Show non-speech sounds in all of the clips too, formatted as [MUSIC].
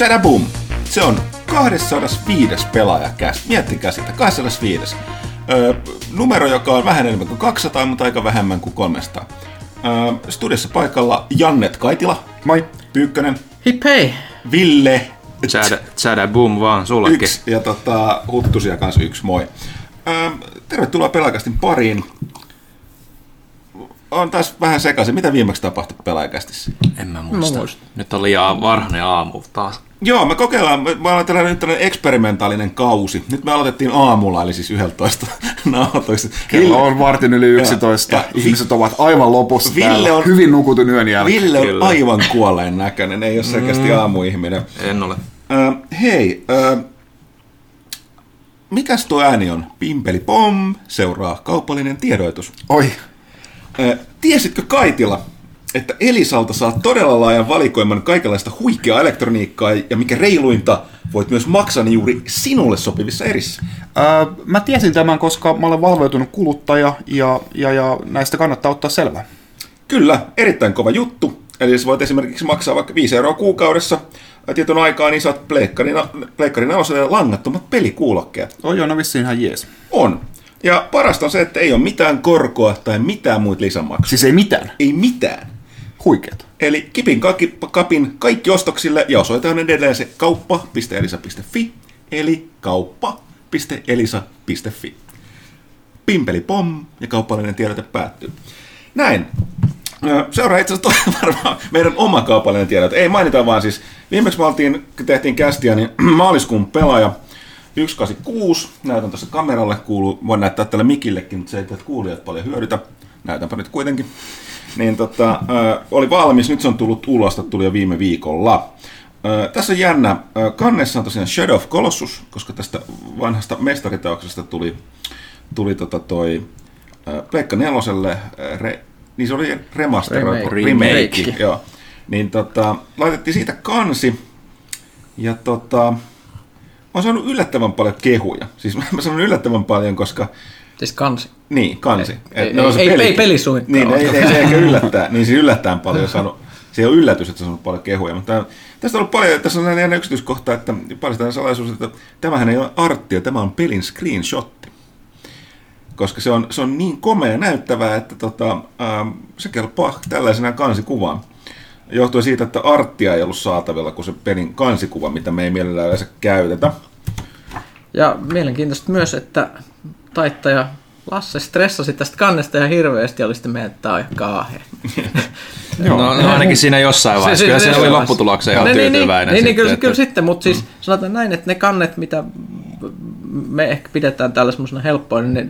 Chadaboom! Se on 205. pelaajakäs. Miettikää sitä, 205. Öö, numero, joka on vähän enemmän kuin 200, mutta aika vähemmän kuin 300. Öö, studiossa paikalla Jannet Kaitila. Moi. Pyykkönen. Hip hei! Ville. Chada boom vaan sullekin. Yksi. Ja tota, Huttusia kanssa yksi, moi. Öö, tervetuloa pelaajakastin pariin. On taas vähän sekaisin. Mitä viimeksi tapahtui pelaajakästissä? En mä muista. Mä muistan. Nyt on liian varhainen aamu taas. Joo, me kokeillaan, me, me aloitellaan nyt tällainen eksperimentaalinen kausi. Nyt me aloitettiin aamulla, eli siis 11 [LAUGHS] nauhoituksesta. Kello on vartin yli 11. Ja- Ihmiset ovat aivan lopussa Ville täällä. on- Hyvin nukutun yön jälkeen. Ville on Kyllä. aivan kuolleen näköinen, ei ole selkeästi aamuihminen. En ole. Ö, hei, ö, mikäs tuo ääni on? Pimpeli pom, seuraa kaupallinen tiedoitus. Oi, Ö, tiesitkö Kaitila, että Elisalta saa todella laajan valikoiman kaikenlaista huikeaa elektroniikkaa ja mikä reiluinta, voit myös maksaa ne juuri sinulle sopivissa erissä. Öö, mä tiesin tämän, koska mä olen valveutunut kuluttaja ja, ja, ja näistä kannattaa ottaa selvää. Kyllä, erittäin kova juttu. Eli jos voit esimerkiksi maksaa vaikka 5 euroa kuukaudessa ää, tietyn aikaa, niin saat pleikkarin, pleikkarin neloselle langattomat pelikuulokkeet. Oi joo, no vissiin ihan jees. On. Ja parasta on se, että ei ole mitään korkoa tai mitään muita lisämaksuja. Siis ei mitään. Ei mitään. Huikeeta. Eli Kipin kaki- kapin kaikki ostoksille ja osoite on edelleen se kauppa.elisa.fi eli kauppa.elisa.fi. Pimpeli pom ja kaupallinen tiedote päättyy. Näin. Seuraa itse asiassa [LAUGHS] varmaan meidän oma kaupallinen tiedote. Ei mainita vaan siis, viimeksi me oltiin, tehtiin kästiä, niin [CLEARS THROAT] maaliskuun pelaaja 186, näytän tuossa kameralle, kuuluu, voin näyttää tälle mikillekin, mutta se ei teitä kuulijat paljon hyödytä. Näytänpä nyt kuitenkin. Niin tota, ö, oli valmis, nyt se on tullut ulos, tuli jo viime viikolla. Ö, tässä on jännä, ö, kannessa on tosiaan Shadow of Colossus, koska tästä vanhasta mestariteoksesta tuli, tuli tota toi ö, Pleikka neloselle, ö, re, niin se oli remasteroitu Remake. remake, Remake. joo. Niin tota, laitettiin siitä kansi, ja tota, oon saanut yllättävän paljon kehuja. Siis mä sanon yllättävän paljon, koska Siis kansi. niin, kansi. Ei- Et on se ei- peli- ei pelisuunnittelua. Niin, ei, ei, se ehkä [LAUGHS] yllättää. Niin se yllättäen paljon saanut. Se on yllätys, että se on paljon kehuja. Mutta tästä on ollut paljon, tässä on näin yksityiskohta, että paljastetaan salaisuus, että tämähän ei ole arttia, tämä on pelin screenshotti. Koska se on, se on niin komea näyttävää, että tota, ähm, se kelpaa tällaisena kansikuvaan. Johtuen siitä, että arttia ei ollut saatavilla kuin se pelin kansikuva, mitä me ei mielellään yleensä käytetä. Ja mielenkiintoista myös, että taittaja Lasse stressasi tästä kannesta ihan hirveästi ja oli sitten meidän, että on kauhea. [LAUGHS] No, no, ainakin siinä jossain vaiheessa. Kyllä siinä oli lopputulokseen ihan niin, niin, tyytyväinen. Niin, niin, sitten, kyllä, että- kyllä sitten, mutta siis sanotaan näin, että ne kannet, mitä me ehkä pidetään täällä semmoisena helppoa, niin ne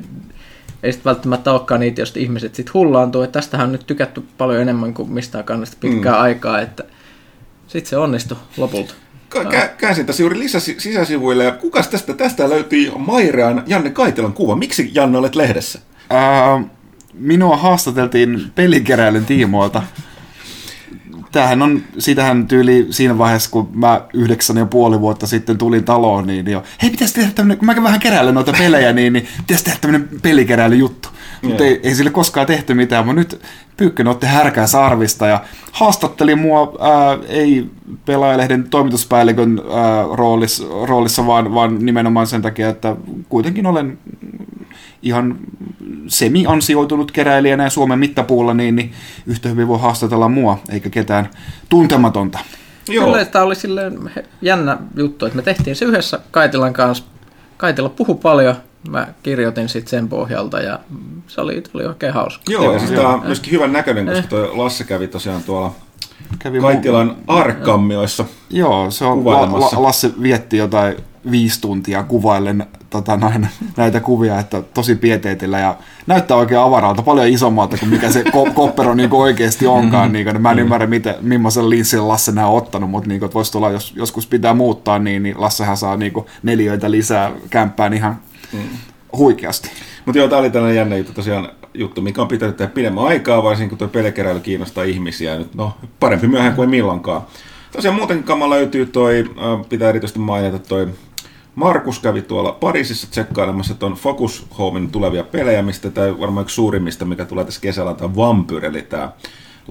ei sitten välttämättä olekaan niitä, joista ihmiset sitten hullaantuu. Että tästähän on nyt tykätty paljon enemmän kuin mistään kannesta pitkään mm. aikaa, että sitten se onnistui lopulta. Käänsin tässä juuri lisäsi- sisäsivuille, ja kukas tästä, tästä löytyi Mairean Janne Kaitelan kuva. Miksi Janne olet lehdessä? Ää, minua haastateltiin pelikeräilyn tiimoilta. Tämähän on, siitähän tyyli siinä vaiheessa, kun mä yhdeksän ja puoli vuotta sitten tulin taloon, niin jo, hei pitäisi tehdä tämmönen, kun mä vähän keräilen noita pelejä, niin, niin pitäisi tehdä tämmönen pelikeräilyjuttu. Mutta ei, ei sille koskaan tehty mitään, mutta nyt Pyykkönen otti härkää sarvista ja haastatteli mua ää, ei pelaajalehden toimituspäällikön ää, roolissa, roolissa, vaan, vaan nimenomaan sen takia, että kuitenkin olen ihan semi-ansioitunut keräilijänä ja Suomen mittapuulla, niin, niin yhtä hyvin voi haastatella mua, eikä ketään tuntematonta. Joo, Kyllä, tämä oli silleen jännä juttu, että me tehtiin se yhdessä Kaitilan kanssa. Kaitila puhui paljon, mä kirjoitin sitten sen pohjalta ja se oli, oli oikein hauska. joo, ja siis tämä on myöskin hyvän näköinen, koska toi Lasse kävi tosiaan tuolla Kävi mu- Kaitilan arkammioissa. Joo, se on, la, la, Lasse vietti jotain viisi tuntia kuvaillen tota, näin, näitä kuvia, että tosi pieteetillä ja näyttää oikein avaralta, paljon isommalta kuin mikä se ko- koppero niin oikeasti onkaan. Niin, kuin, mä en ymmärrä, miten, millaisen linssillä Lasse nämä on ottanut, mutta niin, kuin, voisi tulla, jos joskus pitää muuttaa, niin, niin Lassehan saa niin kuin, neliöitä lisää kämppään ihan huikeasti. Mutta joo, tämä oli tällainen jännä juttu tosiaan juttu, mikä on pitänyt tehdä pidemmän aikaa, varsinkin kun tuo pelikeräily kiinnostaa ihmisiä. Nyt, no, parempi myöhään kuin milloinkaan. Tosiaan muutenkin kama löytyy toi, pitää erityisesti mainita toi Markus kävi tuolla Pariisissa tsekkailemassa tuon Focus Homein tulevia pelejä, mistä tämä varmaan yksi suurimmista, mikä tulee tässä kesällä, tämä Vampyr, eli tämä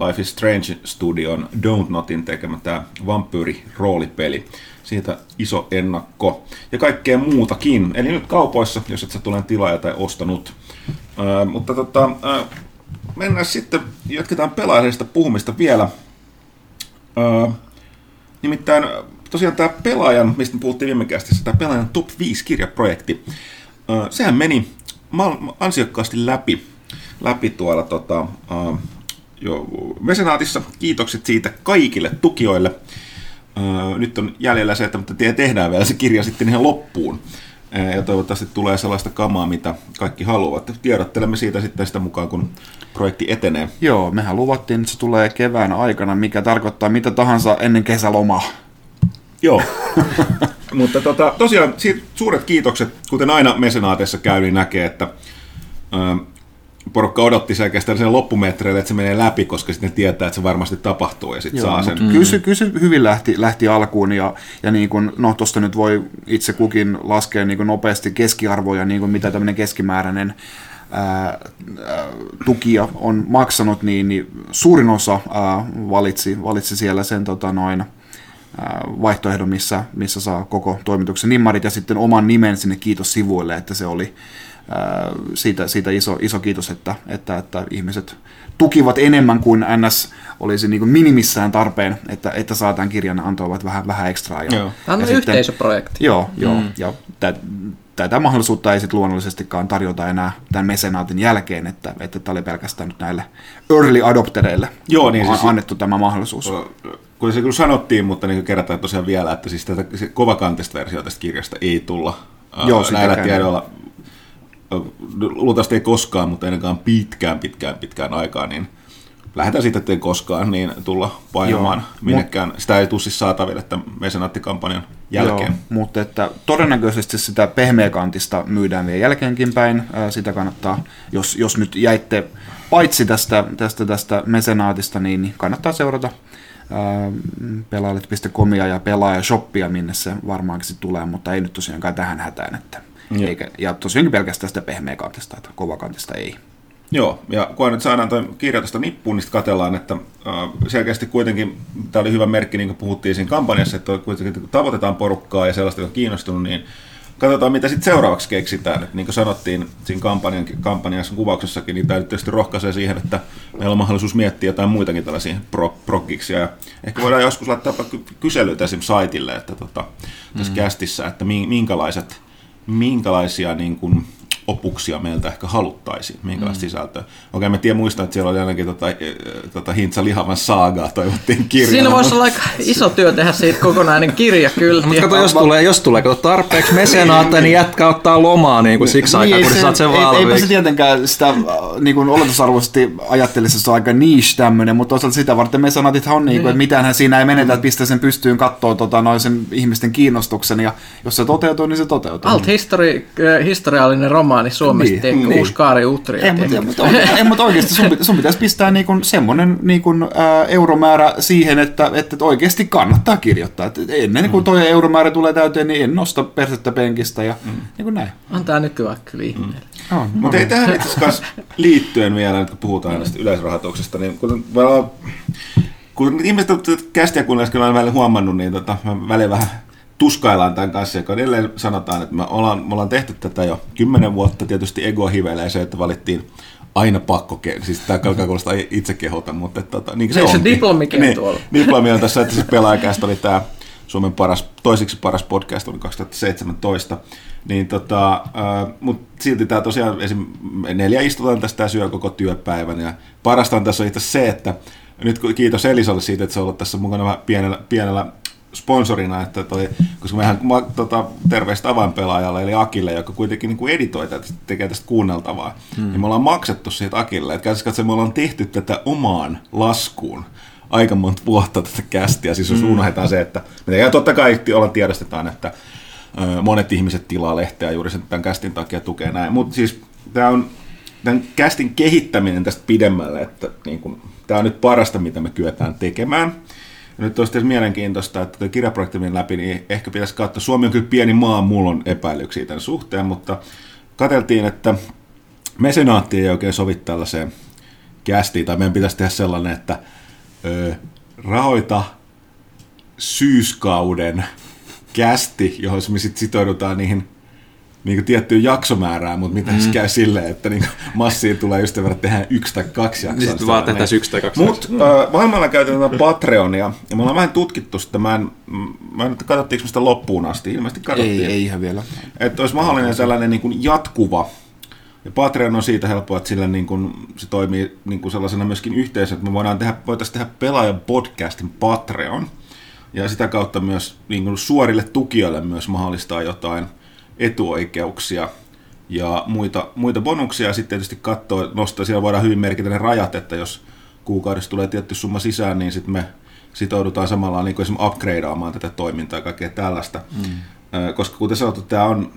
Life is Strange Studion Don't Notin tekemä tämä vampyyri-roolipeli. Siitä iso ennakko ja kaikkea muutakin. Eli nyt kaupoissa, jos et sä tule tilaaja tai ostanut. Ää, mutta tota, ää, mennään sitten, jatketaan pelaajista puhumista vielä. Ää, nimittäin tosiaan tämä pelaajan, mistä me puhuttiin viime kästissä, tämä pelaajan top 5 kirjaprojekti, sehän meni ansiokkaasti läpi, läpi tuolla tota, jo mesenaatissa. Kiitokset siitä kaikille tukijoille. Nyt on jäljellä se, että tehdään vielä se kirja sitten ihan loppuun. Ja toivottavasti tulee sellaista kamaa, mitä kaikki haluavat. Tiedottelemme siitä sitten sitä mukaan, kun projekti etenee. Joo, mehän luvattiin, että se tulee kevään aikana, mikä tarkoittaa mitä tahansa ennen kesälomaa. Joo. [LAUGHS] Mutta tota, tosiaan suuret kiitokset, kuten aina mesenaateissa käy, niin näkee, että porukka odotti selkeästi sen loppumetreille, että se menee läpi, koska sitten tietää, että se varmasti tapahtuu ja sitten saa sen. Mm. Kyllä, se, kyllä se hyvin lähti, lähti alkuun ja, ja niin kuin, no tuosta nyt voi itse kukin laskea niin kuin nopeasti keskiarvoja, niin kuin mitä tämmöinen keskimääräinen ää, tukija on maksanut, niin, niin suurin osa ää, valitsi, valitsi siellä sen tota, noin, vaihtoehdon, missä, missä saa koko toimituksen nimmarit ja sitten oman nimen sinne kiitos sivuille, että se oli, siitä, siitä iso, iso kiitos, että, että, että ihmiset tukivat enemmän kuin NS olisi niin kuin minimissään tarpeen, että, että saa tämän kirjan antoivat vähän, vähän ekstraa. Ja, joo. Tämä on ja yhteisöprojekti. Sitten, joo, joo mm. ja tätä mahdollisuutta ei sitten luonnollisestikaan tarjota enää tämän mesenaatin jälkeen, että, että tämä oli pelkästään nyt näille early adoptereille Joo, niin siis, annettu tämä mahdollisuus. Kun se kyllä sanottiin, mutta niin kerrotaan tosiaan vielä, että siis tätä kovakantista versiota tästä kirjasta ei tulla Joo, näillä tiedoilla luultavasti ei koskaan, mutta ennen pitkään, pitkään, pitkään aikaa, niin lähdetään siitä, että ei koskaan niin tulla painamaan Joo, minnekään. Mut, Sitä ei tule siis saataville tämän mesenaattikampanjan jälkeen. Joo, mutta että todennäköisesti sitä pehmeäkantista myydään vielä jälkeenkin päin. Sitä kannattaa, jos, jos nyt jäitte paitsi tästä, tästä, tästä mesenaatista, niin kannattaa seurata pelaajalle.comia ja pelaaja-shoppia, minne se varmaankin tulee, mutta ei nyt tosiaankaan tähän hätään. Että eikä, ja tosiaan pelkästään sitä pehmeäkantista, että kovakantista ei. Joo, ja kun nyt saadaan tuo kirjoitusta nippuun, niin katsellaan, että äh, selkeästi kuitenkin, tämä oli hyvä merkki, niin kuin puhuttiin siinä kampanjassa, että kuitenkin tavoitetaan porukkaa ja sellaista, joka on kiinnostunut, niin katsotaan, mitä sitten seuraavaksi keksitään. Että niin kuin sanottiin siinä kampanjan, kampanjassa kuvauksessakin, niin tämä tietysti rohkaisee siihen, että meillä on mahdollisuus miettiä jotain muitakin tällaisia pro, prokkiksia. Ja ehkä voidaan joskus laittaa kyselyitä esimerkiksi saitille, että tota, tässä mm. kästissä, että minkälaiset minkälaisia niin kuin, opuksia meiltä ehkä haluttaisiin, minkälaista mm. sisältöä. Okei, mä tiedän muistan, että siellä oli ainakin tota, e, tota Hintsa Lihavan saagaa toivottiin kirjaa. Siinä voisi olla aika iso työ tehdä siitä kokonainen kirja kyllä. Mutta kato, jos tulee, jos tulee kato, tarpeeksi mesenaatteja, niin jätkä ottaa lomaa niin kuin siksi niin, aikaa, kun se, saat sen valmiiksi. Eipä se tietenkään sitä äh, niin kuin oletusarvoisesti ajattelisi, että se on aika niche tämmöinen, mutta toisaalta sitä varten mesenaatithan on, niin kuin, että mitäänhän siinä ei menetä, että pistää sen pystyyn katsoa tota, noin sen ihmisten kiinnostuksen, ja jos se toteutuu, niin se toteutuu. Alt histori, äh, historiallinen romaani Suomesta, niin, niin. uusi Kaari Utteri. Ei, mutta, mutta, ei, mutta oikeasti [LAUGHS] sun, sun pitäisi pistää niin kuin semmoinen niin kuin, ää, euromäärä siihen, että, että oikeasti kannattaa kirjoittaa. Et ennen kuin mm. tuo euromäärä tulee täyteen, niin en nosta persettä penkistä ja mm. niin kuin näin. Antaa nykyään kyllä ihmeelle. Mm. Oh, mutta ei tähän itse asiassa liittyen vielä, kun puhutaan näistä yleisrahoituksesta, niin kun, kun ihmiset kästiä kuunnella, on välillä huomannut, niin tota, mä välillä vähän tuskaillaan tämän kanssa, joka edelleen sanotaan, että me ollaan, me ollaan tehty tätä jo kymmenen vuotta, tietysti ego hiveilee se, että valittiin aina pakko, siis tämä alkaa kuulostaa itse kehota, mutta tota, niin se, se on. diplomikin niin, tuolla. Diplomi on tässä, että siis [LAUGHS] pelaajakästä oli tämä Suomen paras, toiseksi paras podcast oli 2017, niin tota, äh, mutta silti tämä tosiaan esim. neljä istutaan tästä syö koko työpäivän ja parasta on tässä on itse se, että nyt kiitos Elisalle siitä, että se on ollut tässä mukana pienellä, pienellä sponsorina, että toi, koska mehän tota, terveistä avainpelaajalle, eli Akille, joka kuitenkin niin kuin editoi tätä, tekee tästä kuunneltavaa, hmm. niin me ollaan maksettu siitä Akille, että katsotaan, me ollaan tehty tätä omaan laskuun aika monta vuotta tätä kästiä, siis jos hmm. unohdetaan se, että me ja totta kai olla tiedostetaan, että ö, monet ihmiset tilaa lehteä juuri sen tämän kästin takia tukee näin, mutta siis tämä on tämän kästin kehittäminen tästä pidemmälle, että niin kuin, tämä on nyt parasta, mitä me kyetään tekemään. Ja nyt olisi mielenkiintoista, että tuo kirjaprojekti meni läpi, niin ehkä pitäisi katsoa. Suomi on kyllä pieni maa, mulla on epäilyksiä tämän suhteen, mutta katseltiin, että mesenaatti ei oikein sovi tällaiseen kästiin, tai meidän pitäisi tehdä sellainen, että ö, rahoita syyskauden kästi, johon me sitten sitoudutaan niihin niin kuin tiettyyn jaksomäärään, mutta mitä mm. käy silleen, että niin massiin tulee just verran, tehdään yksi tai kaksi jaksoa. Niin sitten vaan tehtäisiin yksi tai kaksi Mutta äh, maailmalla käytetään Patreonia, ja me ollaan vähän tutkittu sitä, mä en, mä en katsottiinko sitä loppuun asti, ilmeisesti katsottiin. Ei, ei ihan vielä. Että olisi mahdollinen sellainen niin kuin jatkuva, ja Patreon on siitä helppoa, että sillä niin kuin, se toimii niin kuin sellaisena myöskin yhteisö, että me voidaan tehdä, voitaisiin tehdä pelaajan podcastin Patreon, ja sitä kautta myös niin kuin suorille tukijoille myös mahdollistaa jotain etuoikeuksia ja muita, muita bonuksia. Ja sitten tietysti katsoa, nostaa, siellä voidaan hyvin merkitä ne rajat, että jos kuukaudessa tulee tietty summa sisään, niin sitten me sitoudutaan samalla niin kuin esimerkiksi upgradeaamaan tätä toimintaa ja kaikkea tällaista. Mm. Koska kuten sanottu, tämä on,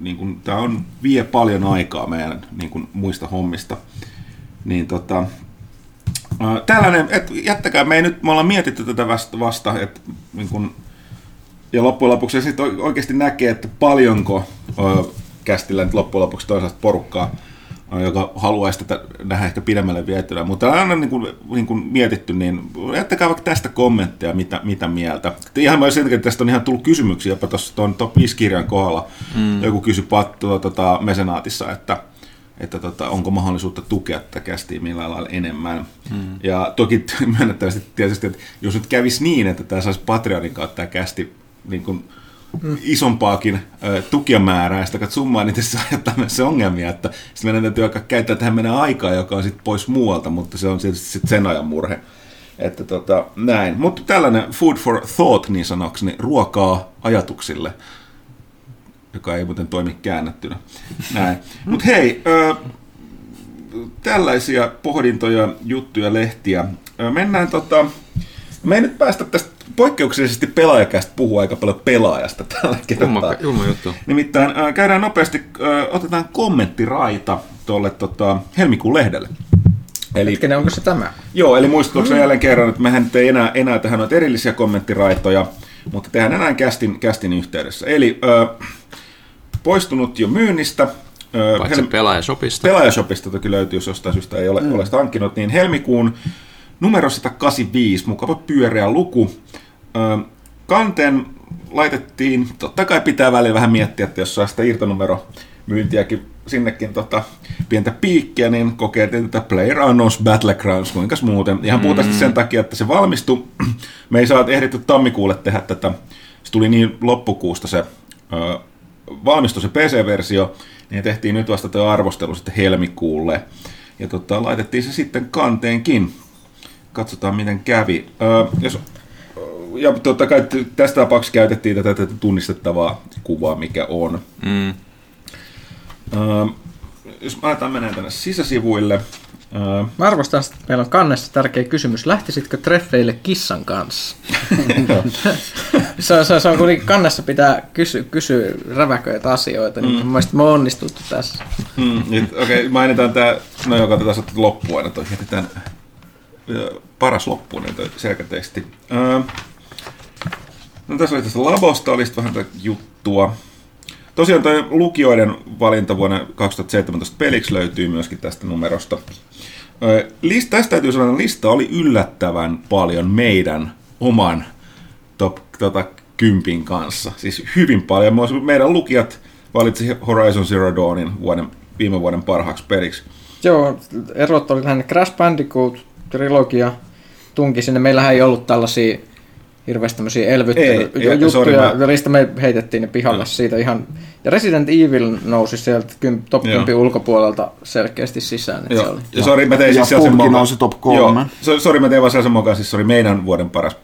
niin kuin, tämä on, vie paljon aikaa meidän niin kuin, muista hommista. Niin tota, tällainen, että jättäkää, me ei nyt, me ollaan mietitty tätä vasta, vasta että niin kun, ja loppujen lopuksi sitten oikeasti näkee, että paljonko kästillä nyt loppujen lopuksi toisaalta porukkaa, joka haluaisi tätä nähdä ehkä pidemmälle vietynä. Mutta on aina niin kuin, niin kuin mietitty, niin jättäkää vaikka tästä kommentteja, mitä, mitä mieltä. Ihan mä sen takia, että tästä on ihan tullut kysymyksiä, jopa tuossa tuon top 5 kirjan kohdalla. Mm. Joku kysyi pat, tuota, tuota, mesenaatissa, että, että tota, onko mahdollisuutta tukea tätä kästiä millään lailla enemmän. Mm. Ja toki [LAUGHS] myönnettävästi tietysti, että jos nyt kävisi niin, että tämä saisi Patreonin kautta tämä kästi niin kuin, mm. isompaakin äh, tukijamäärää, ja sitä summaa, niin tässä aiheuttaa myös se ongelmia, että sitten meidän täytyy aika käyttää tähän menee aikaa, joka on sitten pois muualta, mutta se on tietysti sit sen ajan murhe. Että tota, näin. Mutta tällainen food for thought niin sanokseni, ruokaa ajatuksille, joka ei muuten toimi käännettynä. Näin. Mutta hei, ö, tällaisia pohdintoja, juttuja, lehtiä. Ö, mennään tota, me ei nyt päästä tästä poikkeuksellisesti pelaajakästä puhua aika paljon pelaajasta [LAUGHS] tällä kertaa. Julma juttu. Nimittäin äh, käydään nopeasti, äh, otetaan kommenttiraita tuolle tota, helmikuun lehdelle. Eli, Hetkinen, onko se tämä? Joo, eli muistutuksena mm. jälleen kerran, että mehän ei enää, enää tähän noita erillisiä kommenttiraitoja, mutta tehdään enää kästin, kästin yhteydessä. Eli äh, poistunut jo myynnistä. Paitsi Hel- pelaajashopista. Pelaajashopista toki löytyy, jos jostain syystä ei ole, mm. ole sitä hankkinut, niin helmikuun numero 185, mukava pyöreä luku. Kanteen laitettiin, totta kai pitää välillä vähän miettiä, että jos saa sitä irtonumero myyntiäkin sinnekin tota, pientä piikkiä, niin kokeiltiin tätä Player Unknowns Battlegrounds, kuinka muuten. Ihan puhtaasti mm. sen takia, että se valmistui. [CLEARS THROAT] Me ei saa ehditty tammikuulle tehdä tätä. Se tuli niin loppukuusta se ö, valmistui se PC-versio, niin tehtiin nyt vasta tuo arvostelu sitten helmikuulle. Ja tota, laitettiin se sitten kanteenkin katsotaan miten kävi. Öö, jos, ja totta kai tästä tapauksessa käytettiin tätä, tätä tunnistettavaa kuvaa, mikä on. Mm. Öö, jos mä aletaan mennä tänne sisäsivuille. Öö, mä arvostan, että meillä on kannessa tärkeä kysymys. Lähtisitkö treffeille kissan kanssa? se, se, se on kuitenkin kannessa pitää kysyä, kysyä räväköitä asioita, niin mm. mielestäni me on onnistuttu tässä. Mm, Okei, okay, mainitaan tämä, no joka tätä loppuun aina, toi jätetään paras loppuun niin selkäteksti. no tässä oli tästä Labosta, oli vähän tätä juttua. Tosiaan tuo lukijoiden valinta vuonna 2017 peliksi löytyy myöskin tästä numerosta. Lista, tästä täytyy sanoa, että lista oli yllättävän paljon meidän oman top tota, kympin kanssa. Siis hyvin paljon. Meidän lukijat valitsi Horizon Zero Dawnin vuoden, viime vuoden parhaaksi peliksi. Joo, erot oli lähinnä Crash Bandicoot, trilogia tunki sinne. Meillähän ei ollut tällaisia hirveästi tämmöisiä elvyttelyjuttuja, välistä me heitettiin ne pihalle no. siitä ihan. Ja Resident Evil nousi sieltä top 10 ulkopuolelta selkeästi sisään. Joo. Se oli. Ja, sorry, mä tein ja siis sen nousi top 3. Joo. Sori, mä tein vaan sen mukaan, siis se oli meidän vuoden paras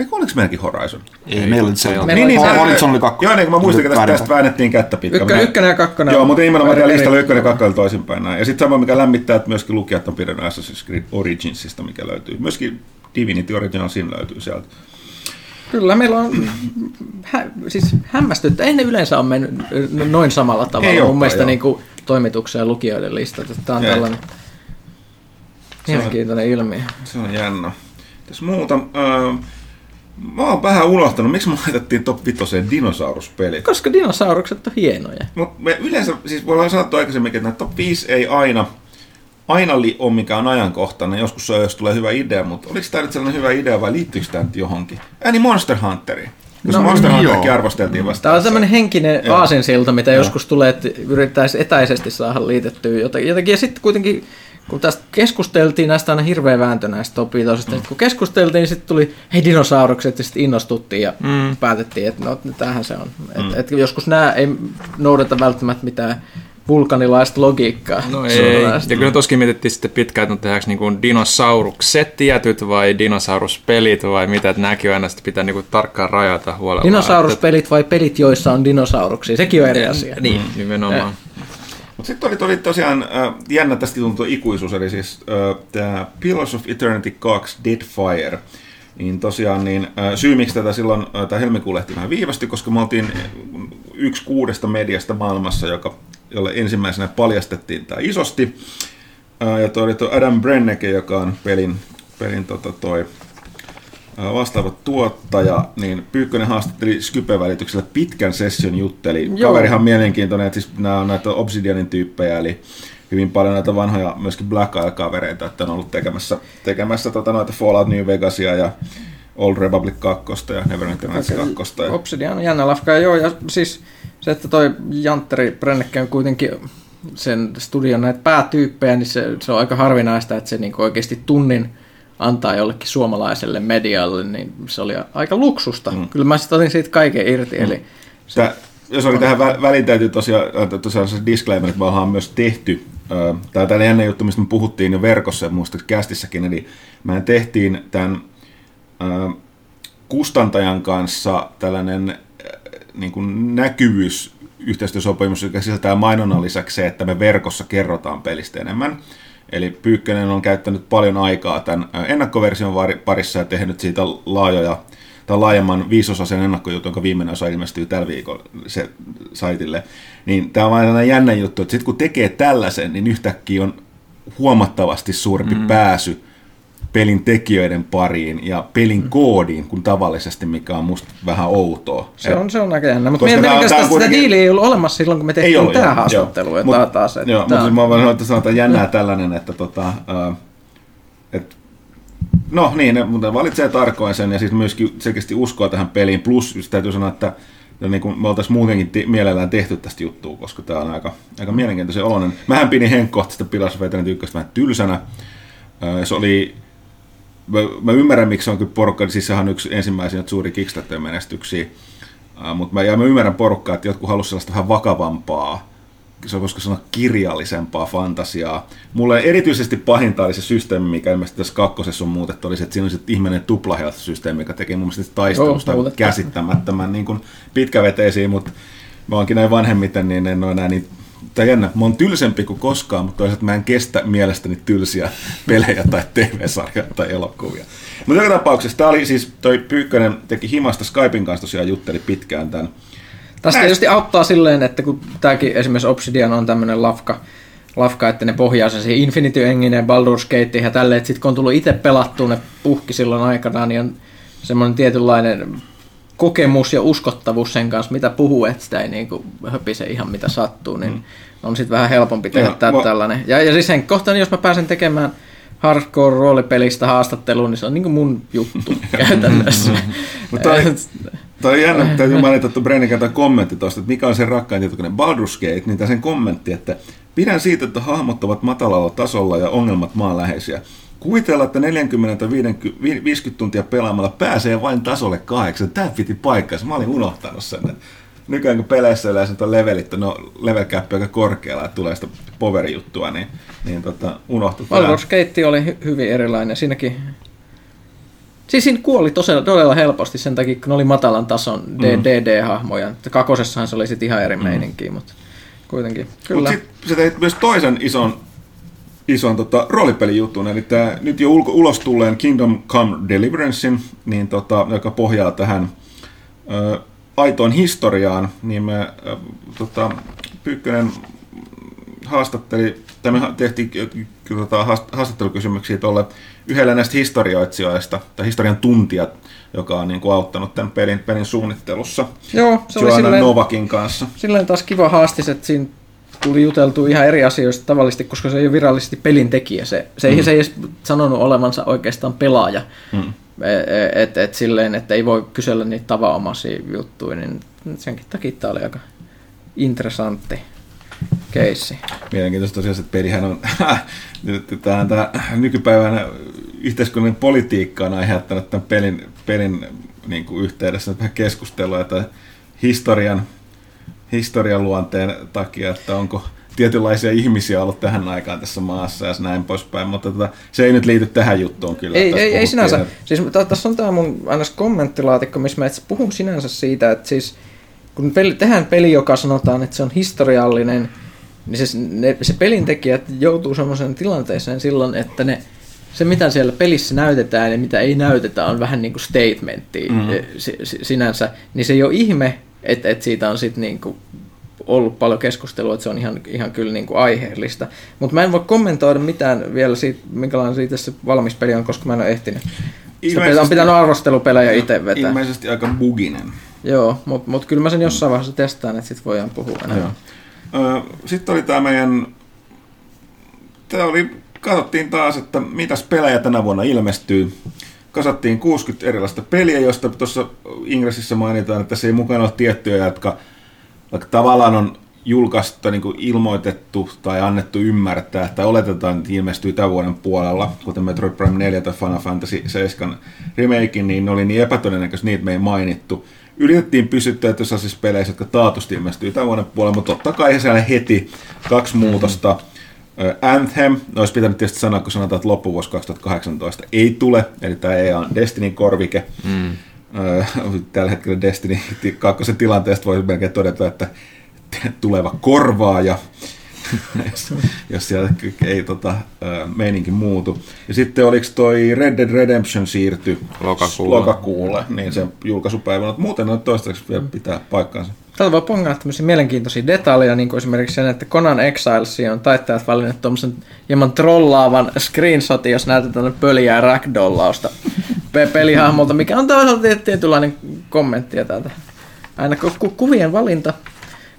Eikö oliko meidänkin Horizon? Ei, ei meillä oli se. Niin, niin, niin, Horizon oli kakkonen. Joo, niin kuin mä muistin, että tästä, tästä väännettiin kättä pitkä. Ykkönen, ykkönen ja kakkonen. Joo, mutta nimenomaan tämä listalla ykkönen ja kakkonen toisinpäin näin. Ja sitten sama, mikä lämmittää, että myöskin lukijat on pidetty Assassin's Creed Originsista, mikä löytyy. Myöskin Divinity Original Sin löytyy sieltä. Kyllä, meillä on hä, siis hämmästyttä. Ei ne yleensä ole mennyt noin samalla tavalla. Ei Mun mielestä niin kuin, toimituksen ja lukijoiden listat. Tämä on Ei. tällainen mielenkiintoinen ilmiö. Se on jännä. Tässä muuta. Äh, Mä oon vähän unohtanut, miksi me laitettiin top 5 dinosauruspelit. Koska dinosaurukset on hienoja. Mutta me yleensä, siis voi olla sanottu aikaisemmin, että top 5 ei aina, aina li- on mikä on ajankohtainen, joskus se on, jos tulee hyvä idea, mutta oliko tämä nyt sellainen hyvä idea vai liittyykö tämä nyt johonkin? Ääni Monster Hunteri. Koska No, Monster Hunterikin joo. arvosteltiin vasta. Tämä on tämmöinen henkinen Joo. aasinsilta, mitä Joo. joskus tulee, että yrittäisi etäisesti saada liitettyä jotakin. jotakin. Ja sitten kuitenkin, kun tästä keskusteltiin näistä aina hirveä vääntö näistä topitoisista, mm. kun keskusteltiin, niin sitten tuli hei dinosaurukset ja sitten innostuttiin ja mm. päätettiin, että no tämähän se on. Mm. Et, et joskus nämä ei noudata välttämättä mitään vulkanilaista logiikkaa. No ei, ja kyllä toskin mietittiin sitten pitkään, että no tehdäänkö niinku dinosaurukset tietyt vai dinosauruspelit vai mitä, että nämäkin aina sitten pitää niinku tarkkaan rajata huolella. Dinosauruspelit vai pelit, joissa on dinosauruksia, sekin on eri asia. Niin, nimenomaan. Mutta sitten oli, oli tosiaan äh, jännä tästä tuntuu ikuisuus, eli siis äh, tämä Pillars of Eternity 2 Deadfire. Niin tosiaan niin, äh, syy, miksi tätä silloin, äh, tämä helmikuun lehti vähän viivästi, koska me oltiin yksi kuudesta mediasta maailmassa, joka, jolle ensimmäisenä paljastettiin tämä isosti. Äh, ja toi oli tuo Adam Brenneke, joka on pelin, pelin tota toi, vastaava tuottaja, niin Pyykkönen haastatteli Skype-välityksellä pitkän session jutteli. Joo. Kaverihan mielenkiintoinen, että siis nämä on näitä Obsidianin tyyppejä, eli hyvin paljon näitä vanhoja myöskin Black Isle-kavereita, että on ollut tekemässä, tekemässä tota noita Fallout New Vegasia ja Old Republic 2 ja Neverwinter Nights 2. Ja, Obsidian on jännä lafka, joo, ja siis se, että toi Jantteri Brennekke on kuitenkin sen studion näitä päätyyppejä, niin se, se on aika harvinaista, että se niinku oikeasti tunnin antaa jollekin suomalaiselle medialle, niin se oli aika luksusta. Mm. Kyllä mä sitten otin siitä kaiken irti, mm. eli Tää, jos oli tähän vä- väliin täytyy tosiaan, äh, tosiaan se disclaimer, että me ollaan myös tehty, äh, tämä jännä juttu, mistä me puhuttiin jo verkossa ja muistaakseni kästissäkin, eli me tehtiin tämän äh, kustantajan kanssa tällainen niin kuin näkyvyys yhteistyösopimus, joka sisältää mainonnan lisäksi se, että me verkossa kerrotaan pelistä enemmän. Eli Pyykkönen on käyttänyt paljon aikaa tämän ennakkoversion parissa ja tehnyt siitä laajoja tai laajemman viisosaisen ennakkojutun, jonka viimeinen osa ilmestyy tällä viikolla se saitille. Niin tämä on sellainen jännä juttu, että sitten kun tekee tällaisen, niin yhtäkkiä on huomattavasti suurempi mm. pääsy pelin tekijöiden pariin ja pelin koodiin kuin tavallisesti, mikä on musta vähän outoa. se on, se on aika jännä. Mutta on sitä kuitenkin- diiliä ei ollut olemassa silloin, kun me tehtiin ollut, tämä joo, haastattelu. joo. Että Mut- taas, että Joo, mutta on- mä voin sanoa, että sanotaan jännää tällainen, että tota, äh, et, no niin, ne, mutta valitsee tarkoin sen ja siis myöskin selkeästi uskoa tähän peliin. Plus just täytyy sanoa, että no niin kuin me oltaisiin muutenkin te- mielellään tehty tästä juttua, koska tämä on aika, aika mielenkiintoisen oloinen. Mähän pidin henkkohtaista of Eternity 1 vähän tylsänä. Äh, se oli mä, mä ymmärrän, miksi se on kyllä porukka, siis sehän on yksi ensimmäisiä suuri Kickstarter-menestyksiä, uh, mutta mä, ja mä ymmärrän porukkaa, että jotkut halusivat sellaista vähän vakavampaa, se on voisiko sanoa kirjallisempaa fantasiaa. Mulle erityisesti pahinta oli se systeemi, mikä ilmeisesti tässä kakkosessa on muutettu, oli se, että siinä oli se ihmeinen tuplahealth-systeemi, joka teki mun mielestä taistelusta Joo, käsittämättömän niin kuin pitkäveteisiä, mutta mä oonkin näin vanhemmiten, niin en ole enää niin tai jännä, mä oon tylsempi kuin koskaan, mutta toisaalta mä en kestä mielestäni tylsiä pelejä tai TV-sarjoja tai elokuvia. Mutta joka tapauksessa, tää oli siis, toi Pyykkönen teki himasta Skypein kanssa tosiaan jutteli pitkään tämän. Tästä tietysti auttaa silleen, että kun tämäkin esimerkiksi Obsidian on tämmöinen lafka, lafka, että ne pohjaa sen siihen Infinity Engine ja Baldur's Gate ja tälleen, että sitten kun on tullut itse pelattua ne puhki silloin aikanaan, niin on semmoinen tietynlainen kokemus ja uskottavuus sen kanssa, mitä puhuu, että sitä ei niinku höpise ihan mitä sattuu, niin mm. On sitten vähän helpompi tehdä tää mä- tällainen. Ja, ja siis sen kohtaan, jos mä pääsen tekemään hardcore roolipelistä haastatteluun, niin se on niinku mun juttu [LAUGHS] käytännössä. [LAUGHS] Mutta toi, toi on jännä, täytyy mainita tuon kommentti tuosta, että mikä on se rakkain tietokone Baldur's Gate, niin tässä sen kommentti, että pidän siitä, että hahmot ovat matalalla tasolla ja ongelmat maanläheisiä. Kuvitella, että 40 tai 50 50 tuntia pelaamalla pääsee vain tasolle kahdeksan. Tämä piti paikkansa. Mä olin unohtanut sen. että Nykyään kun peleissä yleensä on levelit, no level cap aika korkealla, että tulee sitä power-juttua, niin, niin tota, unohtu tää. Baldur's Gate oli hy- hyvin erilainen. Siinäkin... Siis siinä kuoli tosiaan todella helposti sen takia, kun ne oli matalan tason Mm. DD-hahmoja. Kakosessahan se oli sitten ihan eri meininkiä, mutta kuitenkin. Kyllä. Mutta sitten se teit myös toisen ison, ison tota, roolipelijutun, eli tämä nyt jo ulko, ulos tulleen Kingdom Come Deliverancein, niin tota, joka pohjaa tähän ö, aitoon historiaan, niin me ö, tota, Pyykkönen haastatteli, tai me tehtiin tota, haast- haastattelukysymyksiä tuolle yhdelle näistä historioitsijoista, tai historian tuntijat, joka on niin kuin, auttanut tämän pelin, pelin suunnittelussa. Joo, se oli silleen, Novakin kanssa. silleen taas kiva haastis, että siinä tuli juteltu ihan eri asioista tavallisesti, koska se ei ole virallisesti pelin tekijä. Se, se, ei, mm. se ei edes sanonut olevansa oikeastaan pelaaja. Mm. Että et, silleen, että ei voi kysellä niitä tavanomaisia juttuja, niin senkin takia tämä oli aika interessantti keissi. Mielenkiintoista tosiaan, että pelihän on [LAUGHS] tämä, tämä nykypäivänä yhteiskunnallinen politiikka on aiheuttanut tämän pelin, pelin niin kuin yhteydessä vähän keskustelua, että historian, historian luonteen takia, että onko tietynlaisia ihmisiä ollut tähän aikaan tässä maassa ja näin poispäin, mutta tota, se ei nyt liity tähän juttuun kyllä. Ei, ei, ei sinänsä. Siis, tässä on tämä mun aina kommenttilaatikko, missä mä puhun sinänsä siitä, että siis kun peli, tehdään peli, joka sanotaan, että se on historiallinen, niin se, ne, se pelintekijät joutuu sellaiseen tilanteeseen silloin, että ne, se mitä siellä pelissä näytetään ja mitä ei näytetä on vähän niin kuin statementti mm-hmm. sinänsä, niin se ei ole ihme, että, että siitä on sitten niin kuin ollut paljon keskustelua, että se on ihan, ihan kyllä niin kuin aiheellista. Mutta mä en voi kommentoida mitään vielä siitä, minkälainen siitä se valmis peli on, koska mä en ole ehtinyt. Sitä on pitänyt arvostelupelejä itse vetää. Ilmeisesti aika buginen. Joo, mutta mut kyllä mä sen jossain vaiheessa testaan, että sitten voidaan puhua enää. Sitten oli tämä meidän, tämä oli, katsottiin taas, että mitäs pelejä tänä vuonna ilmestyy. Kasattiin 60 erilaista peliä, josta tuossa Ingressissä mainitaan, että se ei mukana ole tiettyjä, jotka vaikka tavallaan on julkaista niin kuin ilmoitettu tai annettu ymmärtää, että oletetaan, että ilmestyy tämän vuoden puolella, kuten Metroid Prime 4 tai Final Fantasy 7 remake, niin ne oli niin epätodennäköistä, niitä me ei mainittu yritettiin pysyttää siis peleissä, jotka taatusti ilmestyy tämän vuoden puolella, mutta totta kai siellä heti kaksi muutosta. Anthem, no olisi pitänyt tietysti sanoa, kun sanotaan, että loppuvuosi 2018 ei tule, eli tämä ei on Destinin korvike. Mm. Tällä hetkellä Destiny kakkosen tilanteesta voi melkein todeta, että tuleva korvaaja jos, jos siellä ei tota, meininki muutu. Ja sitten oliko toi Red Dead Redemption siirty lokakuulle, lokakuulle niin se julkaisupäivä, mutta muuten on toistaiseksi vielä pitää paikkaansa. Täältä voi pongata tämmöisiä mielenkiintoisia detaljeja, niin kuin esimerkiksi sen, että Conan Exiles on taittajat valinneet tuommoisen hieman trollaavan screenshotin, jos näytetään pöliä ragdollausta [LAUGHS] pelihahmolta, mikä on toisaalta tietynlainen kommentti täältä. Aina ku- kuvien valinta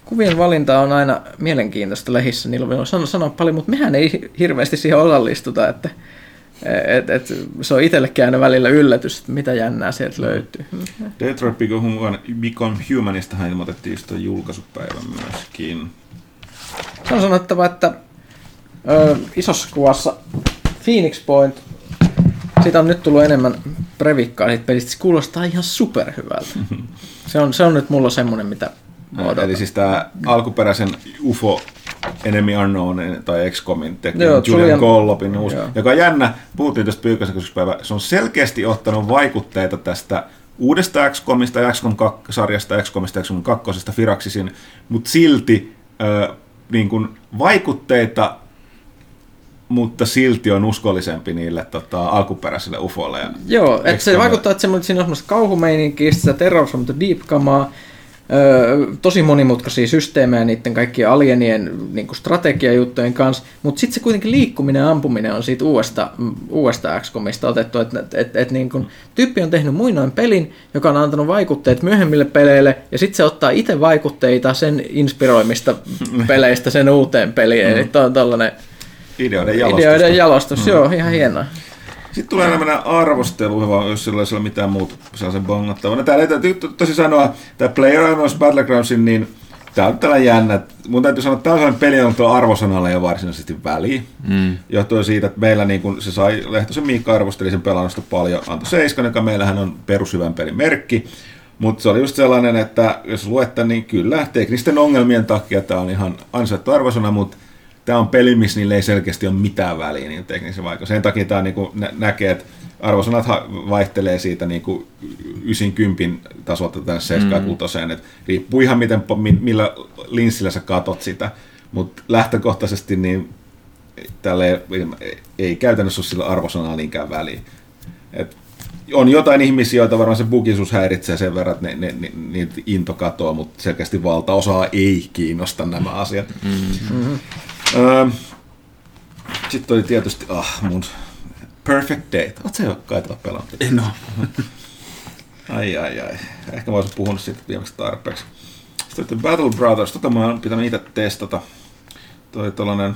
kuvien valinta on aina mielenkiintoista lehissä, niillä sanoa, sanoa paljon, mutta mehän ei hirveästi siihen osallistuta, että et, et, se on itsellekään aina välillä yllätys, että mitä jännää sieltä löytyy. Detroit Become Humanistahan ilmoitettiin just julkaisupäivän myöskin. Se on sanottava, että ö, isossa kuvassa Phoenix Point, siitä on nyt tullut enemmän previkkaa siitä pelistä, se kuulostaa ihan superhyvältä. Se on, se on nyt mulla semmoinen, mitä Odotan. Eli siis tämä alkuperäisen UFO Enemy Unknown tai XCOMin tekijä Julian, Julian Gollopin uusi, joo. joka on jännä, puhuttiin tästä Pyykkäsen päivä, se on selkeästi ottanut vaikutteita tästä uudesta XCOMista, XCOM sarjasta, XCOMista, XCOM 2, Firaxisin, mutta silti äh, niin kuin vaikutteita mutta silti on uskollisempi niille tota, alkuperäisille ufoille. Joo, että se vaikuttaa, että se, siinä on semmoista kauhumeininkiä, sitä the Tosi monimutkaisia systeemejä niiden kaikkien alienien niin kuin strategiajuttujen kanssa, mutta sitten se kuitenkin liikkuminen ja ampuminen on siitä uudesta, uudesta XCOMista otettu, että et, et, et, niin kuin, tyyppi on tehnyt muinoin pelin, joka on antanut vaikutteet myöhemmille peleille, ja sitten se ottaa itse vaikutteita sen inspiroimista peleistä sen uuteen peliin, mm. eli on tällainen ideoiden jalostus. Ideoiden jalostus, mm. joo, ihan hienoa. Sitten tulee enemmän arvostelu, jos sillä ei ole mitään muuta sellaisen bongattavaa. No, täällä täytyy tosi sanoa, tämä PlayerUnknown's Battlegroundsin, niin tämä on tällä jännä. Mun täytyy sanoa, että tämä on sellainen peli, on tuo arvosanalle jo varsinaisesti väliä. Mm. Johtuen siitä, että meillä niin kun se sai, Lehtosen Miikka arvosteli sen pelannasta paljon, antoi seiskan, joka meillähän on perushyvän pelin merkki. Mutta se oli just sellainen, että jos luette, niin kyllä teknisten ongelmien takia tämä on ihan ansaittu arvosana, mutta tämä on peli, missä niillä ei selkeästi ole mitään väliä niin teknisen vaikka. Sen takia tämä niin nä- näkee, että arvosanat vaihtelee siitä niin kuin 90 tasolta tänne 76, mm. että riippuu ihan miten, millä linssillä sä katot sitä, mutta lähtökohtaisesti niin tälle ei käytännössä ole sillä arvosanalla niinkään väliä. Et on jotain ihmisiä, joita varmaan se bugisuus häiritsee sen verran, että ne, ne, ne, niitä into katoaa, mutta selkeästi valtaosaa ei kiinnosta nämä asiat. Mm-hmm. Öö, sitten oli tietysti, ah, mun Perfect Date. Oletko se jo kaitella pelannut? En ole. [LAUGHS] ai ai ai. Ehkä mä olisin puhunut siitä viimeksi tarpeeksi. Sitten Battle Brothers, tota mä oon pitänyt itse testata. toi tollanen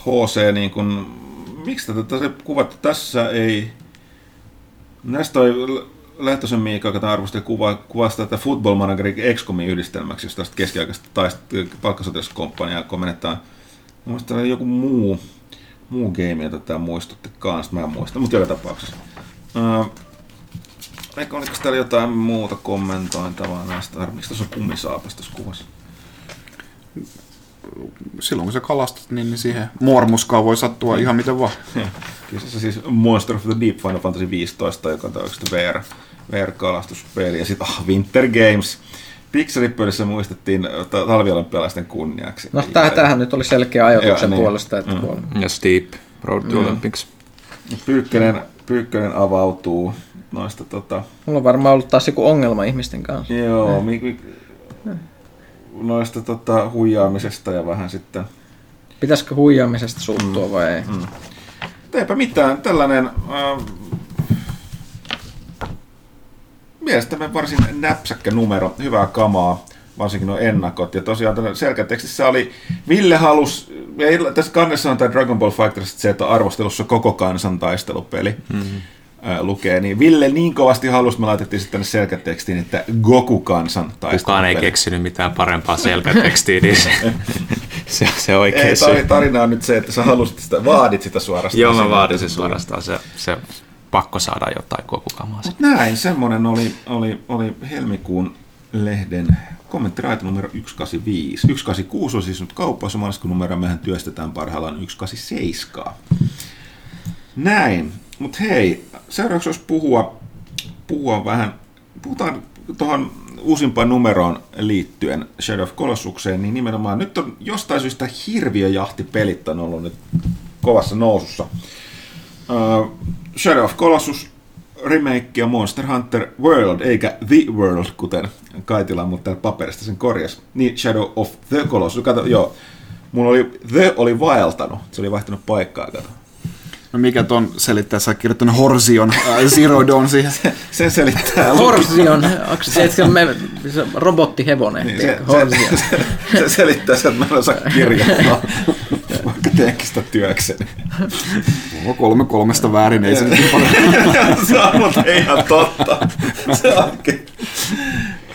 HC niin kuin, miksi tätä se kuvattu tässä ei, näistä toi Lehtosen Miika, joka arvosteli kuva, kuvasta tätä Football Managerin XCOMin yhdistelmäksi, jos tästä keskiaikaista taist, palkkasotilaskomppaniaa komennetaan. Muista joku muu, muu game, jota tämä muistutti kanssa, mä en muista, mutta joka tapauksessa. Uh, Eikö oliko täällä jotain muuta kommentointavaa näistä? Miksi tuossa on kummisaapas tuossa kuvassa? Silloin kun sä kalastat, niin, niin siihen muormuskaan voi sattua ihan miten vaan. Kyseessä siis Monster of the Deep Final Fantasy 15, joka on oikeasti VR, VR-kalastuspeli. Ja sitten ah, Winter Games. Pixelipölissä muistettiin talviolympialaisten kunniaksi. No täh, tämähän nyt oli selkeä ajatuksen Joo, niin. puolesta, että Mm. kun Ja Steep, Road to Mm. Olympics. Pyykkönen, Pyykkönen avautuu noista tota... mulla on varmaan ollut taas joku ongelma ihmisten kanssa. Joo, mi, mi, noista tota, huijaamisesta ja vähän sitten... Pitäisikö huijaamisesta suuttua vai ei? Mm. Eipä mitään, tällainen... Äh, mielestäni varsin näpsäkkä numero, hyvää kamaa, varsinkin nuo ennakot. Ja tosiaan tällä selkätekstissä oli, Ville halus, ja illa- tässä kannessa on tämä Dragon Ball Fighters Z arvostelussa koko kansan taistelupeli. Mm-hmm. lukee, niin Ville niin kovasti halusi, me laitettiin sitten tänne selkätekstiin, että Goku kansan taistelupeli. Kukaan ei keksinyt mitään parempaa selkätekstiä, niin se, [LAUGHS] se, se oikein Ei, tari- tarina on nyt se, että sä halusit sitä, vaadit sitä suorastaan. Joo, mä vaadin sen suorastaan. Se, se pakko saada jotain kokukamaa. Mut näin, semmonen oli, oli, oli helmikuun lehden kommenttiraita numero 185. 186 on siis nyt kaupassa, maaliskuun numero mehän työstetään parhaillaan 187. Näin, mutta hei, seuraavaksi jos puhua, puhua vähän, puhutaan tuohon uusimpaan numeroon liittyen Shadow of Colossukseen, niin nimenomaan nyt on jostain syystä hirviöjahtipelit on ollut nyt kovassa nousussa. Uh, Shadow of Colossus remake ja Monster Hunter World, eikä The World, kuten Kaitila, mutta täällä paperista sen korjas. Niin Shadow of the Colossus. Kato, joo. Mulla oli, The oli vaeltanut. Se oli vaihtanut paikkaa, kato. No mikä ton selittää, sä oot kirjoittanut Horsion äh, Zero Dawn siihen. [LAUGHS] Sen selittää. Horsion, onko se, se, me, se robottihevonen, Niin, niin, se, Horsion. se, se, se, selittää sen, että mä en osaa kirjoittaa, [LAUGHS] sitä työkseni. Oho, kolme kolmesta väärin, ei se nyt niin paljon. [LAUGHS] se on muuten ihan totta. Se onkin.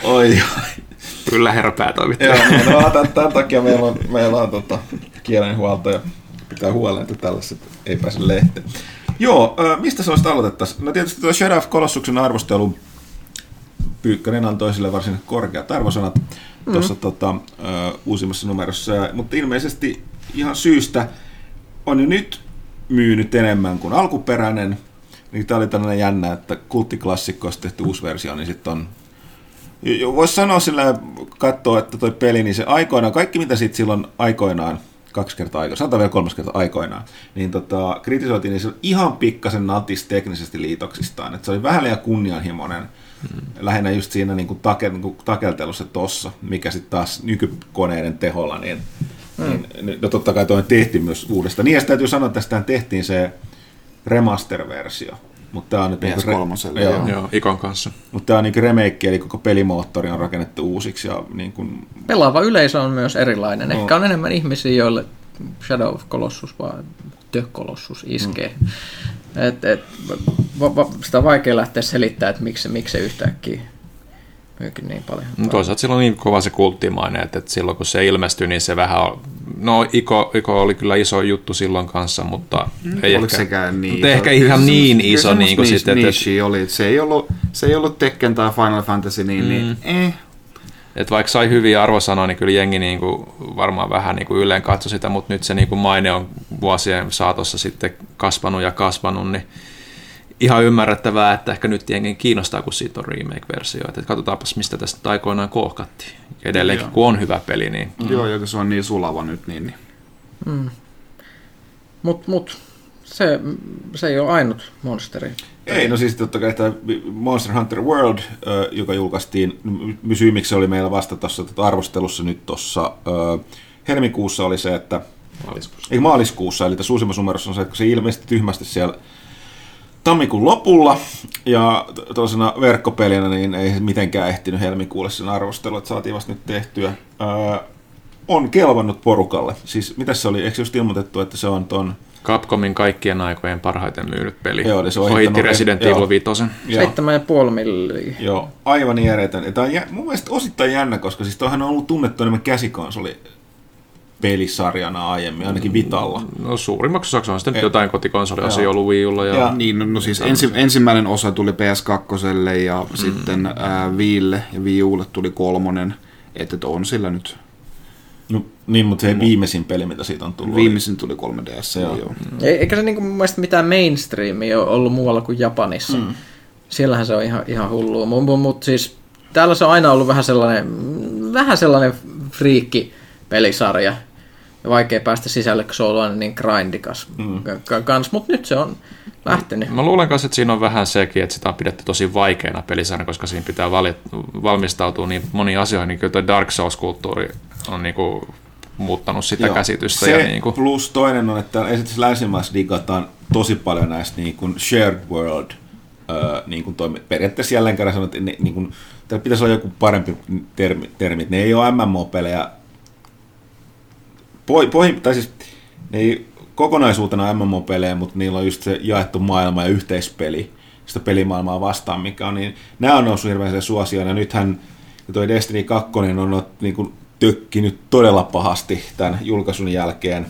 Oi, oi. Kyllä herra päätoimittaja. Joo, niin, no, tämän, tämän takia meillä on, meillä on tota, kielenhuolto ja pitää huolen, että tällaiset ei pääse lehteen. Joo, mistä se olisi aloitettaisiin? No tietysti tuo Sheriff Kolossuksen arvostelu Pyykkönen antoi sille varsin korkeat arvosanat mm. tuossa tota, äh, uusimmassa numerossa, mutta ilmeisesti ihan syystä on jo nyt myynyt enemmän kuin alkuperäinen. Niin tämä oli tällainen jännä, että kulttiklassikkoista tehty uusi versio, niin sitten on Voisi sanoa sillä katsoa, että toi peli, niin se aikoinaan, kaikki mitä sitten silloin aikoinaan, kaksi kertaa aikoinaan, sanotaan vielä kolmas kertaa aikoinaan, niin tota, kritisoitiin, niin se oli ihan pikkasen natis teknisesti liitoksistaan. että se oli vähän liian kunnianhimoinen, hmm. lähinnä just siinä niin kuin take, niin kuin takeltelussa tossa, mikä sitten taas nykykoneiden teholla, niin, hmm. niin no totta kai toi tehtiin myös uudestaan. Niin ja täytyy sanoa, että tästä tehtiin se remaster-versio. Mutta tämä on nyt niinku PS3:lle, joo. joo. Joo, Ikon kanssa. Mutta tämä on niin remake, eli koko pelimoottori on rakennettu uusiksi. Ja niin kuin, Pelaava yleisö on myös erilainen. No. Ehkä on enemmän ihmisiä, joille Shadow of Colossus vai The Colossus iskee. Mm. Et, et, va, va, sitä on vaikea lähteä selittämään, että miksi, miksi se yhtäkkiä myykin niin paljon. No toisaalta sillä on niin kova se kulttimainen, että, että silloin kun se ilmestyi, niin se vähän... on- No Iko, Iko oli kyllä iso juttu silloin kanssa, mutta ei Oliko ehkä, sekään niin? mutta ehkä Kyllä ihan se niin iso kyllä niin kuin semmoista sitten, että, niche oli. Se ei ollut, se ei ollut Tekken tai Final Fantasy, niin, mm. niin eh. että vaikka sai hyviä arvosanoja, niin kyllä jengi niin kuin varmaan vähän niin kuin yleen katsoi sitä, mutta nyt se niin kuin maine on vuosien saatossa sitten kasvanut ja kasvanut, niin ihan ymmärrettävää, että ehkä nyt jengi kiinnostaa, kun siitä on remake-versio. Että katsotaanpas, mistä tästä aikoinaan kohkattiin. Edelleenkin, Joo. kun on hyvä peli, niin Mm. Joo, ja se on niin sulava nyt, niin, niin. Mutta mut, se, se ei ole ainut monsteri. ei, no siis totta kai tämä Monster Hunter World, joka julkaistiin, m- syy miksi se oli meillä vasta tuossa tota arvostelussa nyt tuossa helmikuussa oli se, että maaliskuussa. ei maaliskuussa, eli tässä uusimmassa numerossa on se, että kun se ilmestyi tyhmästi siellä tammikuun lopulla, ja to- tuollaisena verkkopelinä niin ei mitenkään ehtinyt helmikuulle sen arvostelu, että saatiin vasta nyt tehtyä. Öö, on kelvannut porukalle. Siis mitä se oli, eikö just ilmoitettu, että se on ton... Capcomin kaikkien aikojen parhaiten myynyt peli. Joo, se on Ohitti Resident. Evil 5. Joo, Seitsemän ja puoli milliä. joo, aivan järjetön. Tämä on jä, mun mielestä osittain jännä, koska siis toihan on ollut tunnettu enemmän käsikonsoli pelisarjana aiemmin, ainakin Vitalla. No suurimmaksi osaksi on sitten Ei. jotain kotikonsoliosia Joo. ollut Wii Ulla ja, Ja- Niin, no, no siis ensi, ensimmäinen osa tuli PS2 ja mm. sitten ää, Viille ja Wii Ulle tuli kolmonen. Että et on sillä nyt. No, niin, mutta se viimeisin peli, mitä siitä on tullut. Viimeisin tuli 3DS. Joo. Joo. Ei- Eikä se niinku mun mielestä mitään mainstreamia ole ollut muualla kuin Japanissa. Mm. Siellähän se on ihan, ihan hullua. Mutta mut siis täällä se on aina ollut vähän sellainen, mm, vähän sellainen friikki pelisarja. Ja vaikea päästä sisälle, kun se on ollut niin grindikas mm. kans. Mutta nyt se on lähtenyt. Mä luulen kanssa, että siinä on vähän sekin, että sitä on pidetty tosi vaikeana pelisarjana, koska siinä pitää vali- valmistautua niin moniin asioihin, niin kyllä toi Dark Souls-kulttuuri on niin kuin muuttanut sitä Joo. käsitystä. Se ja niin kuin, plus toinen on, että esimerkiksi länsimaissa digataan tosi paljon näistä niin kuin shared world öö, niin kuin toimi. Periaatteessa jälleen kerran sanon, että ne, niin kuin, pitäisi olla joku parempi termi, termi. Ne ei ole MMO-pelejä. Pohjim, tai siis ei kokonaisuutena MMO-pelejä, mutta niillä on just se jaettu maailma ja yhteispeli sitä pelimaailmaa vastaan, mikä on, niin nämä on noussut hirveän suosioon, ja nythän toi Destiny 2 on niin kuin, tökkinyt todella pahasti tämän julkaisun jälkeen,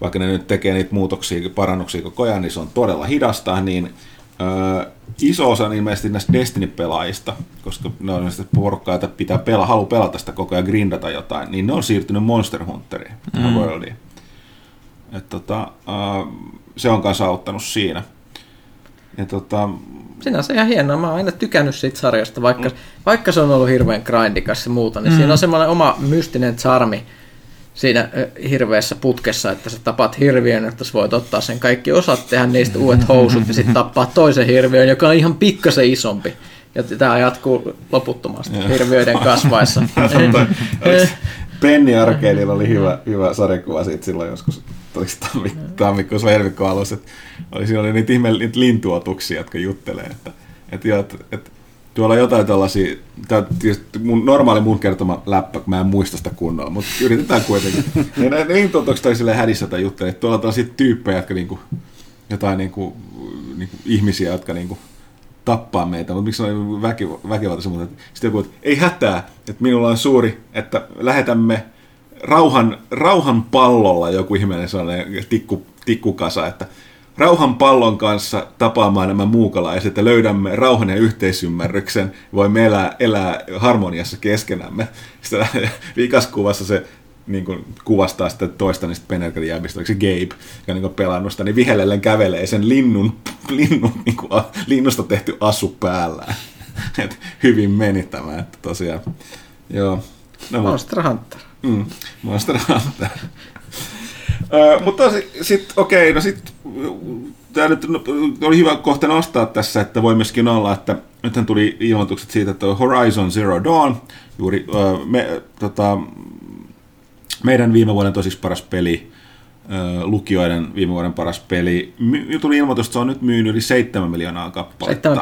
vaikka ne nyt tekee niitä muutoksia, parannuksia koko ajan, niin se on todella hidasta, niin öö, iso osa on ilmeisesti näistä Destiny-pelaajista, koska ne on sitä porukkaa, että pitää pelaa, haluaa pelata sitä koko ajan, grindata jotain, niin ne on siirtynyt Monster Hunteriin, mm. Worldiin. Et tota, öö, se on kanssa auttanut siinä. Ja tota, Sinänsä ihan hienoa. Mä oon aina tykännyt siitä sarjasta, vaikka, mm. vaikka se on ollut hirveän grindikas ja muuta, niin mm. siinä on semmoinen oma mystinen charmi siinä hirveässä putkessa, että sä tapat hirviön, että sä voit ottaa sen kaikki osat, tehdä niistä uudet [LAUGHS] housut ja sitten tappaa toisen hirviön, joka on ihan pikkasen isompi. Ja tämä jatkuu loputtomasti Joo. hirviöiden kasvaessa. [LAUGHS] Penni Arcadeilla oli hyvä, hyvä sarjakuva siitä silloin joskus, oliko tammikuussa vai helmikuun alussa, että oli, siinä oli niitä ihme niitä lintuotuksia, jotka juttelee, että, että, joo, että, että tuolla jotain tällaisia, tämä mun, normaali mun kertoma läppä, kun mä en muista sitä kunnolla, mutta yritetään kuitenkin. [LAUGHS] Ja ne, ne lintuotukset oli silleen hädissä tai juttelee, että tuolla on tällaisia tyyppejä, jotka niinku, jotain niinku, niinku ihmisiä, jotka niinku, tappaa meitä, mutta miksi on väki, väkivaltaisia, mutta että sitten joku, että ei hätää, että minulla on suuri, että lähetämme rauhan, rauhan pallolla joku ihminen sellainen tikku, tikkukasa, että rauhan pallon kanssa tapaamaan nämä muukalaiset ja löydämme rauhan ja yhteisymmärryksen, voimme elää, elää harmoniassa keskenämme. Sitten [LAUGHS] vikaskuvassa se niin kuin kuvastaa sitten toista niistä Penerkelin jäämistä, oliko se Gabe, joka niin pelannut sitä, niin vihellellen kävelee sen linnun, [LAUGHS] linnun niin kuin, linnusta tehty asu päällään. [LAUGHS] Et hyvin meni tämä, että tosiaan, joo. No, Monster Hunter. Mm, Monster Hunter. Mutta sitten, okei, no sitten tämä nyt oli hyvä kohta nostaa tässä, että voi myöskin olla, että nythän tuli ilmoitukset siitä, että Horizon Zero Dawn, juuri ö, me, tota, meidän viime vuoden tosiksi paras peli, lukijoiden viime vuoden paras peli, my, tuli ilmoitus, että se on nyt myynyt yli 7 miljoonaa kappaletta. 7,6.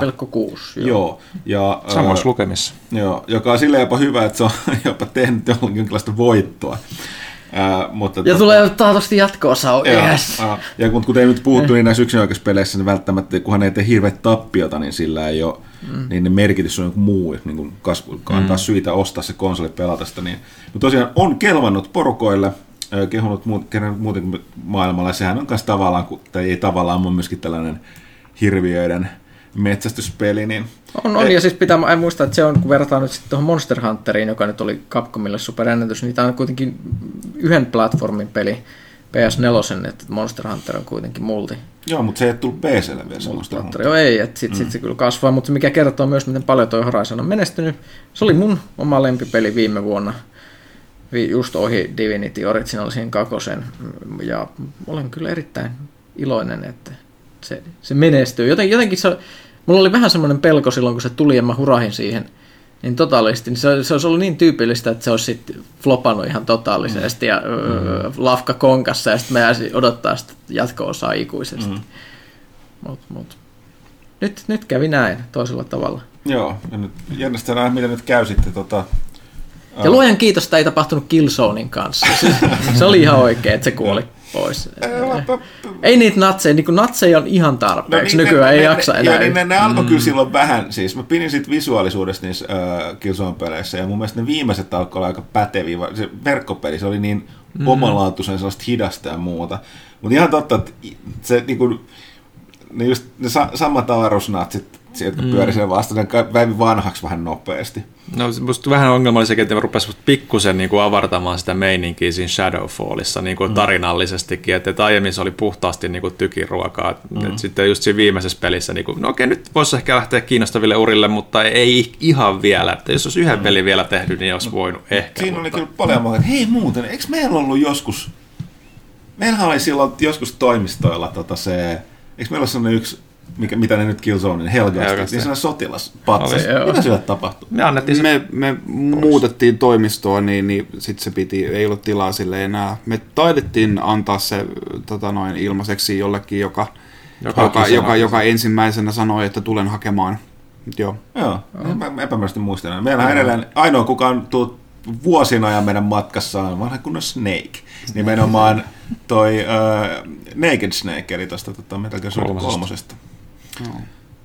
Joo. joo. Ja, samoissa lukemissa. Joo, joka on silleen jopa hyvä, että se on [LAUGHS] jopa tehnyt jonkinlaista voittoa. Ää, mutta Ja tulee taatusti jatko-osa. Oh, Joo, yes. ja kun, kuten nyt puhuttu, niin näissä yksinäköispeleissä niin välttämättä, kunhan ei tee hirveät tappiota, niin sillä ei ole, mm. niin ne merkitys on joku muu, niin kuin kasvu, antaa mm. syitä ostaa se konsoli pelata sitä. Niin. Mutta tosiaan on kelvannut porukoille, kehunut muut, kerännyt muutenkin maailmalla, ja sehän on myös tavallaan, kun- tai ei tavallaan, on myöskin tällainen hirviöiden metsästyspeli, niin On, on, ja siis pitää en muistaa, että se on, kun verrataan nyt sitten tuohon Monster Hunteriin, joka nyt oli Capcomille superennätys, niin tämä on kuitenkin yhden platformin peli, PS4, että Monster Hunter on kuitenkin multi. joo, mutta se ei tullut PClle vielä semmoista. Monster, joo ei, että sitten mm. sit se kyllä kasvaa, mutta se mikä kertoo myös, miten paljon tuo Horizon on menestynyt. Se oli mun oma lempipeli viime vuonna, just ohi Divinity Original 2, ja olen kyllä erittäin iloinen, että se, se menestyy. Joten, jotenkin se, mulla oli vähän semmoinen pelko silloin, kun se tuli ja mä hurahin siihen niin totaalisesti, niin se, se olisi ollut niin tyypillistä, että se olisi sitten flopannut ihan totaalisesti ja mm. lafka konkassa ja sitten mä jäisin odottaa sitä jatko-osaa ikuisesti. Mm. Mut, mut. Nyt, nyt kävi näin toisella tavalla. Joo, ja nyt jännästä nähdä, miten nyt käy sitten tota, Ja luojan kiitos, että ei tapahtunut Killzonein kanssa. [LAUGHS] Se, se oli ihan oikein, että se kuoli pois. Ei niitä natseja, niin natseja on ihan tarpeeksi. No, niin, Nykyään ne, ei ne, jaksa enää. Joo, niin ne, ne alkoi mm. kyllä silloin vähän, siis mä pidin siitä visuaalisuudesta niissä äh, Killzone-peleissä, ja mun mielestä ne viimeiset alkoi olla aika päteviä. Se verkkopeli, se oli niin mm. omalaatuisen sellaista hidasta ja muuta. Mutta ihan totta, että se niin kuin, ne, just, ne sa- samat avaruusnatsit sieltä mm. pyöri sen väivi vanhaksi vähän nopeasti. No musta vähän ongelma oli sekin, että ne rupesivat pikkusen niin kuin avartamaan sitä meininkiä siinä Shadowfallissa niin kuin mm. tarinallisestikin, että, että aiemmin se oli puhtaasti niin kuin tykiruokaa. Mm. Että sitten just siinä viimeisessä pelissä, niin kuin, no okei, nyt voisi ehkä lähteä kiinnostaville urille, mutta ei ihan vielä. Että jos olisi yhden mm. pelin vielä tehnyt, niin olisi voinut ehkä. Siinä mutta... oli kyllä paljon muuta. Hei muuten, eikö meillä ollut joskus, meillähän oli silloin joskus toimistoilla tota se, eikö meillä ole sellainen yksi mikä, mitä ne nyt Killzonein, Helgast, Helgast. niin sellainen sotilaspatsas. Mitä siellä tapahtui? Me, annettiin se me, me muutettiin toimistoa, niin, niin sitten se piti, ei ollut tilaa sille enää. Me taidettiin antaa se tota noin, ilmaiseksi jollekin, joka, joka, joka, joka, joka ensimmäisenä sanoi, että tulen hakemaan. Joo. Joo, mä epämääräisesti muistan. Meillä on edelleen ainoa, kuka on tullut vuosina ajan meidän matkassa on vanha kunnon Snake. Nimenomaan toi uh, Naked Snake, eli tuosta tota, Metal Gear Solid kolmosesta. No.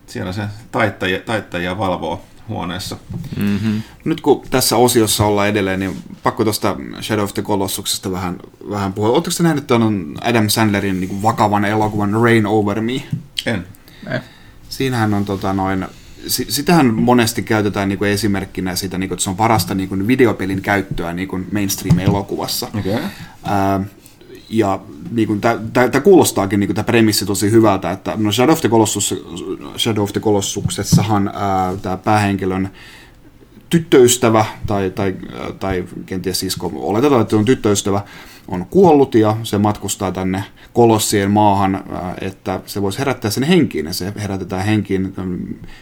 Siellä se taittajia, taittajia valvoo huoneessa. Mm-hmm. Nyt kun tässä osiossa ollaan edelleen, niin pakko tuosta Shadow of the Colossuksesta vähän, vähän puhua. Oletteko te nähnyt tuon Adam Sandlerin niin vakavan elokuvan Rain Over Me? En. Eh. Siinähän on tota noin, sitähän monesti käytetään niin kuin esimerkkinä siitä, niin kuin, että se on parasta niin kuin videopelin käyttöä niin kuin mainstream-elokuvassa. Okay. Äh, ja niin tämä kuulostaakin niin tämä premissi tosi hyvältä, että no Shadow of the, Colossus, Shadow of the Colossuksessahan tämä päähenkilön tyttöystävä, tai, tai, tai kenties sisko, oletetaan, että on tyttöystävä, on kuollut ja se matkustaa tänne kolossien maahan, että se voisi herättää sen henkiin. Ja se herätetään henkiin,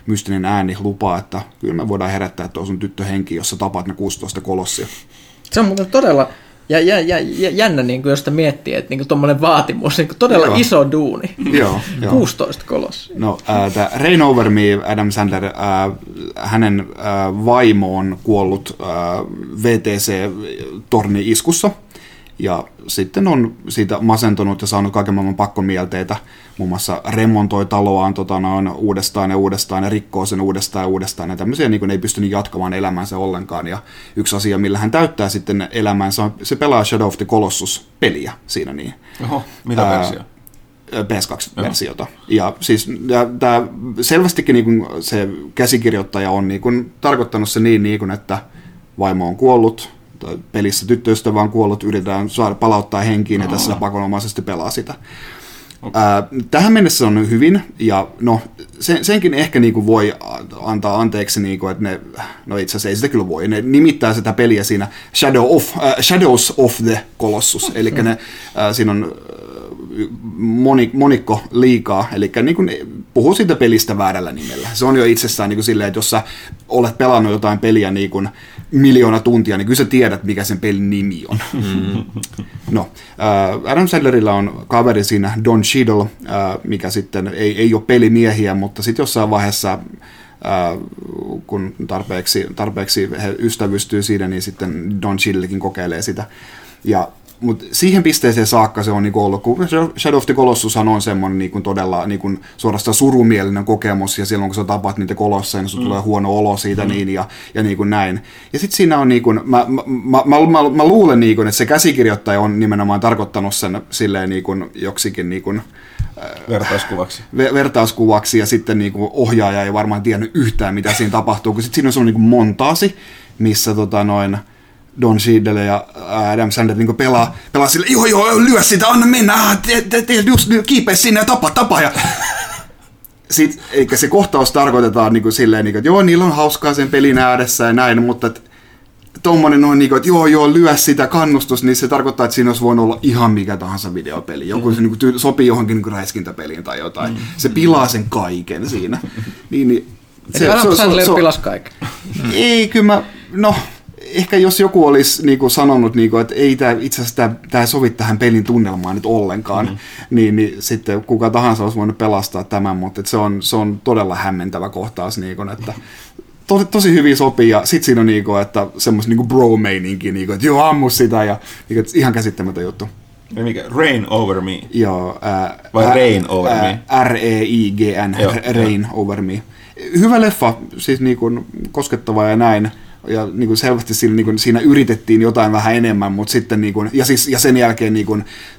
mystinen ääni lupaa, että kyllä me voidaan herättää tuo sun tyttö henki, jos sä tapaat ne 16 kolossia. Se on muuten todella ja, ja, ja, ja jännä, niin kuin, jos sitä miettii, että niin tuommoinen vaatimus, niin kuin todella joo. iso duuni. joo, 16 kolos. No, äh, tämä Rain Over Me, Adam Sandler, äh, hänen äh, vaimo on kuollut äh, VTC-torni-iskussa. Ja sitten on siitä masentunut ja saanut kaiken maailman pakkomielteitä. Muun muassa remontoi taloaan tota, noin, uudestaan ja uudestaan ja rikkoo sen uudestaan ja uudestaan. Ja tämmöisiä niin ei pystynyt jatkamaan elämänsä ollenkaan. Ja yksi asia, millä hän täyttää sitten elämänsä on, se pelaa Shadow of the Colossus-peliä siinä niin. Oho, mitä versio? PS2-versiota. Ja siis tämä selvästikin niin se käsikirjoittaja on niin tarkoittanut se niin, niin kuin, että vaimo on kuollut, pelissä tyttöystävä on kuollut, yritetään saada palauttaa henkiin ja tässä pakonomaisesti pelaa sitä. Okay. Tähän mennessä on hyvin, ja no, sen, senkin ehkä niinku voi antaa anteeksi, niinku, että ne, no itse asiassa ei sitä kyllä voi, ne nimittää sitä peliä siinä Shadow of, äh, Shadows of the Colossus, eli ne, äh, siinä on moni, monikko liikaa, eli niin kuin puhuu siitä pelistä väärällä nimellä. Se on jo itsessään niin kuin silleen, että jos sä olet pelannut jotain peliä niin kuin miljoona tuntia, niin kyllä sä tiedät, mikä sen pelin nimi on. Mm. No, äh, Adam Sandlerilla on kaveri siinä Don Cheadle, äh, mikä sitten ei, ei ole pelimiehiä, mutta sitten jossain vaiheessa Uh, kun tarpeeksi, tarpeeksi he ystävystyy siinä, niin sitten Don Cheadlekin kokeilee sitä. Ja mutta siihen pisteeseen saakka se on niinku ollut, kun Shadow of the Colossus on semmoinen niinku todella niinku suorastaan surumielinen kokemus, ja silloin kun sä tapaat niitä kolosseja, niin mm. tulee huono olo siitä mm. niin, ja, ja niinku näin. Ja sitten siinä on, niinku, mä, mä, mä, mä, mä, mä luulen, niinku, että se käsikirjoittaja on nimenomaan tarkoittanut sen silleen niinku, joksikin niinku, vertauskuvaksi. Ver- vertauskuvaksi, ja sitten niinku, ohjaaja ei varmaan tiennyt yhtään, mitä siinä tapahtuu, kun sitten siinä on semmoinen niinku montaasi, missä tota, noin, Don Cheadle ja Adam Sandler niin pelaa, pelaa sille, joo joo, lyö sitä, anna mennä, ah, te, te, te, just kiipeä sinne ja tapa, tapa. Ja [LAUGHS] sit, eikä se kohtaus tarkoitetaan niin kuin silleen, niin kuin, että joo, niillä on hauskaa sen pelin ääressä ja näin, mutta että tommonen on niin kuin, että joo joo, lyö sitä kannustus, niin se tarkoittaa, että siinä olisi voinut olla ihan mikä tahansa videopeli. Joku mm. se niin kuin, sopii johonkin niin kuin räiskintäpeliin tai jotain. Mm. Se pilaa sen kaiken siinä. [LAUGHS] Niin, niin, se, se, se, se, se, pilas kaiken. Ei, kyllä mä, no, ehkä jos joku olisi niin kuin sanonut, niin kuin, että ei tämä, itse asiassa tämä, sovi tähän pelin tunnelmaan nyt ollenkaan, mm. niin, niin sitten kuka tahansa olisi voinut pelastaa tämän, mutta se on, se on todella hämmentävä kohtaus, niin kuin, että to, tosi hyvin sopii ja sit siinä on niinku, että semmoista niinku bro-meininki, niinku, että joo ammu sitä ja niinku, että ihan käsittämätön juttu. Mikä? Rain over me. Joo, ää, Vai ää, Rain Over ää, Me? R-E-I-G-N, Joo, Rain Over Me. Hyvä leffa, siis niinku koskettava ja näin. Ja niinku selvästi siinä, niinku, siinä yritettiin jotain vähän enemmän, mutta sitten niinku, ja, siis, ja sen jälkeen niinku,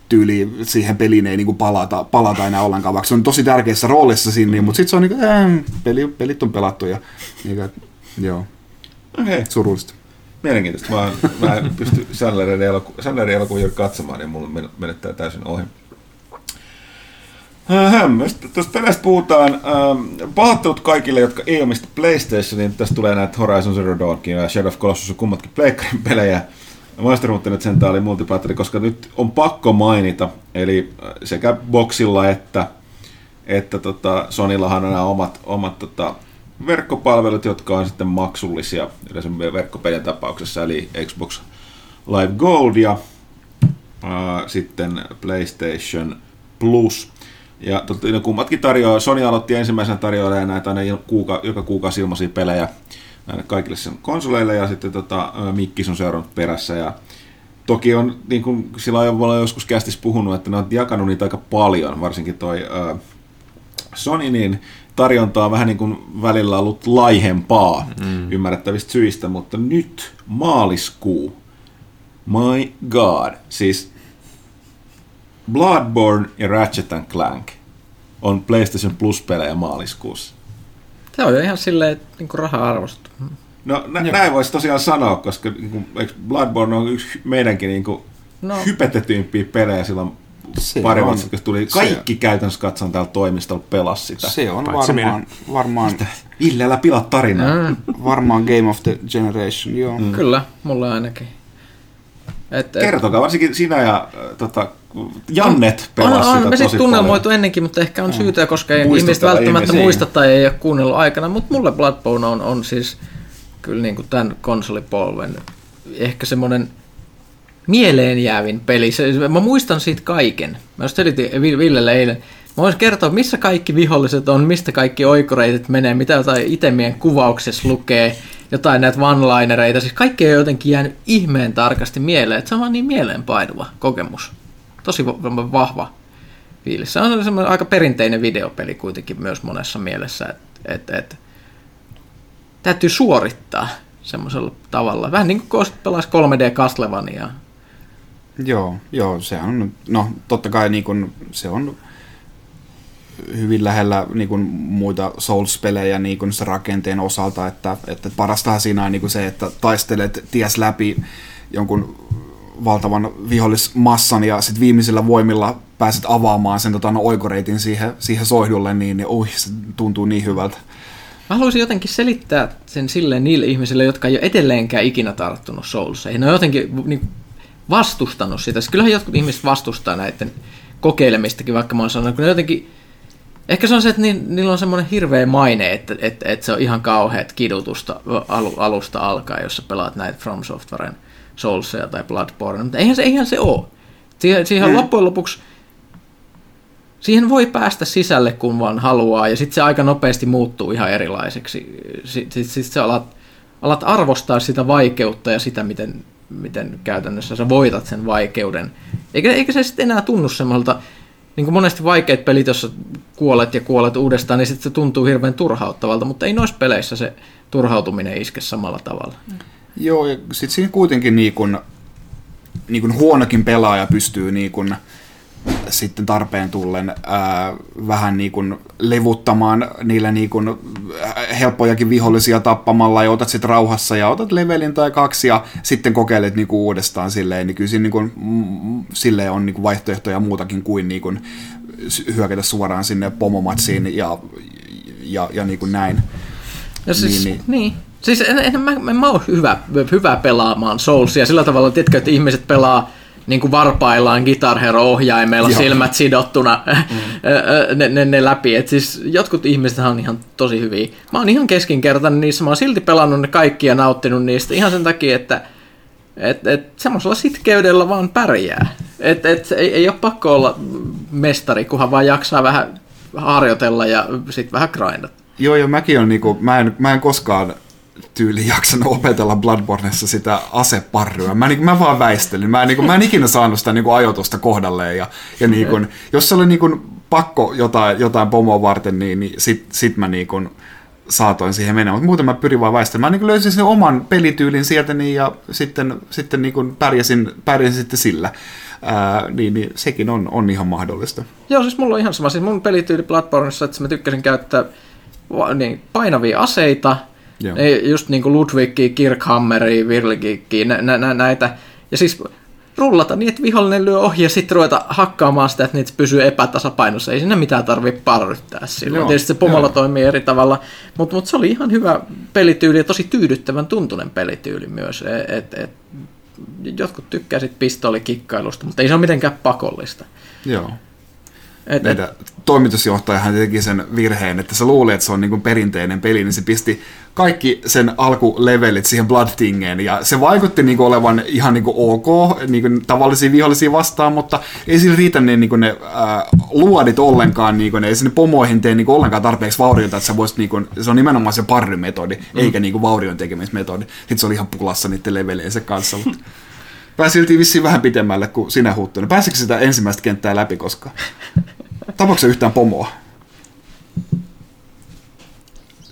tyyli siihen peliin ei niinku palata, palata enää ollenkaan, vaikka se on tosi tärkeässä roolissa siinä, niin, mutta sitten se on niinku, äh, peli, pelit on pelattu ja niinku, et, joo, Okei, okay. surullista. mielenkiintoista. Mä, mä en pysty Sandlerin eloku- Sandlerin elokuvan juuri katsomaan, niin mulla men- menettää täysin ohi. Ähä, jos tuosta peleistä puhutaan, ähm, pahoittelut kaikille, jotka ei omista PlayStationin, tästä tulee näitä Horizon Zero Dawnkin ja Shadow of Colossus on kummatkin Pleikkarin pelejä. Monster Hunter nyt sentään oli multiplatteri, koska nyt on pakko mainita, eli äh, sekä Boxilla että, että tota, Sonyllahan on nämä omat, omat tota, verkkopalvelut, jotka on sitten maksullisia yleensä verkkopelien tapauksessa, eli Xbox Live Gold ja ää, sitten PlayStation Plus. Ja totta, ne kummatkin tarjoaa, Sony aloitti ensimmäisenä tarjoilemaan näitä aina kuuka, joka kuukausi ilmaisia pelejä näille kaikille sen konsoleille ja sitten tota, ää, Mikkis on seurannut perässä. Ja Toki on, niin kuin sillä on joskus kästis puhunut, että ne on jakanut niitä aika paljon, varsinkin toi ää, Sony, niin tarjonta on vähän niin kuin välillä ollut laihempaa mm. ymmärrettävistä syistä, mutta nyt maaliskuu, my god, siis Bloodborne ja Ratchet and Clank on PlayStation Plus-pelejä maaliskuussa. Se on jo ihan silleen niin kuin raha-arvostettu. No nä- näin voisi tosiaan sanoa, koska niin kuin, eikö Bloodborne on yksi meidänkin niin kuin, no. Hypetetyimpiä pelejä silloin Se pari on. vuotta kun tuli. Se- Kaikki käytännössä katson täällä toimistolla pelas sitä. Se on Paitsi varmaan, varmaan, älä pilaa tarinaa. Mm, varmaan Game of the Generation, joo. Mm. Kyllä, mulla ainakin. Et, Kertokaa, varsinkin sinä ja äh, tota, Jannet on, pelas on, sitä me tosi tunnelmoitu paljon. ennenkin, mutta ehkä on syytä, koska ei ihmiset välttämättä ihmisiä. muista tai ei ole kuunnellut aikana, mutta mulle Bloodborne on, on siis kyllä niin kuin tämän konsolipolven ehkä semmoinen mieleen jäävin peli. Se, mä muistan siitä kaiken. Mä just selitin Vi- Villelle eilen. Mä voisin kertoa, missä kaikki viholliset on, mistä kaikki oikoreitit menee, mitä jotain itemien kuvauksessa lukee, jotain näitä one-linereita. Siis kaikki on jotenkin jäänyt ihmeen tarkasti mieleen, että se on vaan niin mieleenpainuva kokemus. Tosi va- vahva fiilis. Se on semmoinen aika perinteinen videopeli kuitenkin myös monessa mielessä, että et, et, täytyy suorittaa semmoisella tavalla. Vähän niin kuin kun pelaisi 3D Castlevaniaa. Joo, joo, se on, no totta kai niin kun, se on hyvin lähellä niin kun, muita Souls-pelejä niin se rakenteen osalta, että, että parastahan siinä on niin kun se, että taistelet ties läpi jonkun valtavan vihollismassan ja sitten viimeisillä voimilla pääset avaamaan sen tota, no, oikoreitin siihen, siihen soihdulle, niin, niin oi, se tuntuu niin hyvältä. Mä haluaisin jotenkin selittää sen silleen niille ihmisille, jotka ei ole edelleenkään ikinä tarttunut Soulseihin. Ne on jotenkin niin, vastustanut sitä. Siis Kyllähän jotkut ihmiset vastustaa näiden kokeilemistakin, vaikka mä oon sanonut, kun ne jotenkin... Ehkä se on se, että ni, niillä on semmoinen hirveä maine, että, että, että se on ihan kauheat kidutusta alu, alusta alkaen, jos sä pelaat näitä From Softwaren Soulsia tai Bloodborne. Mutta eihän se, eihän se ole. Siihen, siihen mm. loppujen lopuksi siihen voi päästä sisälle, kun vaan haluaa, ja sitten se aika nopeasti muuttuu ihan erilaiseksi. Sitten sit sä alat, alat arvostaa sitä vaikeutta ja sitä, miten, miten käytännössä sä voitat sen vaikeuden. Eikä, eikä se sitten enää tunnu semmoilta, niin kuin monesti vaikeat pelit, jossa kuolet ja kuolet uudestaan, niin sitten se tuntuu hirveän turhauttavalta, mutta ei noissa peleissä se turhautuminen iske samalla tavalla. Joo, ja sitten siinä kuitenkin niin kun, niin kun huonokin pelaaja pystyy niin kun, sitten tarpeen tullen ää, vähän niin kun levuttamaan niillä niin äh, helppojakin vihollisia tappamalla ja otat sitten rauhassa ja otat levelin tai kaksi ja sitten kokeilet niin kun, uudestaan silleen, niin kyllä siinä niin kun, mm, silleen on niin kun vaihtoehtoja muutakin kuin, niin kun, hyökätä suoraan sinne pomomatsiin ja, ja, ja niin kuin näin. No siis, Niin, niin, niin. Siis en, en, mä, en mä oon hyvä, hyvä pelaamaan Soulsia sillä tavalla, tiedätkö, että ihmiset pelaa niin kuin varpaillaan Guitar Hero-ohjaimella, Joo. silmät sidottuna mm. [LAUGHS] ne, ne, ne, läpi. Et siis jotkut ihmiset on ihan tosi hyviä. Mä oon ihan keskinkertainen niissä, mä oon silti pelannut ne kaikki ja nauttinut niistä ihan sen takia, että et, et semmoisella sitkeydellä vaan pärjää. Et, et, ei, ei ole pakko olla mestari, kunhan vaan jaksaa vähän harjoitella ja sitten vähän grindata. Joo, ja mäkin on niinku, mä en, mä en koskaan tyyli jaksanut opetella Bloodborneissa sitä aseparryä. Mä, niin, mä vaan väistelin. Mä, niin, mä en ikinä saanut sitä niin ajoitusta kohdalleen. Ja, ja niin kuin, jos se oli niin kuin, pakko jotain, jotain pomoa varten, niin, niin sit, sit mä niin kuin, saatoin siihen mennä, mutta muuten mä pyrin vaan väistämään. Mä niin löysin sen oman pelityylin sieltä niin, ja sitten, sitten niin kuin pärjäsin, pärjäsin sitten sillä. Ää, niin, niin sekin on, on ihan mahdollista. Joo, siis mulla on ihan sama. Siis mun pelityyli Bloodborneissa, että mä tykkäsin käyttää niin, painavia aseita, Joo. Ei, just niin kuin Ludwigia, Kirkhammeria, Virligigia, nä- nä- nä- näitä. Ja siis rullata niin, että vihollinen lyö ohi ja sitten ruveta hakkaamaan sitä, että niitä pysyy epätasapainossa. Ei siinä mitään tarvitse parryttää silloin. Joo, Tietysti se pomolla joo. toimii eri tavalla, mutta mut se oli ihan hyvä pelityyli ja tosi tyydyttävän tuntunen pelityyli myös. Et, et, jotkut tykkää sit pistoolikikkailusta, mutta ei se ole mitenkään pakollista. Joo. Et, et, Meidän toimitusjohtajahan teki sen virheen, että se luuli, että se on niin perinteinen peli, niin se pisti kaikki sen alkulevelit siihen Blood Thingeen, ja se vaikutti niin kuin olevan ihan niin kuin ok niin kuin tavallisia vihollisia vastaan, mutta ei sillä riitä ne, niin kuin ne äh, luodit ollenkaan, niin kuin ne, ei sinne pomoihin tee niin kuin ollenkaan tarpeeksi vauriota, että sä voisit, niin kuin, se on nimenomaan se parrymetodi, mm. eikä niin kuin vaurion tekemismetodi. Sitten se oli ihan pulassa niiden leveleensä kanssa, mutta [LAUGHS] pääsiltiin vissiin vähän pitemmälle kuin sinä huuttunut. Pääsikö sitä ensimmäistä kenttää läpi koskaan? Tapaako se yhtään pomoa?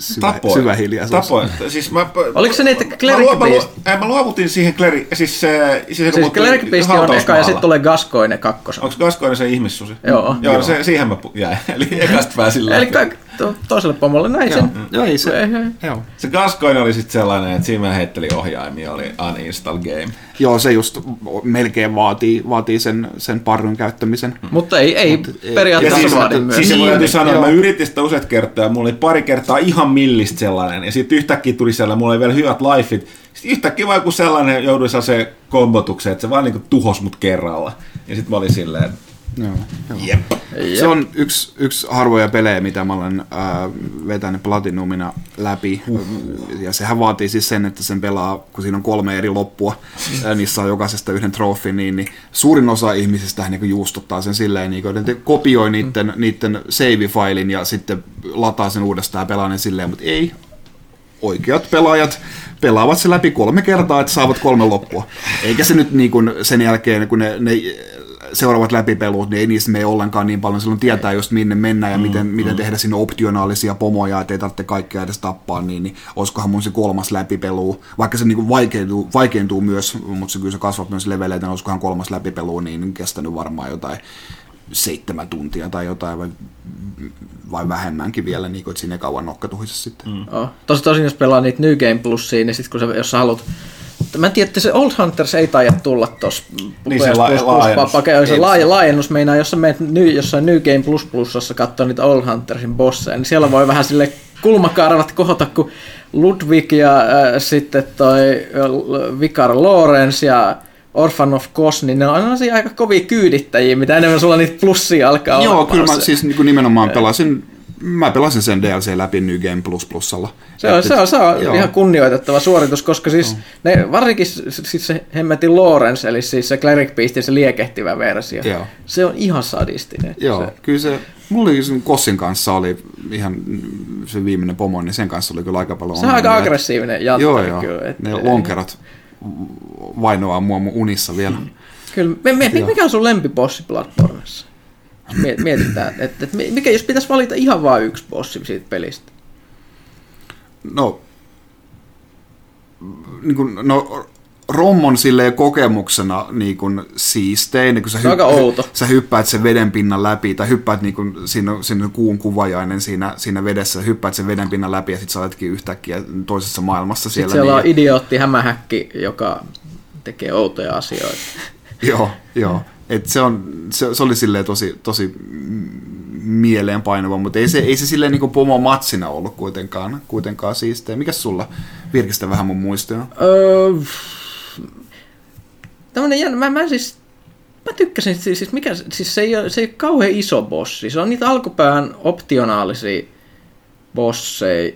Syvä, Tapoin. syvä hiljaisuus. Tapoin. Siis mä, Oliko se niitä mä, Cleric mä, ei, mä luovutin siihen kleri, siis, se, siis, se, siis Cleric Beast on eka ja sitten tulee Gascoigne kakkosen. Onko Gaskoinen se ihmissusi? Joo. Joo, Joo. Se, siihen mä jäin. [LAUGHS] Eli ekasta pääsin läpi. Eli to, toiselle pomolle näin Joo, sen. joo, ei se. Joo. Se Gaskoinen oli sitten sellainen, että siinä mä heittelin ohjaimia, oli uninstall game. joo, se just melkein vaatii, vaatii sen, sen parrun käyttämisen. Mutta ei, ei Mut periaatteessa siis, vaadi myös. siis Niin, sanoa, mä yritin sitä useat kertaa, mulla oli pari kertaa ihan millistä sellainen, ja sitten yhtäkkiä tuli sellainen, mulla oli vielä hyvät lifeit, sitten yhtäkkiä vaan joku sellainen jouduin se kombotukseen, että se vaan niinku tuhos mut kerralla. Ja sitten mä olin silleen, Joo, joo. jep. Se on yksi, yksi harvoja pelejä, mitä mä olen äh, vetänyt Platinumina läpi. Ja sehän vaatii siis sen, että sen pelaa, kun siinä on kolme eri loppua, [LAUGHS] äh, niissä on jokaisesta yhden trofi, niin, niin suurin osa ihmisistä niin juustuttaa sen silleen, niin kuin, että kopioi niiden, niiden save-failin ja sitten lataa sen uudestaan ja pelaa ne silleen, mutta ei, oikeat pelaajat pelaavat se läpi kolme kertaa, että saavat kolme loppua. Eikä se nyt niin kuin sen jälkeen, kun ne, ne seuraavat läpipelut, niin ei niistä mene ollenkaan niin paljon. Silloin tietää just minne mennään ja mm, miten, mm. miten tehdä sinne optionaalisia pomoja, ettei tarvitse kaikkea edes tappaa, niin, niin olisikohan mun se kolmas läpipelu, vaikka se niin kuin vaikeentuu, vaikeentuu myös, mutta se kyllä se kasvat myös leveleitä, niin olisikohan kolmas läpipelu, niin kestänyt varmaan jotain seitsemän tuntia tai jotain, vai, vai vähemmänkin vielä, niin kuin, että siinä ei kauan nokka tuhise sitten. Mm. Oh. Tosi tosin, jos pelaa niitä New Game Plusia, niin sit kun sä, jos sä haluat Mä en tiedä, että se Old Hunters ei taida tulla tuossa Niin se la- laajennus. se Ei. laaja, laajennus meinaa, jos sä menet ny, jossain New Game Plus Plusassa katsoa niitä Old Huntersin bosseja, niin siellä voi vähän sille kulmakarvat kohota, kun Ludwig ja äh, sitten toi äh, Vicar Lawrence ja Orphan of Kos, niin ne on sellaisia aika kovia kyydittäjiä, mitä enemmän sulla niitä plussia alkaa Joo, kyllä mä siis niin nimenomaan pelasin, mä pelasin sen DLC läpi New Game Plus Plusalla. Se on, Et- se on, se on joo. ihan kunnioitettava suoritus, koska siis ne, varsinkin siis se hemmetin Lawrence, eli siis se Cleric Beastin se liekehtivä versio, Joo. se on ihan sadistinen. Joo, Se, kyllä se, mulla oli sen Kossin kanssa oli ihan se viimeinen pomo, niin sen kanssa oli kyllä aika paljon se on aika aggressiivinen janttari Joo, joo. kyllä. Et, ne lonkerot vainoaa mua mun unissa vielä. Kyllä. Me, me, mikä on sun lempibossi Bloodborneissa? Miet- Mietitään, että et, mikä jos pitäisi valita ihan vain yksi bossi siitä pelistä. No, niin kuin, no rommon silleen kokemuksena niin kuin siistein, kun sä, Se on aika outo. sä hyppäät sen veden pinnan läpi, tai hyppäät niin kuin, siinä, on- siinä on kuun kuvajainen siinä, siinä vedessä, sä hyppäät sen veden pinnan läpi ja sit sä oletkin yhtäkkiä toisessa maailmassa Sitten siellä. siellä niin, on idiootti hämähäkki, joka tekee outoja asioita. [LAUGHS] Joo, joo. Et se, on, se, se, oli silleen tosi, tosi mieleenpainava, mutta ei se, ei se silleen niin pomo matsina ollut kuitenkaan, kuitenkaan siistiä. Mikäs sulla virkistä vähän mun muistoja? Öö, tämmönen jännä, mä, mä siis, mä tykkäsin, siis, siis, mikä, siis se, ei ole, se ei ole kauhean iso bossi, se on niitä alkupään optionaalisia bosseja,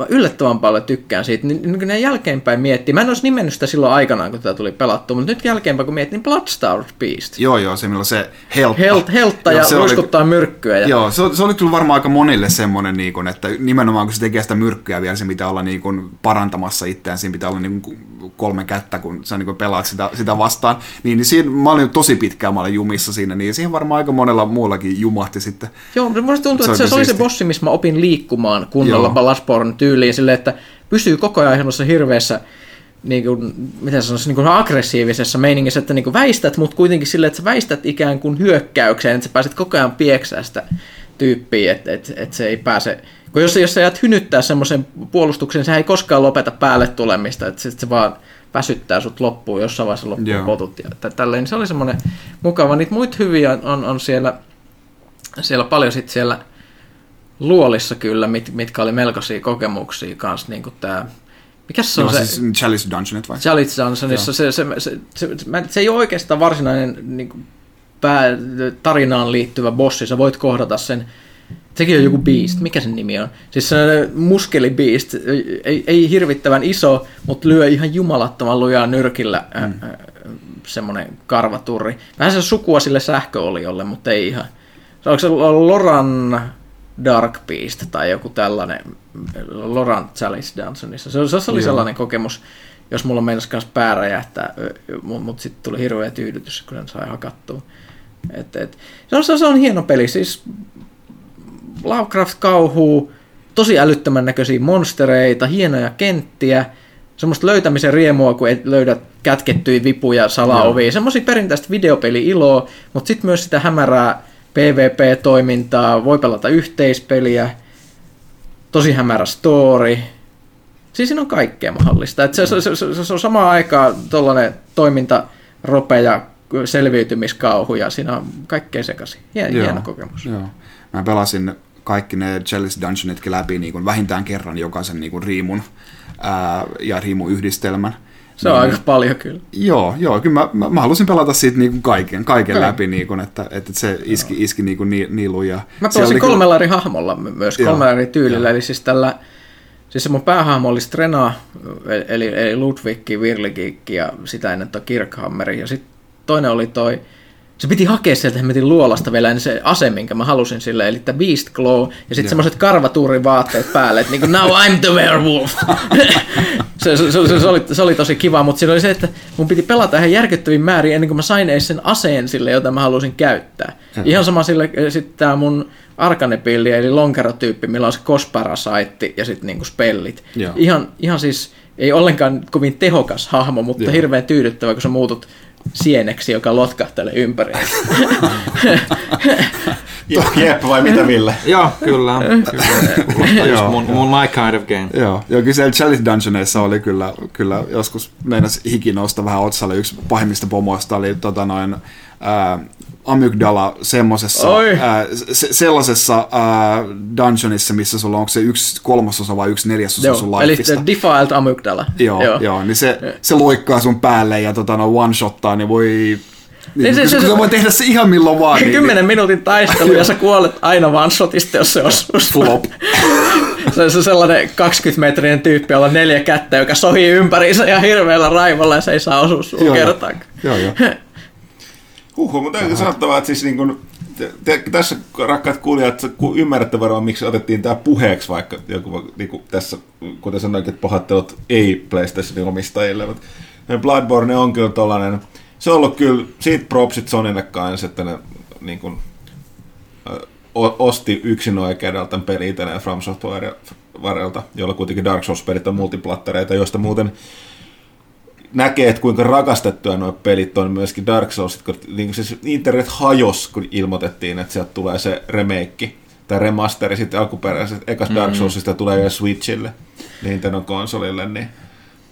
mä yllättävän paljon tykkään siitä. Niin, niin kun ne jälkeenpäin miettii, mä en olisi nimennyt sitä silloin aikanaan, kun tätä tuli pelattu, mutta nyt jälkeenpäin kun miettii, niin Bloodstar Beast. Joo, joo, se millä se heltta. Helt, heltta Joo, ja ruiskuttaa myrkkyä. Ja, Joo, se, se oli kyllä varmaan aika monille semmoinen, niin kuin, että nimenomaan kun se tekee sitä myrkkyä vielä, se pitää olla niin kuin, parantamassa itseään, siinä pitää olla niin kuin, kolme kättä, kun sä niin kuin, pelaat sitä, sitä vastaan. Niin, niin siinä, mä olin tosi pitkään, mä olin jumissa siinä, niin siihen varmaan aika monella muullakin jumahti sitten. Joo, mutta musta tuntuu, Se että se, se oli se bossi, missä mä opin liikkumaan kunnolla. Bloodborne tyyliin silleen, että pysyy koko ajan semmoisessa hirveässä niin kuin, miten sanoisi, niin kuin aggressiivisessa meiningissä, että niin kuin väistät, mutta kuitenkin silleen, että sä väistät ikään kuin hyökkäykseen, että sä pääset koko ajan pieksää sitä tyyppiä, että, että, että se ei pääse, kun jos, jos sä jäät hynyttää semmoisen puolustuksen, sehän ei koskaan lopeta päälle tulemista, että se, se vaan väsyttää sut loppuun, jossain vaiheessa loppuu Joo. potut ja tä- tälleen. Se oli semmoinen mukava. Niitä muita hyviä on, on siellä, siellä paljon sitten siellä luolissa kyllä, mit, mitkä oli melkoisia kokemuksia kanssa, niin kuin tämä, mikä se on Joo, se, siis Chalice Dungeonit vai? Chalice Johnsonissa, se, se, se, se, se, se ei ole oikeastaan varsinainen niin kuin, pää, tarinaan liittyvä bossi, sä voit kohdata sen, sekin on joku beast, mikä sen nimi on? Siis se muskeli beast, ei, ei hirvittävän iso, mutta lyö ihan jumalattoman lujaa nyrkillä mm. semmoinen karvaturri. Vähän se sukua sille sähköoliolle, mutta ei ihan. Se onko se Loran Dark Beast tai joku tällainen, Loran Chalice Dungeonissa. Se, se oli Joo. sellainen kokemus, jos mulla meinasi myös pää räjähtää, mutta mut sitten tuli hirveä tyydytys, kun sen sai hakattua. Et, et, se, on, se, on- hieno peli, siis Lovecraft-kauhuu, tosi älyttömän näköisiä monstereita, hienoja kenttiä, semmoista löytämisen riemua, kun et löydä kätkettyjä vipuja, salaovia, semmoisia perinteistä videopeli-iloa, mutta sitten myös sitä hämärää PvP-toimintaa, voi pelata yhteispeliä, tosi hämärä story. Siis siinä on kaikkea mahdollista. Et se, se, se, se, se on samaan aikaan tuollainen toiminta, ropeja, selviytymiskauhu ja siinä on kaikkea sekaisin. Hien, Joo. hieno kokemus. Joo. Mä pelasin kaikki ne Chalice Dungeonitkin läpi niin kuin vähintään kerran jokaisen niin kuin riimun ää, ja riimuyhdistelmän. Se on Niin- aika paljon kyllä. Joo, joo, kyllä mä, mä, mä halusin pelata siitä niin kuin kaiken, kaiken Okei. läpi, niin kuin, että, että se iski, iski niin kuin ni, niiluun. Ja Mä pelasin kyllä- kolmella eri hahmolla my- myös, Joo, kolmella eri tyylillä, joo. eli siis tällä, siis se mun päähahmo oli Strena, eli, eli Ludwig, Virligik ja sitä ennen toi Kirkhammeri, ja sitten toinen oli toi, se piti hakea sieltä hemmetin luolasta vielä ennen se ase, minkä mä halusin sille, eli tämä Beast Glow, ja sitten semmoiset karvatuurivaatteet päälle, että niinku now I'm the werewolf. [LAUGHS] se, se, se, se, oli, se oli tosi kiva, mutta siinä oli se, että mun piti pelata ihan järkyttäviin määrin ennen kuin mä sain edes sen aseen sille, jota mä halusin käyttää. Ihan sama sille, sitten tämä mun arkanepilli, eli lonkerotyyppi, millä on se kosparasaitti ja sitten niinku spellit. Joo. Ihan, ihan siis ei ollenkaan kovin tehokas hahmo, mutta Joo. hirveän tyydyttävä, kun sä muutut sieneksi, joka lotkahtelee ympäri. [LAUGHS] Jep, vai mitä Ville? Joo, kyllä. Joo, mun, mun my kind of game. Joo, joo kyllä siellä Chalice Dungeoneissa oli kyllä, kyllä joskus meinas hiki nousta vähän otsalle. Yksi pahimmista pomoista oli tota noin, ää, amygdala semmosessa, Oi. ää, se, sellaisessa ää, dungeonissa, missä sulla on onko se yksi kolmasosa vai yksi neljäsosa sun Joo, eli lifeista. se Defiled Amygdala. Joo, joo. joo, niin se, se loikkaa sun päälle ja tota, no one-shottaa, niin voi... Niin, se- se, se- se, se- se, voi tehdä se ihan milloin vaan. [LAUGHS] Niin, 10 minuutin taistelu [LAUGHS] ja sä kuolet aina one shotista, jos se osuu. sua. Flop. [LAUGHS] Se on se sellainen 20-metrinen tyyppi, jolla on neljä kättä, joka sohii ympäriinsä ja hirveällä raivolla ja se ei saa osua sua Joo, joo. kertaakaan. Joo, joo. Huhhuh, mutta täytyy sanottava, että siis niin kuin, te, te, tässä rakkaat kuulijat ku- ymmärrätte varmaan, miksi otettiin tämä puheeksi, vaikka joku, niin kuin tässä, kuten sanoin, että pahoittelut ei PlayStationin omistajille, mutta Bloodborne on kyllä tollainen, se on ollut kyllä, siitä propsit Sonylle kanssa, että ne niin kuin, osti yksin oikeudelta tämän peli itselleen From Softwarelta, jolla kuitenkin Dark Souls-pelit on multiplattereita, joista muuten näkee, että kuinka rakastettuja nuo pelit on myöskin Dark Souls, kun niin siis internet hajos, kun ilmoitettiin, että sieltä tulee se remake tai remasteri sitten alkuperäisestä ekas Dark Soulsista tulee jo Switchille, Nintendo konsolille, niin,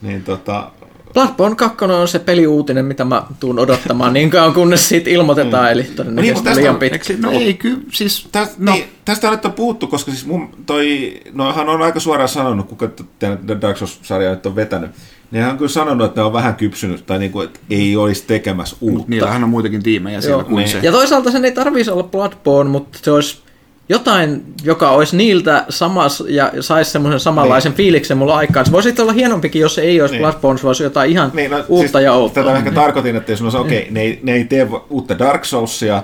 niin tota, Bloodborne 2 on se peliuutinen, mitä mä tuun odottamaan niin kauan, kunnes siitä ilmoitetaan, eli Niin, todennäköisesti tästä liian pitkä. No ei kyllä, siis... Tästä, No. niin, tästä on puhuttu, koska siis mun toi, no hän on aika suoraan sanonut, kuka tämän Dark Souls-sarjaa nyt on vetänyt, niin hän on kyllä sanonut, että ne on vähän kypsynyt, tai niin kuin, että ei olisi tekemässä uutta. Niillähän on muitakin tiimejä siellä Joo, kuin niin. se. Ja toisaalta sen ei tarvitsisi olla Bloodborne, mutta se olisi jotain, joka olisi niiltä samas ja saisi semmoisen samanlaisen niin. fiiliksen mulla aikaan. Se voisi olla hienompikin, jos se ei olisi niin. Bloodborne, se voisi jotain ihan niin, no, uutta siis ja outoa. Tätä ehkä tarkoitin, että jos okei, okay, ne, ei, ne ei tee uutta Dark Soulsia,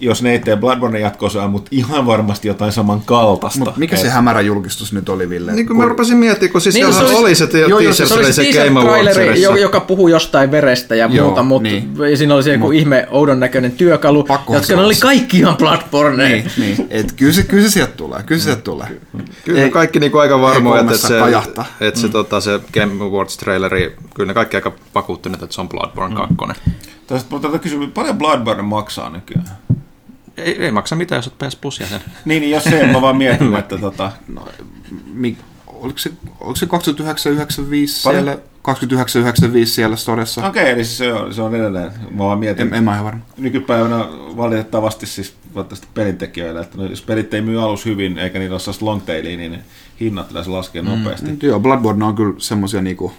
jos ne ei tee Bloodborne jatkoa, mutta ihan varmasti jotain samankaltaista. Mut mikä se hämärä julkistus nyt oli, Ville? Niin kuin kun... mä rupesin miettimään, kun siis niin, se oli se, jo, jo, se, oli se, Game traileri, joka puhuu jostain verestä ja joo, muuta, mutta niin. siinä oli se joku Mut. ihme oudon näköinen työkalu, Pakko jotka ne oli kaikki ihan Bloodborne. Niin, niin. Et kyllä, se, kyllä se sieltä tulee, kyllä se sieltä tulee. Kyllä ei, kaikki niinku aika varmoja, että se, että se, mm. tota, se Game Awards traileri, kyllä ne kaikki aika vakuuttuneet, että se on Bloodborne 2. Mm. Tästä tätä kysyä, paljon Bloodborne maksaa nykyään? Ei, ei maksa mitään, jos olet PS Plus-jäsen. niin, niin jos se, mä vaan mietin, että tota... No, mi, oliko se, oliko se 2995 siellä, 2995 siellä storessa? Okei, okay, eli se on, se on edelleen. Mä vaan mietin. En, en mä ihan varma. Nykypäivänä valitettavasti siis valitettavasti pelintekijöillä, että no, jos pelit ei myy alus hyvin, eikä niillä ole long tailia, niin hinnat pitäisi laskea mm, nopeasti. Joo, Bloodborne on kyllä semmoisia niinku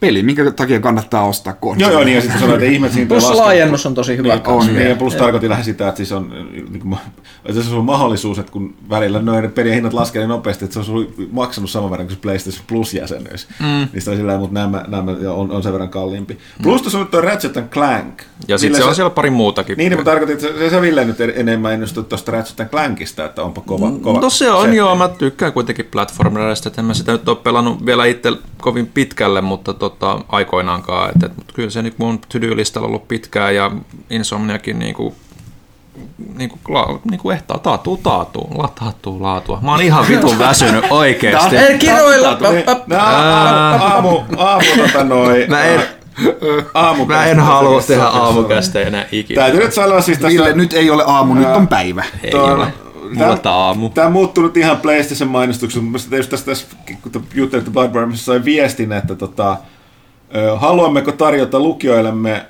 peli, minkä takia kannattaa ostaa konsoli. Joo, joo, niin ja sitten sanoit, että ihme siinä Plus laajennus on tosi hyvä. Niin, on, niin, ja plus tarkoitin lähes sitä, että siis on, niin kuin, että se on mahdollisuus, että kun välillä noin pelien hinnat laskee niin nopeasti, että se on maksanut saman verran kuin PlayStation Plus-jäsenyys. Mm. Niin sitä on sillä mutta nämä, nämä on, on sen verran kalliimpi. Plus tuossa on tuo Ratchet Clank. Ja sitten se on siellä pari muutakin. Niin, mutta tarkoitin, että se, se Ville nyt enemmän innostu tuosta Ratchet Clankista, että onpa kova, mm, kova No se on setti. joo, mä tykkään kuitenkin platformerista, että en mä sitä nyt ole pelannut vielä itse kovin pitkälle, mutta tota, aikoinaankaan. Et, et, mutta kyllä se nyt mun to-do-listalla ollut pitkään ja Insomniakin niinku niin kuin, la, niin kuin ehtaa, taatuu, taatuu, la, taatuu, laatua. Mä oon ihan vitun väsynyt oikeesti. Kiroilla. Aamu, aamu tota noin. Mä en, Mä en halua tehdä aamukästä enää ikinä. Täytyy nyt sanoa siis tästä... Ville, nyt ei ole aamu, nyt on päivä. Ei ole. Mulla tämä, aamu. Tämä on muuttunut ihan PlayStation mainostuksen, mutta tietysti tästä, tästä kun juttelitte Bloodborne, sai viestin, että tota, haluammeko tarjota lukijoillemme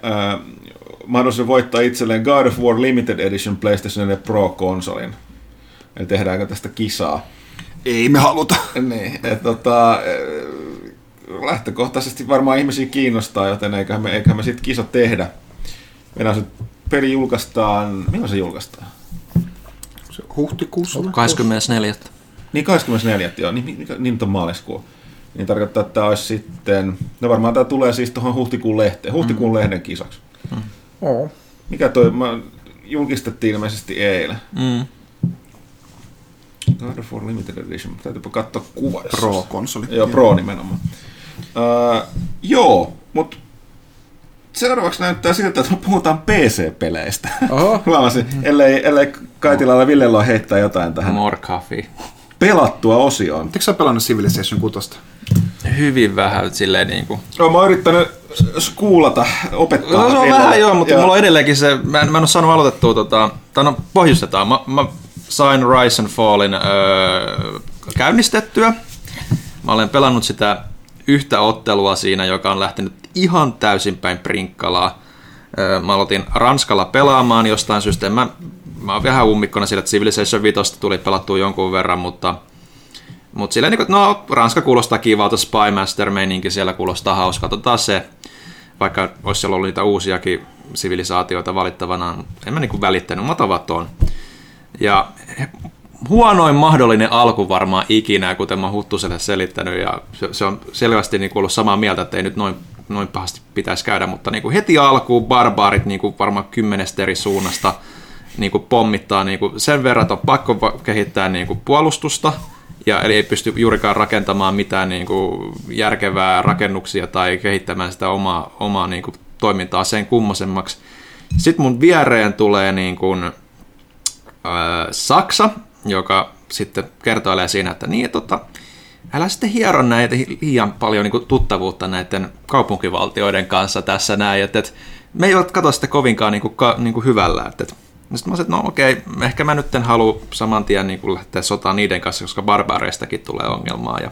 mahdollisuuden voittaa itselleen God of War Limited Edition PlayStation 4 Pro-konsolin. Eli tehdäänkö tästä kisaa? Ei me haluta. Niin, että tota, lähtökohtaisesti varmaan ihmisiä kiinnostaa, joten eiköhän me, eiköhän me sitten kisa tehdä. Meidän se peli julkaistaan, milloin se julkaistaan? Huhtikuussa? 24. Niin 24, joo, niin, niin, niin on maaliskuu. Niin tarkoittaa, että tämä olisi sitten, no varmaan tämä tulee siis tuohon huhtikuun lehteen, huhtikuun mm. lehden kisaksi. Mm. Oh. Mikä toi, mä, julkistettiin ilmeisesti eilen. Mm. God of War Limited Edition, täytyypä katsoa kuva. Pro-konsoli. Joo, Pro nimenomaan. Uh, joo, mutta seuraavaksi näyttää siltä, että puhutaan PC-peleistä. Oho. [LAUGHS] Huomasin, ellei, ellei Kaitilalla Villellä heittää jotain tähän. More coffee. Pelattua osioon. Eikö sä pelannut Civilization 6? Hyvin vähän silleen niin kuin... No, mä oon yrittänyt skuulata, opettaa. No, se on vähän joo, mutta ja... mulla on edelleenkin se, mä en, mä en ole saanut aloitettua, tota, tai no pohjustetaan. Mä, mä sain Rise and Fallin öö, käynnistettyä. Mä olen pelannut sitä yhtä ottelua siinä, joka on lähtenyt ihan täysin päin prinkkalaa. Mä aloitin Ranskalla pelaamaan jostain syystä. Mä, mä oon vähän ummikkona sillä, että Civilization 5 tuli pelattua jonkun verran, mutta mutta silleen, niin no, Ranska kuulostaa kivalta, Spymaster-meininki siellä kuulostaa hauska, katsotaan se. Vaikka olisi siellä ollut niitä uusiakin sivilisaatioita valittavana, en mä niin välittänyt, mä otan vaan ton. Ja huonoin mahdollinen alku varmaan ikinä, kuten mä Huttuselle selittänyt, ja se, se on selvästi niin ollut samaa mieltä, että ei nyt noin, noin pahasti pitäisi käydä, mutta niin kuin heti alkuun barbaarit niin kuin varmaan kymmenestä eri suunnasta niin kuin pommittaa niin kuin sen verran, että on pakko kehittää niin kuin puolustusta, ja eli ei pysty juurikaan rakentamaan mitään niin kuin järkevää rakennuksia tai kehittämään sitä omaa, omaa niin kuin toimintaa sen kummosemmaksi. Sitten mun viereen tulee niin kuin, äh, Saksa, joka sitten kertoilee siinä, että niin, tota, älä sitten hiero näitä liian paljon niin tuttavuutta näiden kaupunkivaltioiden kanssa tässä näin, että, että me ei ole katso sitä kovinkaan niin kuin, niin kuin hyvällä, että, että sitten mä sanoin, no okei, ehkä mä nyt en halua saman tien niin kuin lähteä sotaan niiden kanssa, koska barbaareistakin tulee ongelmaa. Ja,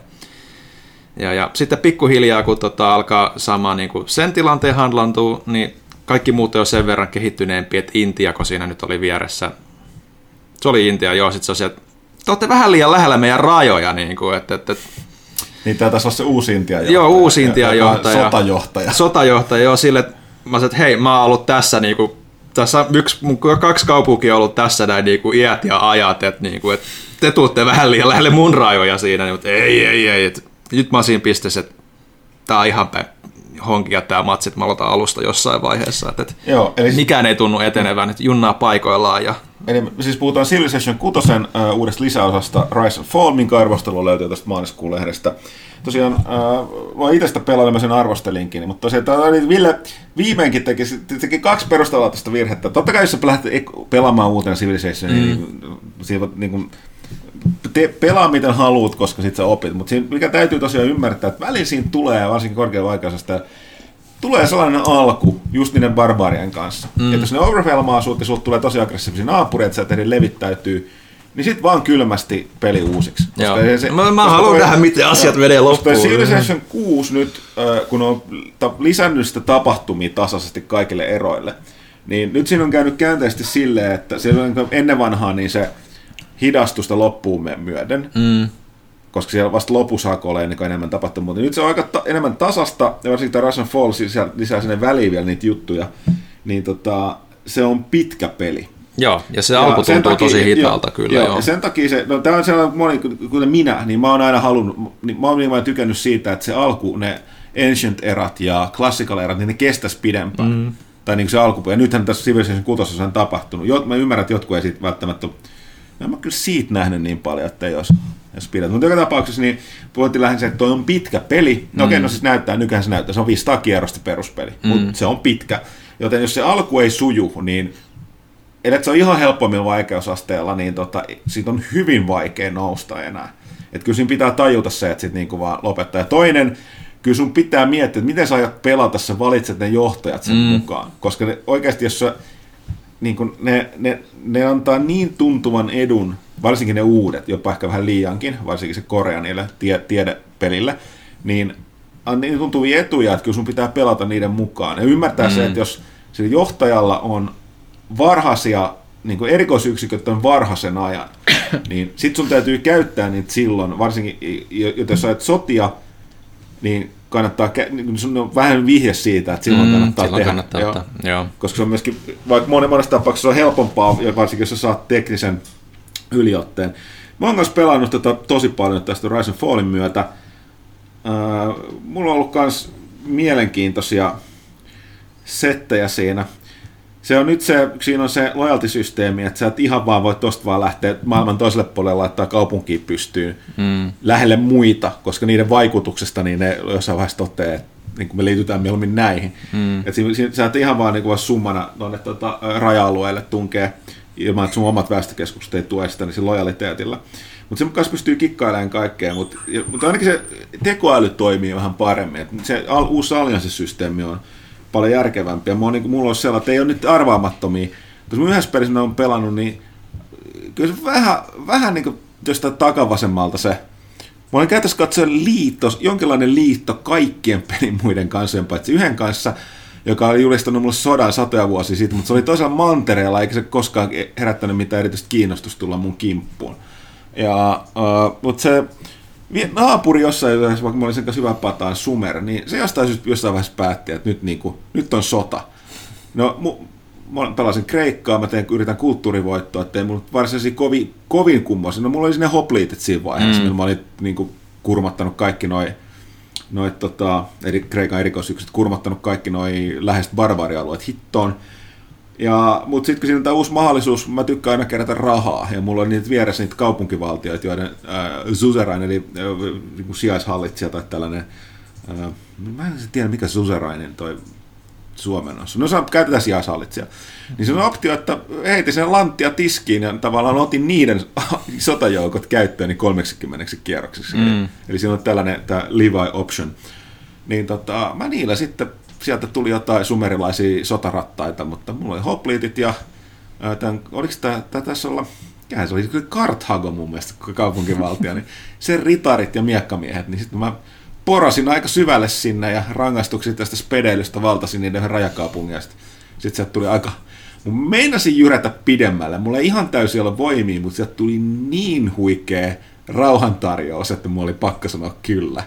ja, ja sitten pikkuhiljaa, kun tota, alkaa saamaan niin kuin sen tilanteen handlantua, niin kaikki muut on sen verran kehittyneempi, että Intia, kun siinä nyt oli vieressä, se oli Intia, joo, sitten se on että te olette vähän liian lähellä meidän rajoja, niin kuin, että, että, niin tämä taisi olla se uusi Intia johtaja. Joo, uusi Intia johtaja. Sotajohtaja. Sotajohtaja, joo, sille, mä sanoin, että hei, mä oon ollut tässä niin kuin tässä yksi, mun kaksi kaupunkia on ollut tässä näin niin kuin iät ja ajat, että, niin kuin, että te tuutte vähän liian lähelle mun rajoja siinä, niin, mutta ei, ei, ei, että nyt mä oon siinä pisteessä, että tää on ihan päin honkia tämä matsi, että mä aloitan alusta jossain vaiheessa. Että, että Joo, eli... Mikään ei tunnu etenevän, että junnaa paikoillaan. Ja... Eli siis puhutaan Civilization 6 uh, uudesta lisäosasta Rise and Fall, minkä arvostelu löytyy tästä maaliskuun lehdestä. Tosiaan, uh, mä itse sitä pelailen, mä sen arvostelinkin, mutta tosiaan tämä oli Ville viimeinkin teki, teki kaksi perustavallista virhettä. Totta kai jos sä lähdet pelaamaan uutena Civilization, niin mm. niin, siinä, niin kuin, te, pelaa miten haluat, koska sit sä opit. Mutta mikä täytyy tosiaan ymmärtää, että väliin siinä tulee, varsinkin korkean vaikeusasta, tulee sellainen alku just niiden barbarien kanssa. Mm. Että jos ne overwhelmaa sut ja sulta tulee tosi aggressiivisia naapureita, että sä tehdä levittäytyy, niin sitten vaan kylmästi peli uusiksi. Koska. Se, mä, mä haluan nähdä, miten asiat menee loppuun. Civilization 6 nyt, kun on lisännyt sitä tapahtumia tasaisesti kaikille eroille, niin nyt siinä on käynyt käänteisesti silleen, että ennen vanhaa niin se hidastusta loppuun myöden, mm. Koska siellä vasta lopussa alkoi olla ennen kuin enemmän tapahtunut. Mutta nyt se on aika ta- enemmän tasasta, ja varsinkin tämä Russian Fall lisää, lisää sinne väliin vielä niitä juttuja, niin tota, se on pitkä peli. Joo, ja se ja alku tuntuu takia, tosi hitaalta jo, kyllä. Joo, joo. Ja sen takia se, no tämä on sellainen, moni, kuten minä, niin mä oon aina halunnut, niin mä oon niin tykännyt siitä, että se alku, ne ancient erat ja classical erat, niin ne kestäisi pidempään. Mm. Tai niin kuin se alku, ja nythän tässä Civilization 6 on tapahtunut. Jot, mä ymmärrän, että jotkut ei siitä välttämättä en mä kyllä siitä nähnyt niin paljon, että jos, jos pidät. Mutta joka tapauksessa niin puhuttiin lähinnä että toi on pitkä peli. No mm. okei, no siis näyttää, nykyään se näyttää, se on 500 kierrosta peruspeli, mm. mutta se on pitkä. Joten jos se alku ei suju, niin että se on ihan helpommilla vaikeusasteella, niin tota, siitä on hyvin vaikea nousta enää. Että kyllä siinä pitää tajuta se, että sitten niinku vaan lopettaa. Ja toinen, kyllä sun pitää miettiä, että miten sä aiot pelata, sä valitset ne johtajat sen mm. mukaan. Koska ne, oikeasti, jos sä niin kuin ne, ne, ne antaa niin tuntuvan edun, varsinkin ne uudet, jopa ehkä vähän liiankin, varsinkin se Korea niille tie, tiedepelille, niin on niin tuntuvia etuja, että kyllä sun pitää pelata niiden mukaan. Ja ymmärtää mm. se, että jos sillä johtajalla on varhaisia niin kuin erikoisyksiköt on varhaisen ajan, [COUGHS] niin sit sun täytyy käyttää niitä silloin, varsinkin jos sä sotia, niin kannattaa, niin sun on vähän vihje siitä, että silloin mm, kannattaa silloin tehdä. Kannattaa joo. Ottaa. Joo. Koska se on myöskin, vaikka monessa tapauksessa on helpompaa, varsinkin jos sä saat teknisen yliotteen. Mä oon kanssa pelannut tätä tosi paljon tästä Rise and Fallin myötä. Äh, mulla on ollut myös mielenkiintoisia settejä siinä se on nyt se, siinä on se lojaltisysteemi, että sä et ihan vaan voi tosta vaan lähteä maailman toiselle puolelle laittaa kaupunkiin pystyyn mm. lähelle muita, koska niiden vaikutuksesta niin ne jossain vaiheessa toteaa, että niin kuin me liitytään mieluummin näihin. Mm. Että siinä, siinä, sä et ihan vaan niin kuin summana tuonne tuota, raja-alueelle tunkee ilman, että sun omat väestökeskukset ei tue sitä niin sillä lojaliteetilla. Mutta se mukaan pystyy kikkailemaan kaikkea, mutta, mutta ainakin se tekoäly toimii vähän paremmin. Et se al, uusi allianssisysteemi on paljon järkevämpiä. Mulla on, niin, mulla on sellainen, että ei ole nyt arvaamattomia. Koska yhdessä pelissä on pelannut, niin kyllä se vähän, vähän niin kuin jostain takavasemmalta se. Mä olen käytössä katsoa liitto, jonkinlainen liitto kaikkien pelin muiden kanssa, paitsi yhden kanssa, joka oli julistanut mulle sodan satoja vuosia sitten, mutta se oli toisella mantereella, eikä se koskaan herättänyt mitään erityistä kiinnostusta tulla mun kimppuun. Ja, uh, mutta se, naapuri jossain vaiheessa, vaikka mä olin sen kanssa hyvä pataan Sumer, niin se jostain syystä jossain vaiheessa päätti, että nyt, niin kuin, nyt on sota. No, mu, mä pelasin Kreikkaa, mä teen, yritän kulttuurivoittoa, ettei mulla varsinaisesti kovin, kovin kummoisia. No mulla oli ne hopliitit siinä vaiheessa, mm. mä olin niin kuin, kurmattanut kaikki noin noit, tota, eri Kreikan erikoisykset, kurmattanut kaikki noin lähes barbarialueet hittoon. Ja, mutta sitten kun siinä on tämä uusi mahdollisuus, mä tykkään aina kerätä rahaa, ja mulla on niitä vieressä niitä kaupunkivaltioita, joiden äh, Suzerain, eli äh, niin sijaishallitsija tai tällainen, äh, mä en tiedä mikä Suzerainin toi suomennos. No saa käytetään sijaishallitsija. Niin se on optio, että heitin sen lanttia tiskiin ja tavallaan otin niiden [LAUGHS] sotajoukot käyttöön niin 30 kierroksiksi. Mm. Eli siinä on tällainen tämä Levi option. Niin tota, mä niillä sitten sieltä tuli jotain sumerilaisia sotarattaita, mutta mulla oli hopliitit ja tämän, oliko tämä, tämä tässä olla, mikähän se oli, Karthago mun mielestä kaupunkivaltio, niin sen ritarit ja miekkamiehet, niin sitten mä porasin aika syvälle sinne ja rangaistukset tästä spedeilystä valtasin niiden rajakaupungin sitten sieltä tuli aika, mun meinasin jyrätä pidemmälle, mulla ei ihan täysin ole voimia, mutta sieltä tuli niin huikea rauhantarjous, että mulla oli pakko sanoa kyllä.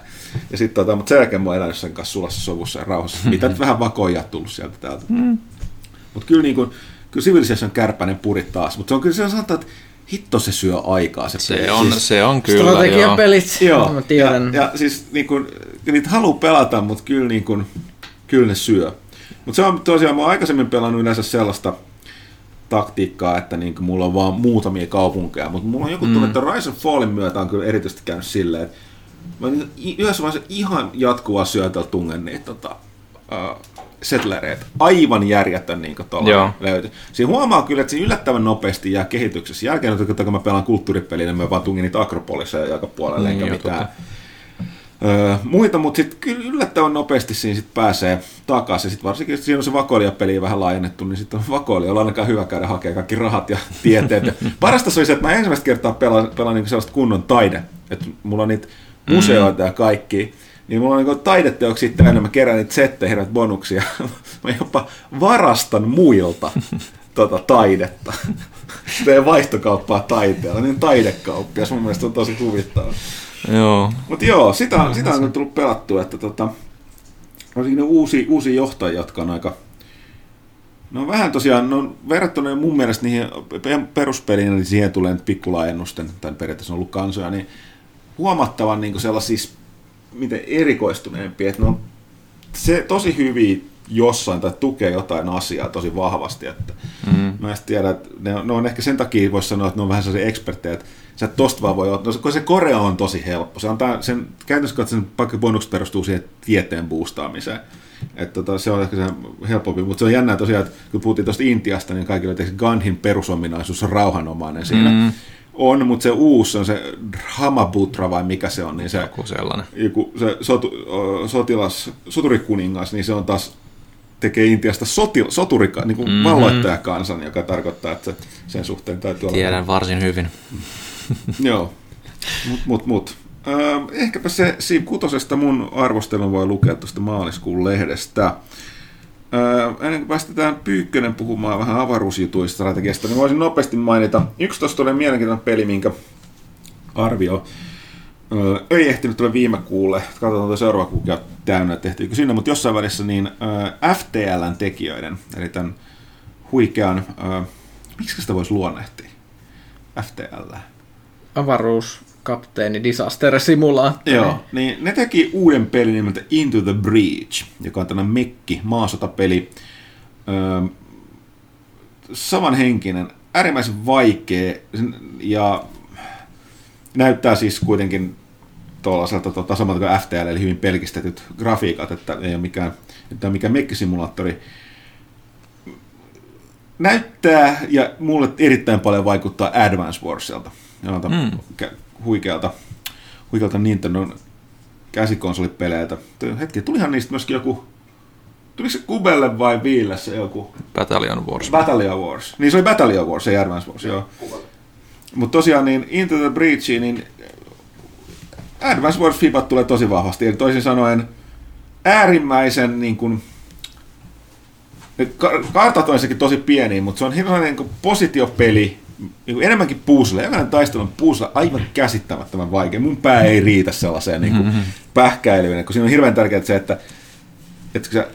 Ja sitten tota, mutta sen jälkeen mä oon elänyt sen kanssa sulassa sovussa ja rauhassa. [LAUGHS] Mitä nyt vähän vakoja tullut sieltä täältä. Mm. Mutta kyllä niin kuin, kyllä Civilization kärpäinen purit taas, mutta se on kyllä se sanotaan, että hitto se syö aikaa se, Se peli. on, Siis, se on kyllä, joo. Strategiapelit, joo, mä tiedän. Ja, ja siis niin kuin, niitä haluaa pelata, mutta kyllä, niin kuin, kyllä ne syö. Mutta se on tosiaan, mä oon aikaisemmin pelannut yleensä sellaista taktiikkaa, että niin kuin mulla on vaan muutamia kaupunkeja, mutta mulla on joku tunne, että Rise of Fallin myötä on kyllä erityisesti käynyt silleen, että mä niin yhdessä vaiheessa ihan jatkuvaa syötellä tungen niitä tota, uh, settlereitä. Aivan järjetön niin tuolla löytyi. Siinä huomaa kyllä, että siinä yllättävän nopeasti jää kehityksessä. Jälkeen, kun mä pelaan kulttuuripeliä, niin mä vaan tungin niitä akropoliseja joka puolelle, Niin, eikä mitään öö, muita, mutta sitten kyllä yllättävän nopeasti siinä sit pääsee takaisin. Sitten varsinkin, siinä on se vakoilijapeli vähän laajennettu, niin sitten on vakoilija, on ainakaan hyvä käydä hakea kaikki rahat ja [LAUGHS] tieteet. Ja parasta se oli se, että mä ensimmäistä kertaa pelaan, pelaan niin sellaista kunnon taide. Että mulla on niitä museoita ja kaikki. Niin mulla on niin taideteoksia täynnä, mä kerään niitä settejä, herrat bonuksia. [LAUGHS] mä jopa varastan muilta tota taidetta. [LAUGHS] Teen vaihtokauppaa taiteella, niin taidekauppias mun mielestä on tosi huvittava. Joo. Mutta joo, sitä, sitä on tullut pelattua, että tota, varsinkin ne uusi, uusi johtajia, jotka on aika, no vähän tosiaan, no verrattuna mun mielestä niihin pe- peruspeliin, niin siihen tulee nyt pikkulaajennusten, tai periaatteessa on ollut kansoja, niin huomattavan niin sellaisia, miten erikoistuneempia, että ne on se tosi hyviä jossain tai tukee jotain asiaa tosi vahvasti. Että mm. Mä en tiedä, että ne on, ne on ehkä sen takia voisi sanoa, että ne on vähän sellaisia eksperttejä, että sä et tosta vaan voi ottaa, no, kun se Korea on tosi helppo. Se antaa sen, käytännössä bonus perustuu siihen tieteen boostaamiseen. Että tota, se on ehkä se helpompi, mutta se on jännää tosiaan, että kun puhuttiin tuosta Intiasta, niin kaikille tietysti Gandhin perusominaisuus on rauhanomainen siinä. Mm. On, mutta se uusi on se Hamabutra vai mikä se on, niin se, Joku sellainen. joku, se sotu, sotilas, soturikuningas, niin se on taas tekee Intiasta soti, soturika, niin kuin mm-hmm. valloittajakansan, joka tarkoittaa, että se, sen suhteen täytyy olla... Tiedän varsin hyvin. [LAUGHS] Joo, mut, mut, mut. Öö, ehkäpä se Siv Kutosesta mun arvostelun voi lukea tuosta maaliskuun lehdestä. Öö, ennen kuin päästetään Pyykkönen puhumaan vähän avaruusjutuista strategiasta, niin voisin nopeasti mainita. Yksi tuosta oli mielenkiintoinen peli, minkä arvio öö, ei ehtinyt tulla viime kuulle. Katsotaan tuo seuraava kuukausi täynnä, tehtiinkö sinne, mutta jossain välissä niin öö, FTLn tekijöiden, eli tämän huikean, öö, miksi sitä voisi luonnehtia? FTL. Avaruuskapteeni Disaster Simulaattori. Joo, niin ne teki uuden pelin nimeltä Into the Breach, joka on tämmöinen mekki, maasotapeli. Öö, samanhenkinen, äärimmäisen vaikea ja näyttää siis kuitenkin tuollaiselta tota, samalta kuin FTL, eli hyvin pelkistetyt grafiikat, että ei ole mikään, että mikä mekkisimulaattori. Näyttää ja mulle erittäin paljon vaikuttaa Advance Warsilta, jolta mm. huikealta, huikealta Nintendon käsikonsolipeleiltä. Hetki, tulihan niistä myöskin joku, tuliko se Kubelle vai Viille se joku? Battalion Wars. Battalion Wars. Niin se oli Battalion Wars, ei Advance Wars, joo. Mutta tosiaan niin Into the Breachiin, niin Advance Wars FIBat tulee tosi vahvasti. Eli toisin sanoen äärimmäisen niin kuin, kartat on sekin tosi pieniä, mutta se on hirveän niin positiopeli, niin enemmänkin puusle. Jokainen taistelu on puusle aivan käsittämättömän vaikea. Mun pää ei riitä sellaiseen niin kuin mm-hmm. pähkäilyyn, kun siinä on hirveän tärkeää se, että, että se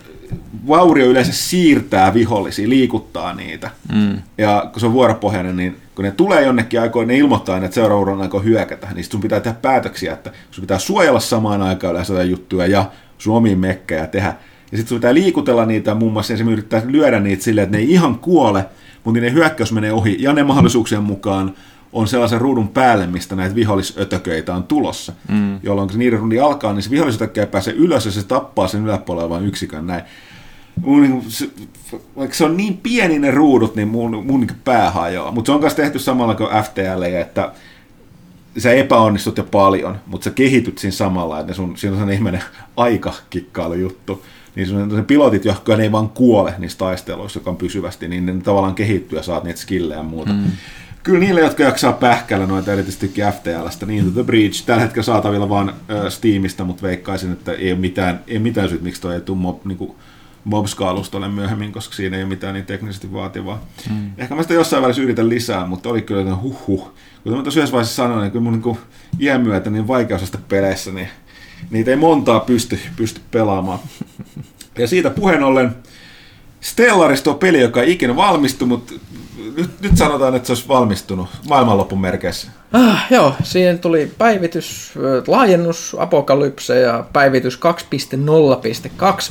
vaurio yleensä siirtää vihollisia, liikuttaa niitä. Mm. Ja kun se on vuoropohjainen, niin kun ne tulee jonnekin aikoin, ne ilmoittaa aina, että seuraava on aikoo hyökätä. Niin sun pitää tehdä päätöksiä, että sun pitää suojella samaan aikaan yleensä jotain juttuja ja sun omiin mekkejä tehdä. Ja sitten sun pitää liikutella niitä muun muassa, esimerkiksi yrittää lyödä niitä silleen, että ne ei ihan kuole, mutta ne hyökkäys menee ohi. Ja ne mahdollisuuksien mukaan on sellaisen ruudun päälle, mistä näitä vihollisötököitä on tulossa. Mm. Jolloin kun se niiden rundi alkaa, niin se vihollisötökkä ei pääse ylös ja se tappaa sen yläpuolella vain yksikön näin. Mun, niin, se, vaikka se on niin pieni ne ruudut, niin mun, mun niin pää hajoaa. Mutta se on myös tehty samalla kuin FTL, että sä epäonnistut jo paljon, mutta sä kehityt siinä samalla, että sun, siinä on sellainen ihminen aikakikkailu-juttu. Niin sun pilotit, jotka ne ei vaan kuole niissä taisteluissa, joka on pysyvästi, niin ne tavallaan kehittyy ja saat niitä skillejä ja muuta. Mm. Kyllä niille, jotka jaksaa pähkäillä noita erityisesti FTLstä, niin The Breach tällä hetkellä saatavilla vaan äh, Steamista, mutta veikkaisin, että ei ole mitään, ei mitään syyt, miksi toi ei tule mob, niin kuin, Mobska-alustalle myöhemmin, koska siinä ei ole mitään niin teknisesti vaativaa. Mm. Ehkä mä sitä jossain välissä yritän lisää, mutta oli kyllä että huh huh. Kuten mä tuossa yhdessä vaiheessa sanoin, niin kyllä mun niin iän myötä niin vaikeusasta peleissä, niin niitä ei montaa pysty, pysty pelaamaan. Ja siitä puheen ollen, Stellarista on peli, joka ei ikinä valmistu, mutta nyt, nyt sanotaan, että se olisi valmistunut maailmanlopun merkeissä. Ah, joo, siihen tuli päivitys, laajennus, apokalypse ja päivitys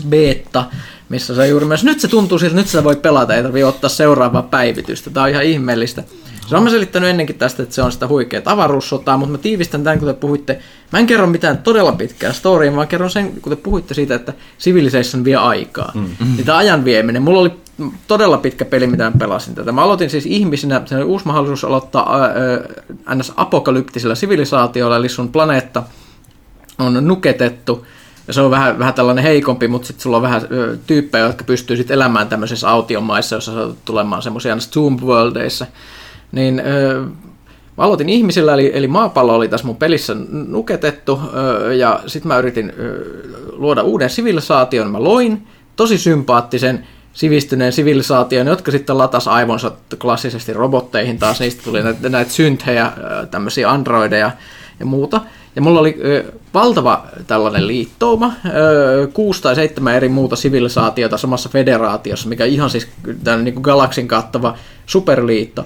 2.0.2 beta, missä se juuri myös, nyt se tuntuu siltä, nyt sitä voi pelata, ei tarvitse ottaa seuraavaa päivitystä. Tämä on ihan ihmeellistä. Se on mä selittänyt ennenkin tästä, että se on sitä huikeaa avaruussotaa, mutta mä tiivistän tämän, kun te puhuitte. Mä en kerro mitään todella pitkää storya, vaan kerron sen, kun te puhuitte siitä, että Civilization vie aikaa. Mm. Tämä ajan vieminen. Mulla oli todella pitkä peli, mitä mä pelasin tätä. Mä aloitin siis ihmisinä, se oli uusi mahdollisuus aloittaa ää, ns. apokalyptisella sivilisaatiolla, eli sun planeetta on nuketettu, ja se on vähän, vähän tällainen heikompi, mutta sitten sulla on vähän tyyppejä, jotka pystyy sitten elämään tämmöisissä autiomaissa, jossa saat tulemaan semmoisia Tomb Worldeissa. Niin ö, mä aloitin ihmisillä, eli, eli maapallo oli tässä mun pelissä nuketettu, ja sitten mä yritin luoda uuden sivilisaation, mä loin tosi sympaattisen, sivistyneen sivilisaation, jotka sitten latas aivonsa klassisesti robotteihin taas, niistä tuli näitä, näitä synthejä, tämmöisiä androideja ja muuta. Ja mulla oli valtava tällainen liittouma, kuusi tai seitsemän eri muuta sivilisaatiota samassa federaatiossa, mikä ihan siis tämmöinen niin galaksin kattava superliitto.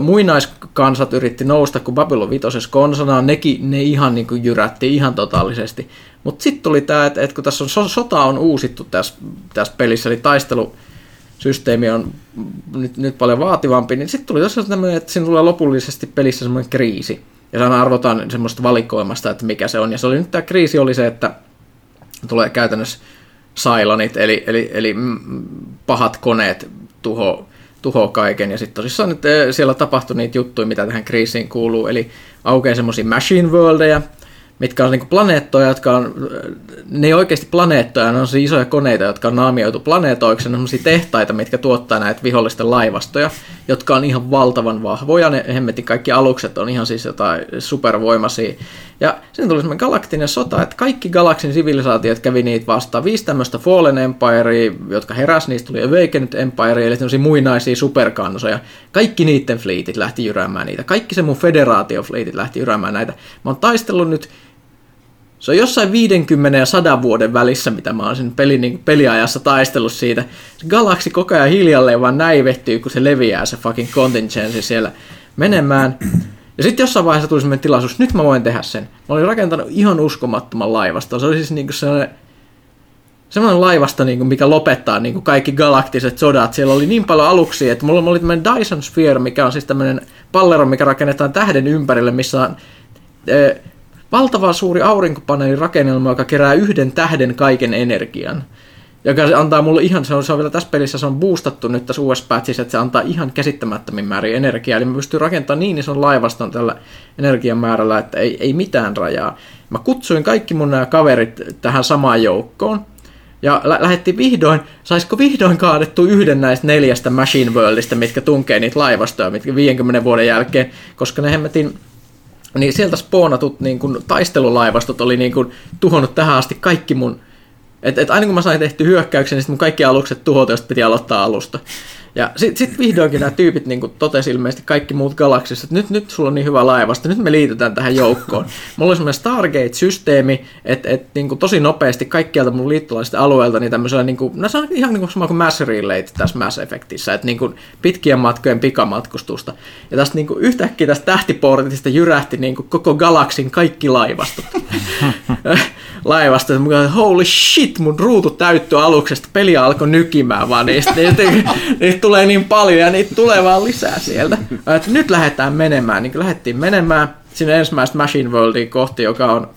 Muinaiskansat yritti nousta, kun Babylon vitosessa konsanaan, nekin ne ihan niin kuin jyrätti ihan totaalisesti. Mutta sitten tuli tämä, että, että kun tässä on so- sota on uusittu tässä, tässä pelissä, eli taistelu systeemi on nyt, nyt paljon vaativampi, niin sitten tuli tosiaan tämmöinen, että siinä tulee lopullisesti pelissä semmoinen kriisi. Ja sana arvotaan semmoista valikoimasta, että mikä se on. Ja se oli nyt tämä kriisi oli se, että tulee käytännössä Cylonit, eli, eli, eli pahat koneet tuho, tuho kaiken. Ja sitten tosissaan nyt eh, siellä tapahtui niitä juttuja, mitä tähän kriisiin kuuluu. Eli aukeaa semmoisia machine worldeja, mitkä on niinku planeettoja, jotka on, ne ei oikeasti planeettoja, ne on siis isoja koneita, jotka on naamioitu planeetoiksi, ne on tehtaita, mitkä tuottaa näitä vihollisten laivastoja, jotka on ihan valtavan vahvoja, ne hemmetin kaikki alukset on ihan siis jotain supervoimaisia. Ja siinä tuli semmoinen galaktinen sota, että kaikki galaksin sivilisaatiot kävi niitä vastaan. Viisi tämmöistä Fallen Empirea, jotka heräs, niistä tuli Awakened Empire, eli tämmöisiä muinaisia superkansoja. Kaikki niiden fleetit lähti jyräämään niitä. Kaikki se mun federaatiofleetit lähti jyräämään näitä. Mä oon taistellut nyt se on jossain 50 ja 100 vuoden välissä, mitä mä oon sen pelin, niin peliajassa taistellut siitä. Se galaksi koko ajan hiljalleen vaan näivehtyy, kun se leviää se fucking contingency siellä menemään. Ja sitten jossain vaiheessa tuli sellainen tilaisuus, nyt mä voin tehdä sen. Mä olin rakentanut ihan uskomattoman laivasta. Se oli siis niinku sellainen, semmoinen laivasta, niinku, mikä lopettaa niinku kaikki galaktiset sodat. Siellä oli niin paljon aluksia, että mulla oli tämmöinen Dyson Sphere, mikä on siis tämmöinen pallero, mikä rakennetaan tähden ympärille, missä on eh, valtava suuri aurinkopaneelirakennelma, joka kerää yhden tähden kaiken energian. Joka antaa mulle ihan, se on, se on vielä tässä pelissä, se on boostattu nyt tässä uudessa patchissa, että se antaa ihan käsittämättömin määrin energiaa. Eli mä pystyn rakentamaan niin ison laivaston tällä energian määrällä, että ei, ei mitään rajaa. Mä kutsuin kaikki mun nämä kaverit tähän samaan joukkoon. Ja lä- lähdettiin vihdoin, saisiko vihdoin kaadettu yhden näistä neljästä Machine Worldista, mitkä tunkee niitä laivastoja, mitkä 50 vuoden jälkeen, koska ne hemmetin niin sieltä spoonatut niin kun, taistelulaivastot oli niin kun, tuhonnut tähän asti kaikki mun... Et, et aina kun mä sain tehty hyökkäyksen, niin sit mun kaikki alukset tuhot, joista piti aloittaa alusta. Ja sitten sit vihdoinkin nämä tyypit niin totesi ilmeisesti kaikki muut galaksissa, että nyt, nyt sulla on niin hyvä laivasta, nyt me liitytään tähän joukkoon. Mulla oli semmoinen Stargate-systeemi, että et, niin tosi nopeasti kaikkialta mun liittolaisista alueelta niin tämmöisellä, niin kuin, no se on ihan niin kuin sama kuin Mass Relay tässä Mass Effectissä, että niin kuin pitkien matkojen pikamatkustusta. Ja tästä niin kuin yhtäkkiä tästä tähtiportista jyrähti niin kuin koko galaksin kaikki laivastot. [LAUGHS] laivasta, että holy shit, mun ruutu täyttyi aluksesta, peli alkoi nykimään vaan niistä, niistä, niistä tulee niin paljon ja niitä tulee vaan lisää sieltä. Että nyt lähdetään menemään, niin lähdettiin menemään sinne ensimmäistä Machine Worldiin kohti, joka on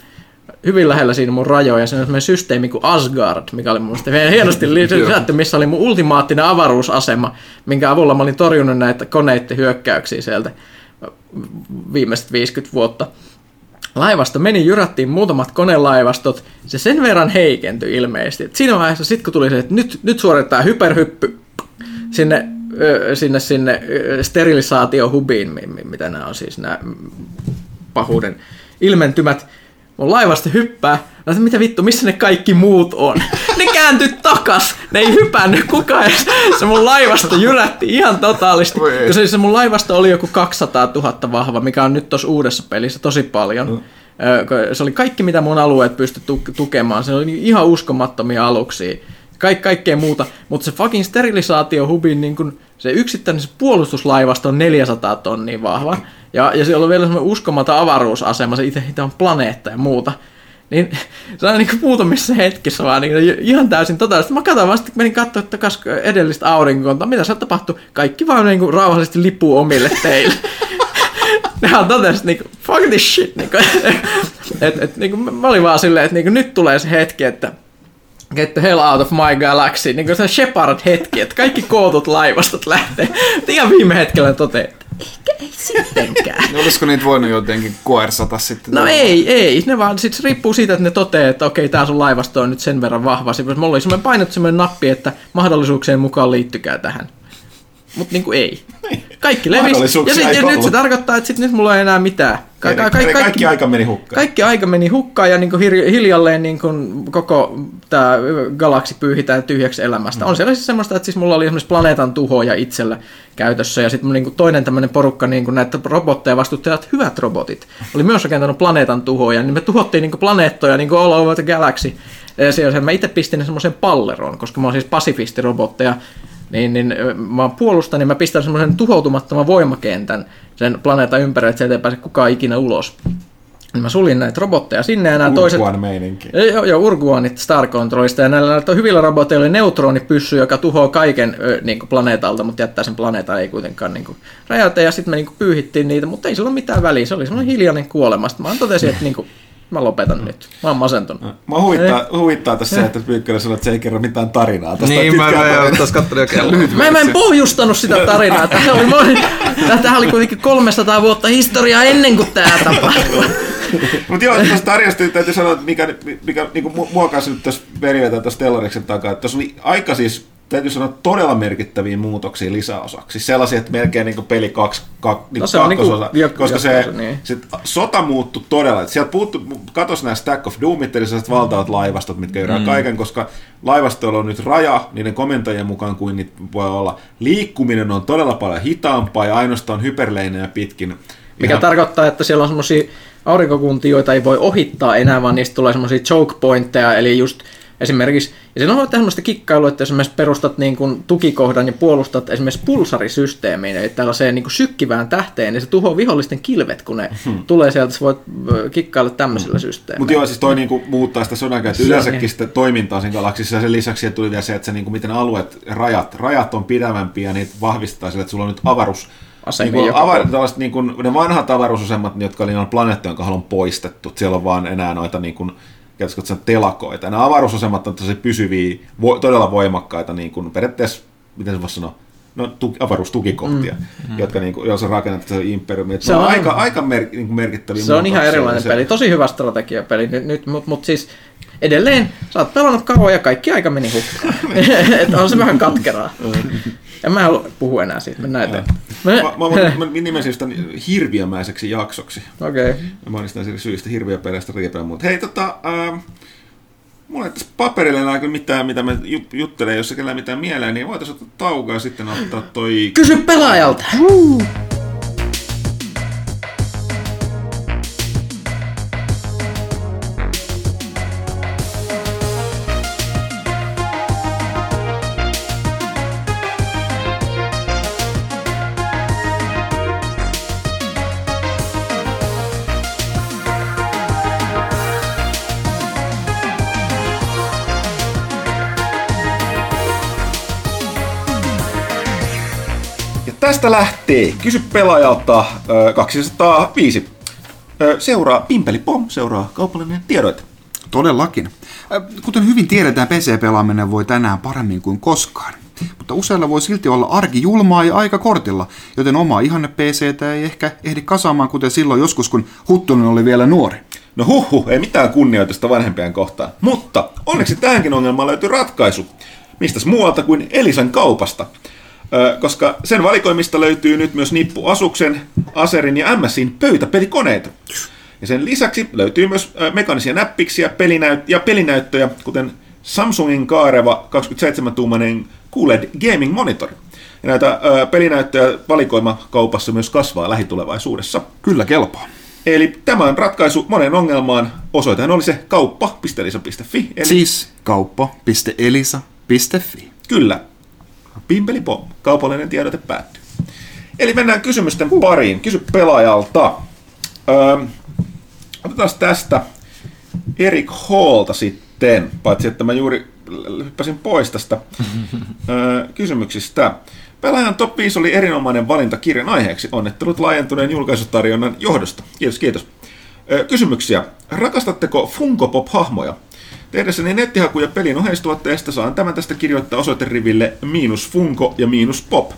hyvin lähellä siinä mun rajoja. Se on systeemi kuin Asgard, mikä oli mun mielestä hienosti [LAUGHS] lisätty, missä oli mun ultimaattinen avaruusasema, minkä avulla mä olin torjunut näitä koneiden hyökkäyksiä sieltä viimeiset 50 vuotta. Laivasto meni, jyrättiin muutamat konelaivastot, se sen verran heikentyi ilmeisesti. Et siinä vaiheessa sitten kun tuli se, että nyt, nyt suoritetaan hyperhyppy sinne, sinne, sinne sterilisaatiohubiin, mitä nämä on siis nämä pahuuden ilmentymät, mun laivasto hyppää, että mitä vittu, missä ne kaikki muut on? [LAUGHS] Ne kääntyi takas, ne ei hypännyt kukaan edes. Se mun laivasto jyrätti ihan totaalisti. Ja se, se mun laivasto oli joku 200 000 vahva, mikä on nyt tuossa uudessa pelissä tosi paljon. Mm. Se oli kaikki, mitä mun alueet pystyi tukemaan. Se oli ihan uskomattomia aluksia. Kaik, kaikkea muuta, mutta se fucking sterilisaatiohubin niin kun, se yksittäinen se puolustuslaivasto on 400 tonnia vahva, ja, ja siellä on vielä semmoinen uskomaton avaruusasema, se itse on planeetta ja muuta. Niin se on niin muutamissa hetkissä vaan niin ihan täysin totaalisesti. Mä katsoin vasta, kun menin katsoa kas edellistä aurinkoa, mitä se tapahtui. Kaikki vaan niin kuin rauhallisesti lipuu omille teille. [LAUGHS] Nehän totesi, niin fuck this shit. Niin kuin, [LAUGHS] et, et, niin kuin, mä olin vaan silleen, että niin kuin, nyt tulee se hetki, että get the hell out of my galaxy, niin kuin se Shepard-hetki, että kaikki kootut laivastot lähtee. Ihan viime hetkellä toteaa, että ehkä ei sittenkään. [LAUGHS] No, olisiko niitä voinut jotenkin koersata sitten? No ei, ei. Ne vaan sit riippuu siitä, että ne toteaa, että okei, tää sun laivasto on nyt sen verran vahva. Mulla oli semmoinen painettu semmoinen nappi, että mahdollisuuksien mukaan liittykää tähän. Mutta niinku ei. Kaikki levisi. Ja, sit, ja nyt se tarkoittaa, että sit nyt mulla ei enää mitään. Ka- ka- Kaikki, kaikki aika meni hukkaan. kaikki aika meni hukkaan ja niin hir- hiljalleen niin kuin koko tämä galaksi pyyhitään tyhjäksi elämästä. Mm. On siellä siis semmoista, että siis mulla oli esimerkiksi planeetan tuhoja itsellä käytössä ja sitten niin toinen tämmöinen porukka niin kuin näitä robotteja vastuttajat, hyvät robotit, oli myös rakentanut planeetan tuhoja, niin me tuhottiin niin kuin planeettoja niin kuin all over the galaxy. Ja siellä mä itse pistin semmoisen palleroon, koska mä oon siis pasifistirobotteja, niin, niin mä puolustan, niin mä pistän semmoisen tuhoutumattoman voimakentän sen planeetan ympärille, että sieltä ei pääse kukaan ikinä ulos. Niin mä suljin näitä robotteja sinne ja nämä toiset... Urkuan meininki. Joo, joo Urguanit Star Controlista ja näillä, näillä hyvillä roboteilla oli neutronipyssy, joka tuhoaa kaiken ö, niin kuin planeetalta, mutta jättää sen planeetan ei kuitenkaan niin kuin, räjäytä. Ja sitten me niin kuin, pyyhittiin niitä, mutta ei sillä ole mitään väliä. Se oli semmoinen hiljainen kuolema. Sitten mä totesin, että niin kuin, mä lopetan nyt. Mä oon masentunut. Mä huvittaa, huvittaa tässä se, että Pyykkönen sanoi, että se ei kerro mitään tarinaa. Tästä Niin, mä, mä, taas kattelin jo kelloa. Mä, mä en pohjustanut sitä tarinaa. Tähän oli, moni, tähän oli kuitenkin 300 vuotta historiaa ennen kuin tämä tapahtui. Mutta joo, tuosta tarinasta täytyy sanoa, että mikä, mikä niin kuin muokasi nyt tässä periaatteessa tässä Stellariksen takaa, että tuossa oli aika siis, täytyy sanoa, todella merkittäviä muutoksia lisäosaksi. Siis sellaisia, että melkein niin kuin peli kaksi, kak, niin No se niinku kakkososa, jat- koska se, niin. se sota muuttui todella. Sieltä puuttu, katos nämä Stack of Doomit, eli sellaiset valtavat laivastot, mitkä jyrää mm. kaiken, koska laivastoilla on nyt raja niiden komentajien mukaan kuin niitä voi olla. Liikkuminen on todella paljon hitaampaa ja ainoastaan hyperleinejä pitkin. Mikä Ihan- tarkoittaa, että siellä on semmoisia aurinkokuntia, joita ei voi ohittaa enää, vaan niistä tulee semmoisia choke pointteja, eli just esimerkiksi, ja siinä on semmoista kikkailua, että esimerkiksi perustat niin kuin tukikohdan ja puolustat esimerkiksi pulsarisysteemiin, eli tällaiseen niin kuin sykkivään tähteen, niin se tuhoaa vihollisten kilvet, kun ne hmm. tulee sieltä, sä voit kikkailla tämmöisellä systeemillä. Mutta joo, siis toi niinku muuttaa sitä sodankäyntiä yleensäkin sitä toimintaa siinä galaksissa. Ja sen lisäksi tuli vielä se, että se, niinku, miten alueet, rajat, rajat on pidävämpiä niitä vahvistetaan sillä, että sulla on nyt avaruus. Asemia Niinku, joka ava, puolella. tällaiset, niinku, ne vanhat avaruusasemat, jotka oli noilla planeettojen kohdalla on poistettu. Et Siellä on vaan enää noita niinku, käytätkö sen telakoita. Nämä avaruusasemat on tosi pysyviä, vo, todella voimakkaita, niin kuin periaatteessa, miten se voisi sanoa, no, tu, avaruustukikohtia, mm. jotka niin kuin, jos on rakennettu se imperiumi. Se, Se on, on- aika, aika mer, niin merkittäviä Se on ihan erilainen Se- peli, tosi hyvä strategiapeli, nyt, nyt, mutta mut siis edelleen sä oot pelannut kauan ja kaikki aika meni hukkaan. [LAUGHS] [LAUGHS] että on se vähän katkeraa. En mä halua puhua enää siitä, mennään eteenpäin. Mä, mä, mä, mä nimesin sitä hirviömäiseksi jaksoksi. Okei. Okay. Mä mainitsin siitä syystä hirviöperäistä riipeä muuta. Hei, tota, ähm, mulla ei tässä paperille enää kyllä mitään, mitä mä ju- juttelen, jos ei kellään mitään mieleen, niin voitaisiin ottaa taukoa ja sitten ottaa toi... Kysy pelaajalta! Ja tästä lähtee Kysy pelaajalta ö, 205. Ö, Seuraa Pimpeli Pom, seuraa kaupallinen tiedoite. Todellakin. Äh, Kuten hyvin tiedetään, PC-pelaaminen voi tänään paremmin kuin koskaan. Mutta useilla voi silti olla arki julmaa ja aika kortilla, joten oma ihanne PC ei ehkä ehdi kasaamaan kuten silloin joskus, kun Huttunen oli vielä nuori. No huhhuh, ei mitään kunnioitusta vanhempien kohtaan. Mutta onneksi tähänkin ongelmaan löytyy ratkaisu. Mistäs muualta kuin Elisan kaupasta. Koska sen valikoimista löytyy nyt myös nippu Asuksen, Aserin ja MSin pöytäpelikoneita. Ja sen lisäksi löytyy myös ö, mekaanisia näppiksiä pelinäyt- ja pelinäyttöjä, kuten Samsungin kaareva 27-tuumainen QLED Gaming Monitor. Ja näitä ö, pelinäyttöjä valikoima kaupassa myös kasvaa lähitulevaisuudessa. Kyllä kelpaa. Eli tämä on ratkaisu monen ongelmaan. Osoitehan oli se kauppa.elisa.fi. Eli Siis kauppa.elisa.fi. Kyllä. Pimpeli pom. Kaupallinen tiedote päättyy. Eli mennään kysymysten pariin. Kysy pelaajalta. Öö, otetaan tästä Erik Hallta sitten, paitsi että mä juuri hyppäsin pois tästä öö, kysymyksistä. Pelaajan top 5 oli erinomainen valinta kirjan aiheeksi. Onnittelut laajentuneen julkaisutarjonnan johdosta. Kiitos, kiitos. Öö, kysymyksiä. Rakastatteko Funko Pop-hahmoja? Tehdessäni nettihakuja pelin oheistuotteesta saan tämän tästä kirjoittaa osoiteriville miinus Funko ja miinus Pop.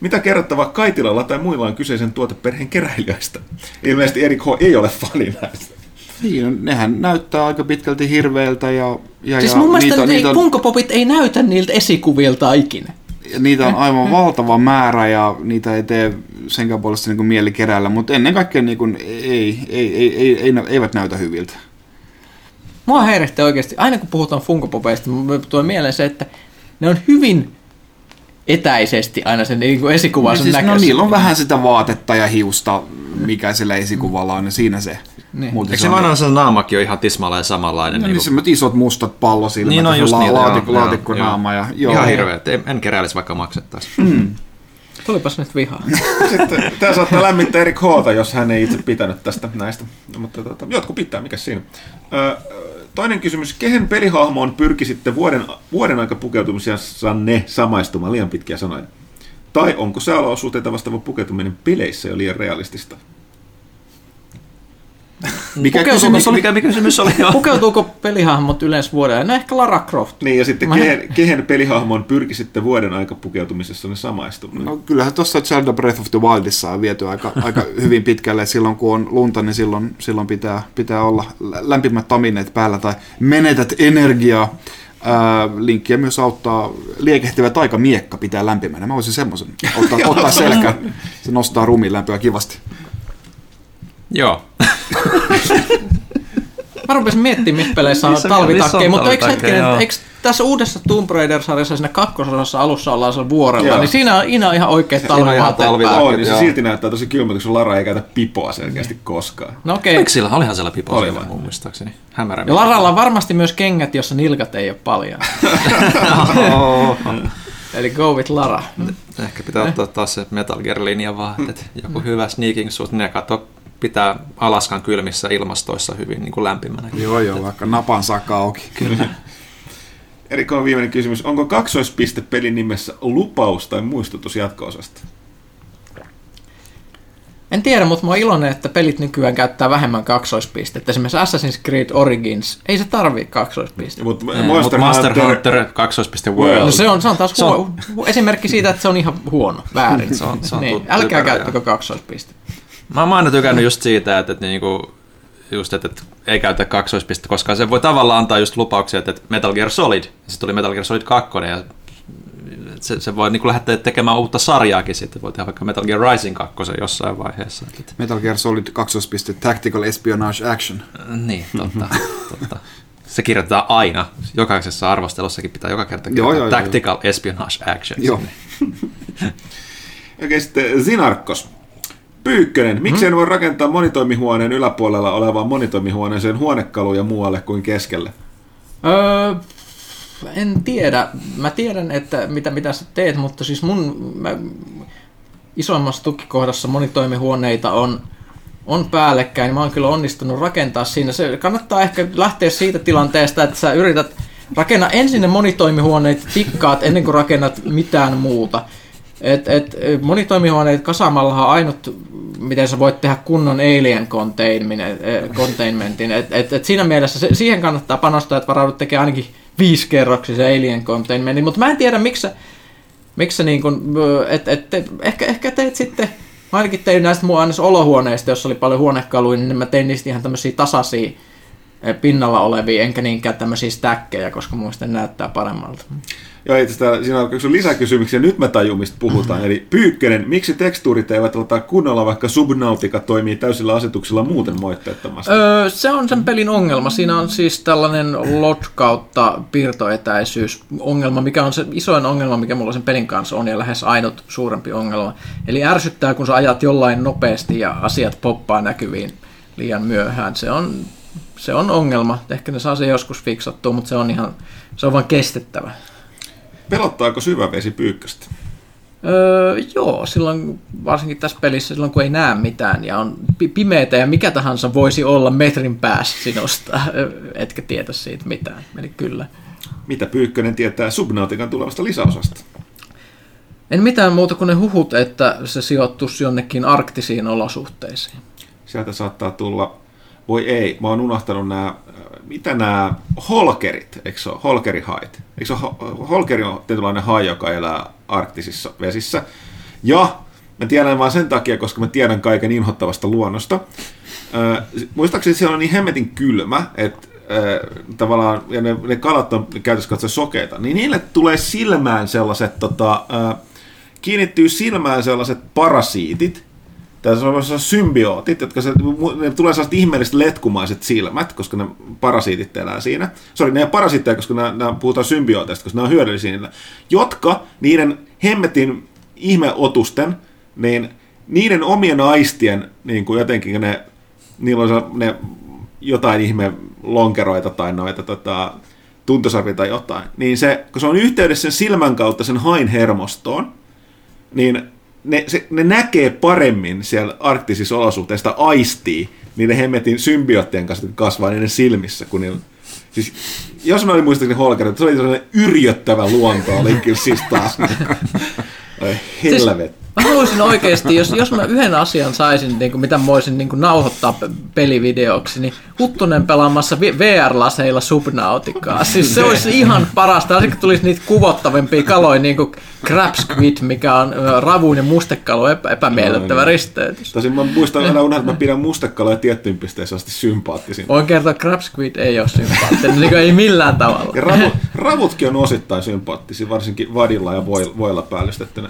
Mitä kerrottavaa Kaitilalla tai muilla on kyseisen tuoteperheen keräilijöistä? Ilmeisesti Erik H. ei ole fani näistä. Niin, nehän näyttää aika pitkälti hirveiltä ja, ja, Siis ja mun mielestä niitä, niitä, on, punkopopit ei näytä niiltä esikuvilta ikinä. niitä on aivan valtava määrä ja niitä ei tee senkään puolesta niin kuin mieli keräillä, mutta ennen kaikkea niin kuin, ei, ei, ei, ei, ei, ei, eivät näytä hyviltä. Mua häirehtii oikeasti, aina kun puhutaan funkopopeista, tulee mieleen se, että ne on hyvin etäisesti aina sen niin kuin esikuvan No, sen siis, no niillä on vähän sitä vaatetta ja hiusta, mikä sillä esikuvalla on, ja siinä se. Niin. Eikö se vanhan se naamakin on ihan tismalleen samanlainen? No, niin niin semmoiset isot mustat pallosilmät Niin on just la- niitä, laatikko, joo, laatikkonaama. joo. Ja, joo, Ihan hirveä. En, en keräilisi vaikka maksettaisiin. Tulipas nyt vihaa. [LAUGHS] Sitten tämä saattaa lämmittää Erik H. jos hän ei itse pitänyt tästä näistä. No, mutta tota, jotkut pitää, mikä siinä. Ö, toinen kysymys. Kehen pelihahmoon pyrkisitte vuoden, vuoden aika pukeutumisessanne samaistumaan liian pitkiä sanoja? Tai onko sääolosuhteita vastaava pukeutuminen peleissä jo liian realistista? Mikä Pukeutuuko- kysymys oli? Mikä, mikä kysymys oli? [LAUGHS] Pukeutuuko pelihahmot yleensä vuodella? No ehkä Lara Croft. Niin, ja sitten Mä- kehen, kehen pelihahmoon pyrkisitte vuoden aika pukeutumisessanne samaistumaan? No kyllähän tuossa Zelda Breath of the Wildissa on viety aika, [LAUGHS] aika hyvin pitkälle. Silloin kun on lunta, niin silloin, silloin pitää, pitää olla lä- lämpimät tamineet päällä tai menetät energiaa. Linkkiä myös auttaa liekehtivä taikamiekka pitää lämpimänä. Mä voisin semmoisen ottaa, [LAUGHS] ottaa selkään. Se nostaa ruumiin lämpöä kivasti. Joo. [LAUGHS] Mä rupesin miettimään, missä peleissä on Missä- talvitakkeja, mutta eikö, hetkinen, eikö tässä uudessa Tomb Raider-sarjassa siinä kakkososassa alussa ollaan siellä vuorella, Joo. niin siinä on, on ihan oikeat talvivaatteet. On, niin se silti näyttää tosi kylmältä, kun Lara ei käytä pipoa selkeästi koskaan. No okei. Eikö sillä? Olihan siellä pipo Oli siellä mun muistaakseni. Hämärä. Ja Laralla on varmasti myös kengät, jossa nilkat ei ole paljon. [LAUGHS] Eli go with Lara. Ehkä pitää ottaa taas se Metal Gear-linja vaan, että joku hyvä sneaking suit, ne kato pitää Alaskan kylmissä ilmastoissa hyvin niin kuin lämpimänä. Joo, joo, vaikka napan saakka auki. Kyllä. [LAUGHS] Erik on viimeinen kysymys. Onko kaksoispiste pelin nimessä lupaus tai muistutus jatko-osasta? En tiedä, mutta mä oon iloinen, että pelit nykyään käyttää vähemmän kaksoispistettä. Esimerkiksi Assassin's Creed Origins, ei se tarvii kaksoispistettä. Mutta Monster, Monster Hunter, Hunter 2. World. No se on, se on taas Se on- huo, hu- esimerkki siitä, että se on ihan huono, väärin. Se on- se on niin, älkää käyttäkö kaksoispistettä. Mä oon aina tykännyt just siitä, että, että niinku, just, että, että ei käytä kaksoispistettä, koska se voi tavallaan antaa just lupauksia, että että Metal Gear Solid, ja sitten tuli Metal Gear Solid 2, ja se, se voi niinku lähteä tekemään uutta sarjaakin sitten, voi tehdä vaikka Metal Gear Rising 2 jossain vaiheessa. Metal Gear Solid 2. Tactical Espionage Action. niin, totta, totta. Se kirjoitetaan aina. Jokaisessa arvostelussakin pitää joka kerta Joo, kirjoittaa joo, joo. Tactical Espionage Action. Joo. [LAUGHS] Okei, sitten Zinarkos. Pyykkönen. Miksi en voi rakentaa monitoimihuoneen yläpuolella olevaan monitoimihuoneeseen huonekaluja muualle kuin keskelle? Öö, en tiedä. Mä tiedän, että mitä, mitä sä teet, mutta siis mun mä, isoimmassa tukikohdassa monitoimihuoneita on, on päällekkäin. Mä oon kyllä onnistunut rakentaa siinä. Se kannattaa ehkä lähteä siitä tilanteesta, että sä yrität rakenna ensin ne monitoimihuoneet tikkaat ennen kuin rakennat mitään muuta. Et, et, monitoimihuoneet kasaamalla on ainut, miten sä voit tehdä kunnon alien eh, containmentin. Et, et, et siinä mielessä se, siihen kannattaa panostaa, että varaudut tekemään ainakin viisi kerroksisen alien containmentin. Mutta mä en tiedä, miksi sä, miksi sä niin kun, et, et, te, ehkä, ehkä teet sitten, mä ainakin tein näistä mun olohuoneista, jossa oli paljon huonekaluja, niin mä tein niistä ihan tämmöisiä tasaisia pinnalla olevia, enkä niinkään tämmöisiä stäkkejä, koska muista näyttää paremmalta. Joo, itse asiassa siinä on yksi lisäkysymyksiä. Nyt mä tajun, mistä puhutaan. Eli Pyykkönen, miksi tekstuurit eivät ota kunnolla, vaikka Subnautica toimii täysillä asetuksilla muuten moitteettomasti? Öö, se on sen pelin ongelma. Siinä on siis tällainen lot kautta piirtoetäisyys ongelma, mikä on se isoin ongelma, mikä mulla sen pelin kanssa on, ja lähes ainut suurempi ongelma. Eli ärsyttää, kun sä ajat jollain nopeasti ja asiat poppaa näkyviin liian myöhään. Se on, se on ongelma. Ehkä ne saa se joskus fiksattua, mutta se on ihan, se on vaan kestettävä. Pelottaako syvävesi pyykköstä? Öö, joo, silloin varsinkin tässä pelissä, silloin kun ei näe mitään ja on pi- pimeätä ja mikä tahansa voisi olla metrin päässä sinusta, [LAUGHS] ö, etkä tietä siitä mitään. Eli kyllä. Mitä Pyykkönen tietää Subnautikan tulevasta lisäosasta? En mitään muuta kuin ne huhut, että se sijoittuisi jonnekin arktisiin olosuhteisiin. Sieltä saattaa tulla, voi ei, mä oon unohtanut nämä, mitä nämä holkerit, eikö se ole, holkerihait? Eikö se ole, ho- holkeri on tietynlainen hai, joka elää arktisissa vesissä. Ja mä tiedän vaan sen takia, koska mä tiedän kaiken inhottavasta luonnosta. Ö, muistaakseni siellä on niin hemmetin kylmä, että ö, tavallaan, ja ne, ne kalat on käytössä katsoen sokeita, niin niille tulee silmään sellaiset, tota, ö, kiinnittyy silmään sellaiset parasiitit, tässä on sellaisia symbiootit, jotka se, ne tulee sellaiset ihmeelliset letkumaiset silmät, koska ne parasiitit elää siinä. Sori, ne ei parasiitteja, koska nämä, nämä puhutaan symbiooteista, koska nämä on hyödyllisiä niillä. Jotka niiden hemmetin ihmeotusten, niin niiden omien aistien, niin kuin jotenkin ne, niillä on ne jotain ihme lonkeroita tai noita tota, tuntosarvia tai jotain, niin se, kun se on yhteydessä sen silmän kautta sen hain hermostoon, niin ne, se, ne näkee paremmin siellä arktisissa olosuhteissa, aistii niiden hemmetin symbioottien kanssa, jotka kasvaa niiden silmissä, kun niillä, siis, jos mä olin muistaakseni Holger, se oli sellainen yrjöttävä luonto, oli kyllä siis taas. [LAUGHS] Ai helvet. Mä haluaisin oikeasti, jos, jos mä yhden asian saisin, niin kuin, mitä mä voisin niin kuin, nauhoittaa pe- pelivideoksi, niin Huttunen pelaamassa VR-laseilla Subnautikaa. Siis se olisi ihan parasta, varsinkin tulisi niitä kuvottavimpia kaloja, niin kuin Crab Squid, mikä on ravuun ja mustekalu epä- epämiellyttävä risteytys. Tosin mä muistan aina unohdan, että mä pidän mustekaloja tiettyyn pisteeseen asti sympaattisin. Voin kertoa, että Crab Squid ei ole sympaattinen, niin kuin ei millään tavalla. Ja ravu, ravutkin on osittain sympaattisia, varsinkin vadilla ja voi- voilla päällystettynä.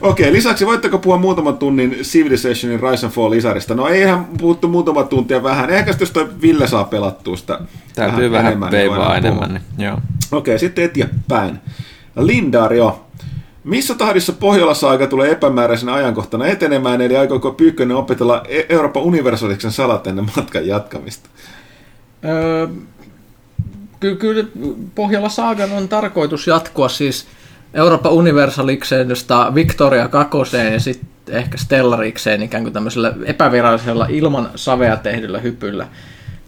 Okei, lisäksi voitteko puhua muutaman tunnin Civilizationin Rise and Fall lisäristä? No eihän puhuttu muutama tuntia vähän. Ehkä jos toi Ville saa pelattua sitä Täytyy vähän, vähän niin veivaa voidaan enemmän. Niin, joo. Okei, sitten eteenpäin. Lindario. Missä tahdissa Pohjolassa aika tulee epämääräisenä ajankohtana etenemään, eli aikooko Pyykkönen opetella E- Euroopan universaliksen salat ennen matkan jatkamista? Öö, kyllä, kyllä Pohjola Saagan on tarkoitus jatkua siis Euroopan Universalikseen, josta Victoria kakoseen ja sitten ehkä Stellarikseen ikään kuin tämmöisellä epävirallisella ilman savea tehdyllä hypyllä.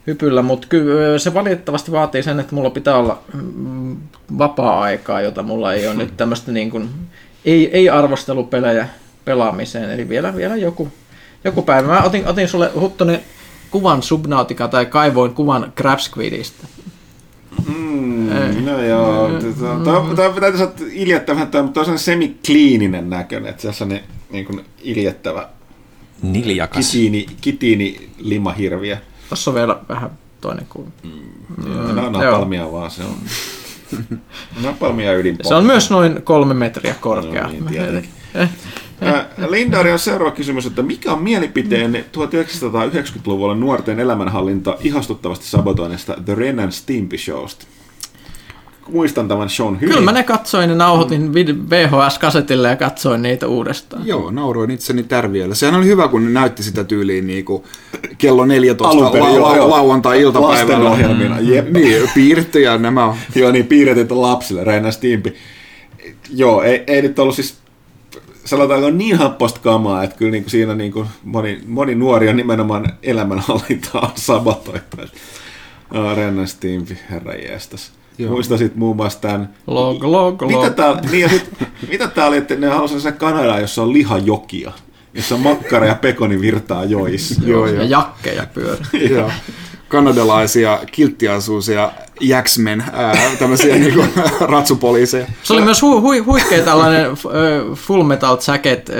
hypyllä. Mutta kyllä se valitettavasti vaatii sen, että mulla pitää olla mm, vapaa-aikaa, jota mulla ei ole nyt [LAUGHS] tämmöistä niin kuin, ei, ei arvostelupelejä pelaamiseen. Eli vielä, vielä joku, joku päivä. Mä otin, otin sulle Huttonen kuvan Subnautica tai kaivoin kuvan Crab Squidista. Mm, no joo, tämä täytyy sanoa, että iljettävä, tämä on sellainen semi-kliininen näköinen, että se on sellainen niin kuin iljettävä Niljakas. kitiini, kitiini limahirviö. Tuossa on vielä vähän toinen kuva. Mm, no, napalmia vaan se on. [LAUGHS] Napalmia ydinpommi. Se on myös noin kolme metriä korkea. No niin, tietenkin. Lindari on seuraava kysymys, että mikä on mielipiteenne 1990-luvulla nuorten elämänhallinta ihastuttavasti sabotoinnista The Ren and Stimpy Showsta? Muistan tämän shown hyvin. Kyllä mä ne katsoin ja nauhoitin VHS-kasetille ja katsoin niitä uudestaan. Joo, nauroin itseni tärviöllä. Sehän oli hyvä, kun ne näytti sitä tyyliin niin kuin kello 14 Alun perin, la- la- lauantai-iltapäivällä. Lastenohjelmina, jep. Niin, piirrettyjä nämä on. Joo, niin piirretyt lapsille, Ren and Stimpy. Joo, ei, ei nyt ollut siis sanotaanko niin happosta kamaa, että kyllä niin kuin siinä niin kuin moni, moni nuori on nimenomaan elämänhallintaa [LAUGHS] sabotoitu. Oh, Ren and Stimpy, herra jestas. Muistasit muun muassa tämän... Log, log, Mitä log. tää, niin ja sit, mitä tää oli, että ne halusivat sen Kanadaan, jossa on lihajokia, jossa makkara ja pekoni virtaa joissa. [LAUGHS] Joo, Ja joo. jakkeja pyörä. Joo. [LAUGHS] Kanadalaisia kilttiasuusia Jacksmen, ää, tämmöisiä niinku [LAUGHS] ratsupoliiseja. Se oli myös hu- hu- huikea tällainen Full Metal Jacket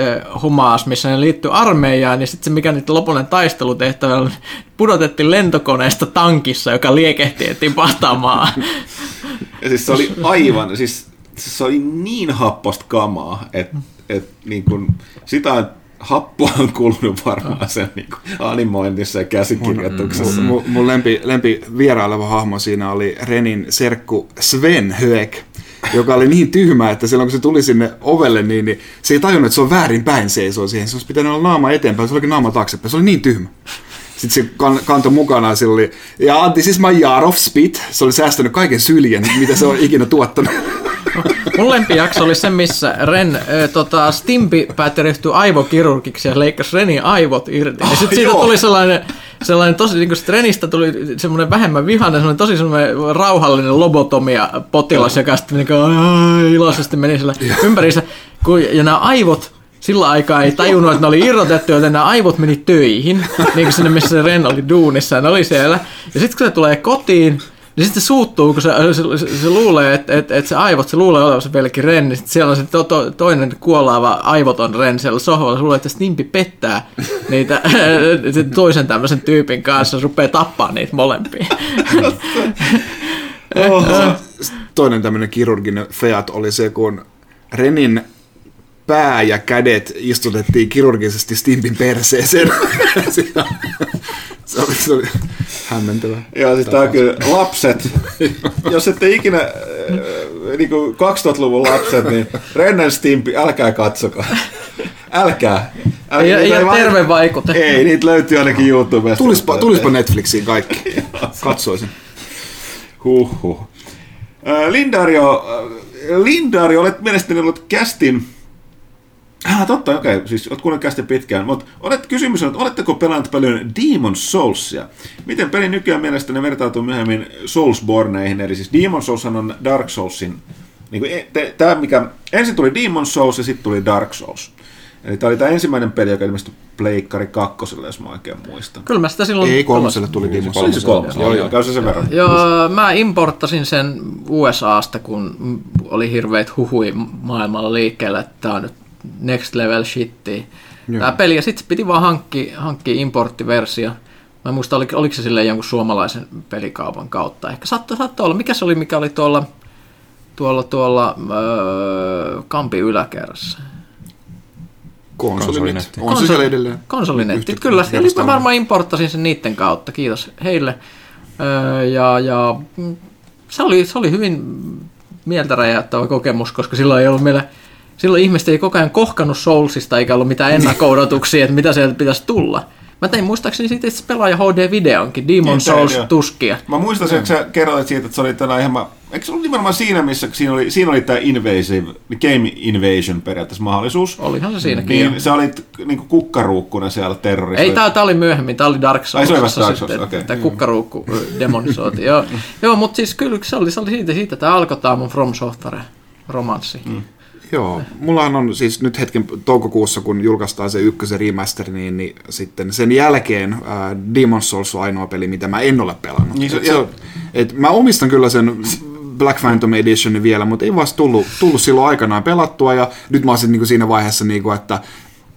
homaas, missä ne liittyi armeijaan, ja sitten se mikä niitä lopullinen taistelutehtävä oli, pudotettiin lentokoneesta tankissa, joka liekehti ja tipahtaa maahan. Ja siis se oli aivan, siis, se oli niin happosta kamaa, että et, niin kun, sitä on, happoa on kulunut varmaan sen niin kun, animoinnissa ja käsikirjoituksessa. Mun, mun lempi, lempi vieraileva hahmo siinä oli Renin serkku Sven Höek, joka oli niin tyhmä, että silloin kun se tuli sinne ovelle, niin, niin se ei tajunnut, että se on väärin päin seisoo siihen. Se olisi pitänyt olla naama eteenpäin, se olikin naama taaksepäin. Se oli niin tyhmä. Sitten se kan, kantoi mukanaan, sillä oli, ja this is my jar of spit. Se oli säästänyt kaiken syljen, mitä se on ikinä tuottanut. Mun lempijakso oli se, missä Ren, ö, tota, Stimpi päätti ryhtyä aivokirurgiksi ja leikkasi Renin aivot irti. Ja sitten siitä joo. tuli sellainen, sellainen tosi, niin kuin Renistä tuli semmoinen vähemmän vihainen, semmoinen tosi semmoinen rauhallinen lobotomia potilas, joka sitten niin kuin, iloisesti meni sillä ympäriinsä. Kun, ja nämä aivot sillä aikaa ei tajunnut, että ne oli irrotettu, joten nämä aivot meni töihin, niin kuin sinne, missä se Ren oli duunissa, ne oli siellä. Ja sitten kun se tulee kotiin, niin sitten se suuttuu, kun se, se, se, se luulee, että, että, että se aivot, se luulee olevansa pelkki Ren, niin siellä on se to, to, toinen kuolaava aivoton Ren siellä sohvalla, se luulee, että Stimpi pettää niitä [LAUGHS] sen toisen tämmöisen tyypin kanssa, se rupeaa tappaa niitä molempia. Toinen tämmöinen kirurginen feat oli se, kun Renin pää ja kädet istutettiin kirurgisesti Stimpin perseeseen. se, oli, se oli hämmentävä. Joo, siis tää on kyllä lapset. Jos ette ikinä, äh, niin kuin 2000-luvun lapset, niin Rennen Stimpi, älkää katsoko. Älkää. älkää Ei, ei niitä ole vaan- terve vaikute. Ei, niitä löytyy ainakin YouTubesta. Tulispa, tulispa Netflixiin kaikki. Katsoisin. Huhhuh. Äh, Lindario, äh, Lindario, olet mielestäni ollut kästin Ah, totta, okei. Okay. Siis olet kuunnellut kästi pitkään. Mutta olet, kysymys on, että oletteko pelannut paljon Demon Soulsia? Miten peli nykyään mielestäni vertautuu myöhemmin Soulsborneihin? Eli siis Demon Souls on Dark Soulsin... Niin kuin, te, tämä mikä, ensin tuli Demon Souls ja sitten tuli Dark Souls. Eli tämä oli tämä ensimmäinen peli, joka ilmestyi Pleikkari kakkoselle, jos mä oikein muistan. Kyllä mä sitä silloin... Ei, kolmoselle tuli Demon Se oli se Souls. kolmas. Joo, joo, käy se sen verran. Joo, mä importtasin sen USAsta, kun oli hirveät huhui maailmalla liikkeellä, että tää on nyt next level shittiä. Tää peli, ja sitten piti vaan hankkia, hankkia importtiversio. Mä en muista, oliko, oliko se silleen jonkun suomalaisen pelikaupan kautta. Ehkä saattoi, saattoi olla. Mikä se oli, mikä oli tuolla, tuolla, tuolla öö, Kampi yläkerrassa? Konsolinet. Konsolinetti. On se siellä edelleen. Konsolinetti, Yhtä- kyllä. Nyt mä varmaan importtasin sen niiden kautta. Kiitos heille. Öö, ja, ja mm, se, oli, se oli hyvin mieltä räjäyttävä kokemus, koska silloin ei ollut meillä silloin ihmiset ei koko ajan kohkannut Soulsista eikä ollut mitään ennakko-odotuksia, että mitä sieltä pitäisi tulla. Mä tein muistaakseni siitä itse pelaaja HD-videonkin, Demon Niin, Souls. Tuskia. Mä muistan, että sä kerroit siitä, että se oli tänään ihan... mä- Eikö se ollut nimenomaan siinä, missä siinä oli, siinä oli tämä invasive, game invasion periaatteessa mahdollisuus? Olihan se siinäkin. Niin jo. sä olit niinku kukkaruukkuna siellä terrorissa. Ei, tää, tää oli myöhemmin, tää oli Dark Souls. Ai, se oli vasta Dark Souls, okei. Tämä kukkaruukku [LAUGHS] ö, demonisoitiin. joo, joo mutta siis kyllä se oli, se oli siitä, siitä tämä alkoi tämä mun From Software romanssi. Mm. Joo, mullahan on siis nyt hetken toukokuussa, kun julkaistaan se ykkösen remaster, niin, niin sitten sen jälkeen äh, Demon's Souls on ainoa peli, mitä mä en ole pelannut. Niin se- et, se, on- et mä omistan kyllä sen Black Phantom Editionin vielä, mutta ei vasta tullut, tullut silloin aikanaan pelattua, ja nyt mä oon sit niinku siinä vaiheessa, niinku, että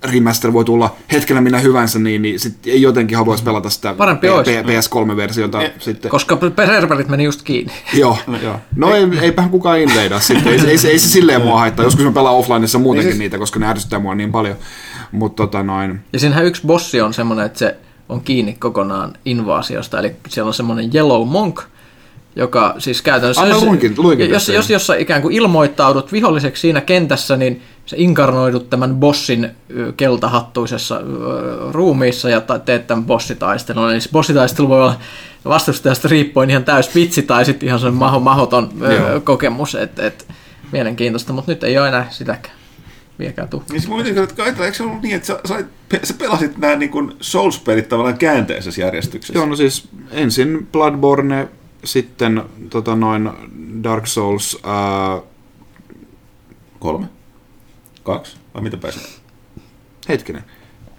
remaster voi tulla hetkellä minä hyvänsä, niin, niin sit ei jotenkin haluaisi pelata sitä Parempi P-. P- PS3-versiota sitten. Koska serverit meni just kiinni. [LAUGHS] Joo, joo. No ei, eipähän kukaan inveidaa sitten. Ei, se- ei, se- ei se silleen mua haittaa. Joskus mä pelaan offlineissa muutenkin Niin siis- niitä, koska ne ärsyttää mua niin paljon. Mutta tota noin. Ja siinähän yksi bossi on semmoinen, että se on kiinni kokonaan invaasiosta. Eli siellä on semmoinen Yellow Monk, joka siis käytännössä... Ah, mä jos- luinkin- luinkin jos, jos, jos sä ikään kuin ilmoittaudut viholliseksi siinä kentässä, niin se inkarnoidut tämän bossin keltahattuisessa ruumiissa ja teet tämän bossitaistelun. Eli bossitaistelu voi olla vastustajasta riippuen ihan täys vitsi tai sitten ihan semmoinen maho, mahoton Joo. kokemus. Et, et, mielenkiintoista, mutta nyt ei ole enää sitäkään. Viekää tuu. Niin mä mietin, että Kaitala, eikö se ollut niin, että sä, sä, sä pelasit nämä niin kuin Souls-pelit tavallaan käänteisessä järjestyksessä? Joo, no siis ensin Bloodborne, sitten tota noin Dark Souls, ää, Kolme? Kaksi? Vai mitä pääsit? hetkinen.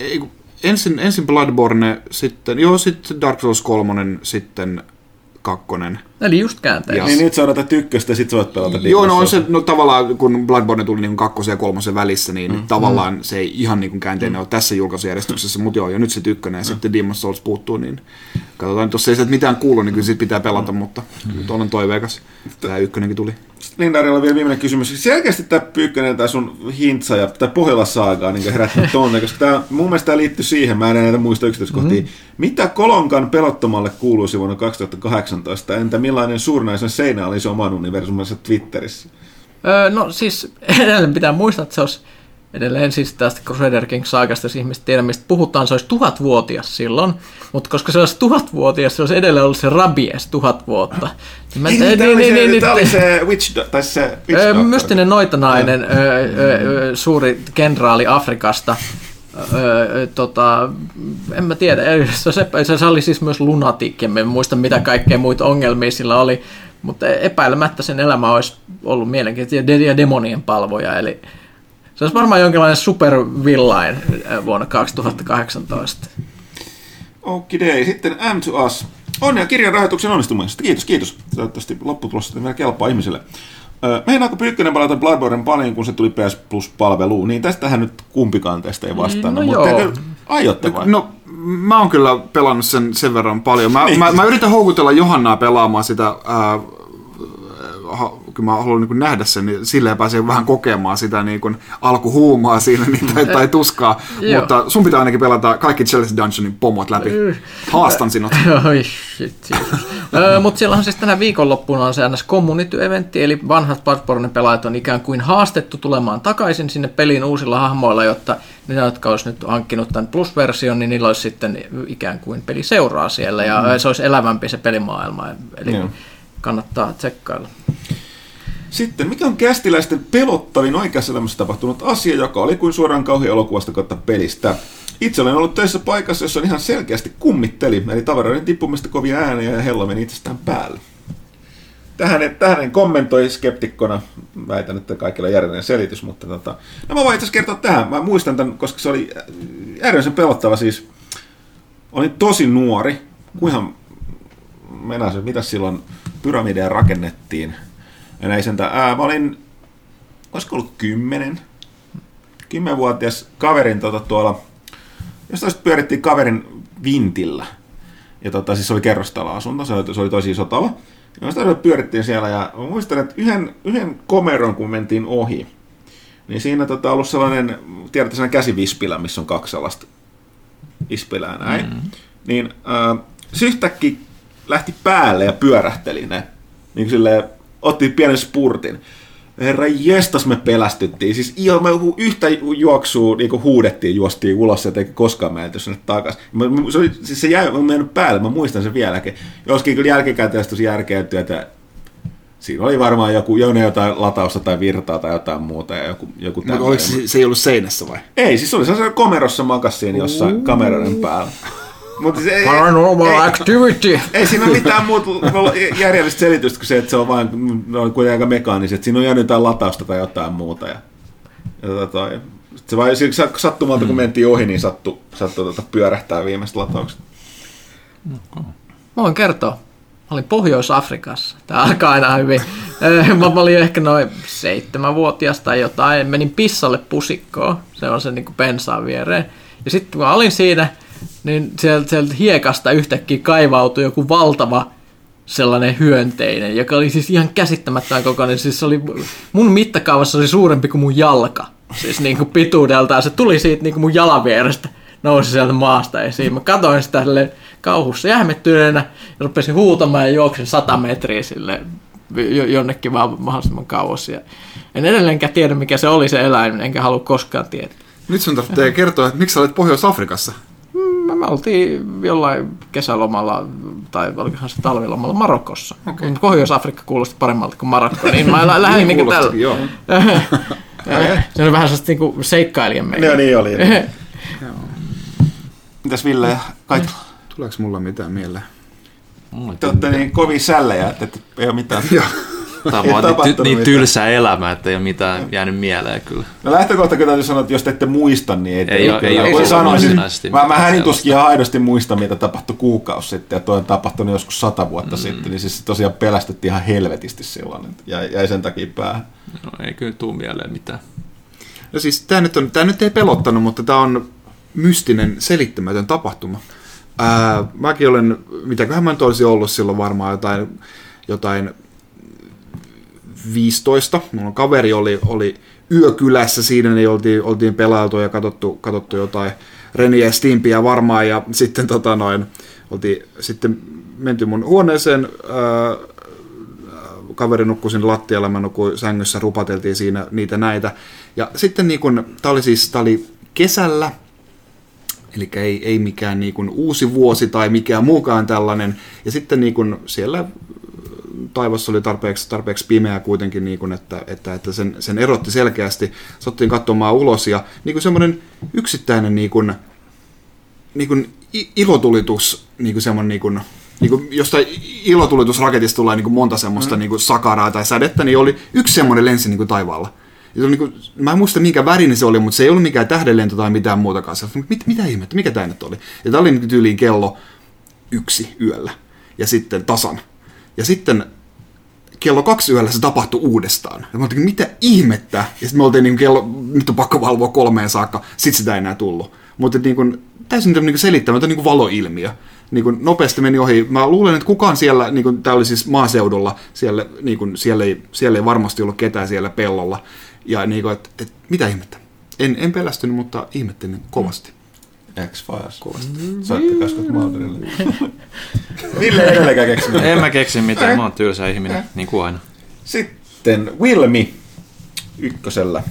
Ei, kun- ensin, ensin Bloodborne, sitten, joo, sitten Dark Souls 3, sitten kakkonen. Eli just kääntein. Niin nyt sä odotat ykköstä ja sit sä voit pelata Joo, no on se, no tavallaan kun Bloodborne tuli niin kakkosen ja kolmosen välissä, niin mm. tavallaan se ei ihan niin kuin käänteinen mm. ole tässä julkaisujärjestyksessä, mutta joo, ja nyt se ykkönen ja sitten Demon's Souls puuttuu, niin katsotaan, jos ei sieltä mitään kuulu, niin kyllä siitä pitää pelata, mutta nyt olen toiveikas. Tämä ykkönenkin tuli. Lindarilla vielä viimeinen kysymys. Selkeästi tämä Pyykkönen tai sun hintsa ja tämä Pohjola-saagaa niin herätti tonne, [LAUGHS] koska tämä, mun mielestä tämä liittyy siihen, mä en näitä muista yksityiskohtia. Mm-hmm. Mitä Kolonkan pelottomalle kuuluisi vuonna 2018? Entä millainen suurnaisen seinä olisi oman universumissa Twitterissä? Öö, no siis [LAUGHS] edelleen pitää muistaa, että se olisi Edelleen siis tästä Crusader Kings saagasta, jos ihmiset tiedä, mistä puhutaan, se olisi tuhatvuotias silloin, mutta koska se olisi tuhatvuotias, se olisi edelleen ollut se rabies tuhat vuotta. Niin mä- niin- oli niin- se- niin- tämä oli niin- se Witch, tai se Witch Ö. Mystinen noitanainen, ö, ö, ö, suuri kenraali Afrikasta. Ö, ö, tota, en mä tiedä, se, se, se oli siis myös lunatik, en muista mitä kaikkea muita ongelmia sillä oli, mutta epäilemättä sen elämä olisi ollut mielenkiintoista ja demonien palvoja, eli se olisi varmaan jonkinlainen supervillain ö, vuonna 2018. Okidei. Sitten M to Us. Onnea kirjan rahoituksen onnistumisesta. Kiitos, kiitos. Toivottavasti lopputulos sitten vielä kelpaa ihmisille. Öö, Meinaako Pyykkönen palata Bloodborne pariin, kun se tuli PS Plus-palveluun? Niin tästähän nyt kumpikaan teistä ei vastannut. No mutta joo. aiotte vai? No, mä oon kyllä pelannut sen sen verran paljon. Mä, Niin. mä, mä yritän houkutella Johannaa pelaamaan sitä, ää, ha, kun mä haluan niin nähdä sen, niin silleen pääsee vähän kokemaan sitä niin kuin alkuhuumaa siinä niin, tai, tai tuskaa. Mutta sun pitää ainakin pelata kaikki Chelsea Dungeonin pomot läpi. Haastan sinut. [LAUGHS] Oi shit, Mutta siellä on siis tänä viikonloppuna on se ns. community-eventti, eli vanhat Bloodborne pelaajat on ikään kuin haastettu tulemaan takaisin sinne peliin uusilla hahmoilla, jotta ne, jotka olisi nyt hankkinut tämän plus-version, niin niillä olisi sitten ikään kuin peli seuraa siellä, ja mm. se olisi elävämpi se pelimaailma, eli Joo. kannattaa tsekkailla. Sitten, mikä on kästiläisten pelottavin oikeassa elämässä tapahtunut asia, joka oli kuin suoraan kauhean elokuvasta kautta pelistä? Itse olen ollut töissä paikassa, jossa on ihan selkeästi kummitteli, eli tavaroiden tippumista kovia ääniä ja hello meni itsestään päälle. Tähän, tähän en kommentoi skeptikkona, väitän, että kaikilla järjellinen selitys, mutta tota, no mä voin itse kertoa tähän. Mä muistan tämän, koska se oli äärimmäisen pelottava siis. Olin tosi nuori, kuinhan menasin, mitä silloin pyramideja rakennettiin. Sentään, ää, mä olin, olisiko ollut kymmenen, kymmenvuotias kaverin tota, tuolla, jostain sitten pyörittiin kaverin vintillä. Ja tota, siis se oli kerrostaloasunto, se oli, se oli tosi iso talo. Ja sitä pyörittiin siellä ja mä muistan, että yhden, yhden komeron, kun mentiin ohi, niin siinä tota, ollut sellainen, tiedätte, sellainen käsivispilä, missä on kaksi sellaista ispilää näin. Mm. Niin äh, se yhtäkkiä lähti päälle ja pyörähteli ne. Niin kuin silleen, otti pienen spurtin. Herra jestas me pelästyttiin. Siis ihan me yhtä juoksua niin kuin huudettiin, juostiin ulos ja eikä koskaan menty sinne takaisin. Mä- mä- Se, oli, siis se jäi, mä mennyt päälle, mä muistan sen vieläkin. Joskin kyllä jälkikäteen tosi järkeytyy, että siinä oli varmaan joku, joku jotain latausta tai virtaa tai jotain muuta ja joku, joku Mutta oliko se, se ei ollut seinässä vai? Ei, siis se oli sellaisessa komerossa makas siinä jossain kameroiden päällä. Mutta se ei, Paranormal ei, activity! ei siinä ole [LAUGHS] mitään muuta järjellistä selitystä kuin se, että se on vain, ne on kuitenkin aika mekaaniset. Siinä on jäänyt jotain latausta tai jotain muuta. Ja, ja tota, se vain sattumalta, kun mentiin ohi, niin sattu, sattu tota, pyörähtää viimeistä latauksesta. Mä voin kertoa. Mä olin Pohjois-Afrikassa. Tää alkaa aina hyvin. Eh, Mä olin ehkä noin seitsemänvuotias tai jotain. Menin pissalle pusikkoon. Se on se niin pensaan viereen. Ja sitten kun mä olin siinä, niin sieltä, sieltä hiekasta yhtäkkiä kaivautui joku valtava sellainen hyönteinen, joka oli siis ihan käsittämättömän kokoinen. Siis oli, mun mittakaavassa oli suurempi kuin mun jalka. Siis niin kuin pituudeltaan. Se tuli siitä niin kuin mun jalan vierestä nousi sieltä maasta esiin. Mä katsoin sitä kauhussa jähmettyneenä ja rupesin huutamaan ja juoksin sata metriä sille jo- jonnekin vaan mahdollisimman kauas. Ja en edelleenkään tiedä, mikä se oli se eläin, enkä halua koskaan tietää. Nyt sun tarvitsee kertoa, että miksi sä olet Pohjois-Afrikassa. Me, me oltiin jollain kesälomalla, tai olikohan se talvilomalla Marokossa. Okay. Pohjois-Afrikka kuulosti paremmalta kuin Marokko, niin mä lä- [LAUGHS] lähdin niin tällä. Kuulostikin, joo. [LAUGHS] Se oli vähän sellaista niin seikkailijan Joo, meininki. niin oli. [LAUGHS] Mitäs Ville ja Kaitila? Tuleeko mulla mitään mieleen? Te olette niin kovin sällejä, että et- ei ole mitään. Tämä on Ei vaan niin, ty- niin mitään. tylsä elämä, että ei ole mitään jäänyt mieleen kyllä. No lähtökohta kyllä täytyy sanoa, että jos te ette muista, niin ei, Ei oo- kyllä. ei oo Voi sanoa, siis, mä, mä mitään hänin tuskin ihan aidosti muista, mitä tapahtui kuukausi sitten, ja toi on tapahtunut joskus sata vuotta mm. sitten, niin siis tosiaan pelästyttiin ihan helvetisti silloin, että jäi, jäi sen takia päähän. No, ei kyllä tuu mieleen mitään. No siis tämä nyt, on, tää nyt ei pelottanut, mutta tämä on mystinen, selittämätön tapahtuma. Ää, mäkin olen, mitäköhän mä nyt olisi ollut silloin varmaan jotain, jotain 15. Mulla kaveri oli, oli yökylässä siinä, niin oltiin, oltiin pelailtu ja katsottu, katsottu jotain Reniä ja Stimpiä varmaan, ja sitten tota noin, oltiin sitten menty mun huoneeseen ää, kaveri nukkui sinne lattialla, mä nukuin sängyssä, rupateltiin siinä niitä näitä. Ja sitten niin kun, tää oli siis, tää oli kesällä, eli ei, ei mikään niin kuin uusi vuosi tai mikään muukaan tällainen. Ja sitten niin kuin siellä taivassa oli tarpeeksi, tarpeeksi pimeää kuitenkin, niin kuin, että, että, että sen, sen erotti selkeästi. Sattiin katsomaan ulos ja niin kuin semmoinen yksittäinen niin kuin, niin kuin ilotulitus, niin kuin semmoinen niin kuin, niin kuin jostain ilotulitusraketista tulee niin kuin monta semmoista mm. niin kuin sakaraa tai sädettä, niin oli yksi semmoinen lensi niin kuin taivaalla. Ja niin kuin, mä en muista minkä värinen se oli, mutta se ei ollut mikään tähdenlento tai mitään muutakaan. Mit, mitä ihmettä, mikä tämä nyt oli? Ja tämä oli niin tyyliin kello yksi yöllä. Ja sitten tasan. Ja sitten kello kaksi yöllä se tapahtui uudestaan. Ja mä oltiin, mitä ihmettä? Ja sitten me oltiin niin kello, nyt on pakko valvoa kolmeen saakka, sit sitä ei enää tullut. Mutta niin kuin, täysin niin selittämätön niin valoilmiö. Niin kuin nopeasti meni ohi. Mä luulen, että kukaan siellä, niin kuin, tämä oli siis maaseudulla, siellä, niin kuin, siellä, ei, siellä ei varmasti ollut ketään siellä pellolla. Ja niin kuin, että, että mitä ihmettä? En, en pelästynyt, mutta ihmettelin kovasti. X-Files. Soitte kasvot Mulderille. [LAUGHS] Ville ei edelleenkään keksinyt. En mä keksi mitään, mä oon tylsä ihminen, niin kuin aina. Sitten Wilmi ykkösellä.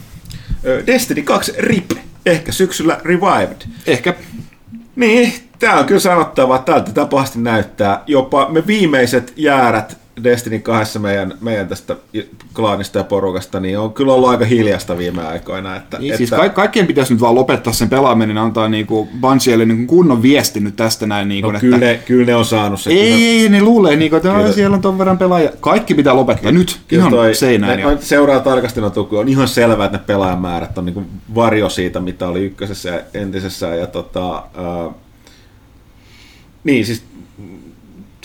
Destiny 2 RIP, ehkä syksyllä Revived. Ehkä Niin, tää on kyllä sanottava, että tältä tämä pahasti näyttää. Jopa me viimeiset jäärät Destiny 2 meidän, meidän tästä klaanista ja porukasta, niin on kyllä ollut aika hiljasta viime aikoina. Että, Niin, että, siis ka- kaikkien pitäisi nyt vaan lopettaa sen pelaaminen ja antaa niinku Bungielle niinku kunnon viesti nyt tästä näin. Niinku, no, että kyllä, ne, kyllä ne on saanut se. ei, ei, ei, ne luulee, niinku, että Kyllä. kyllä. siellä on ton verran pelaajia. Kaikki pitää lopettaa nyt, Kyllä ihan toi, seinään. ne, noit seuraa tarkasti noita lukuja. On ihan selvää, että ne pelaajamäärät on niin varjo siitä, mitä oli ykkösessä ja entisessä. Ja tota, ää, niin siis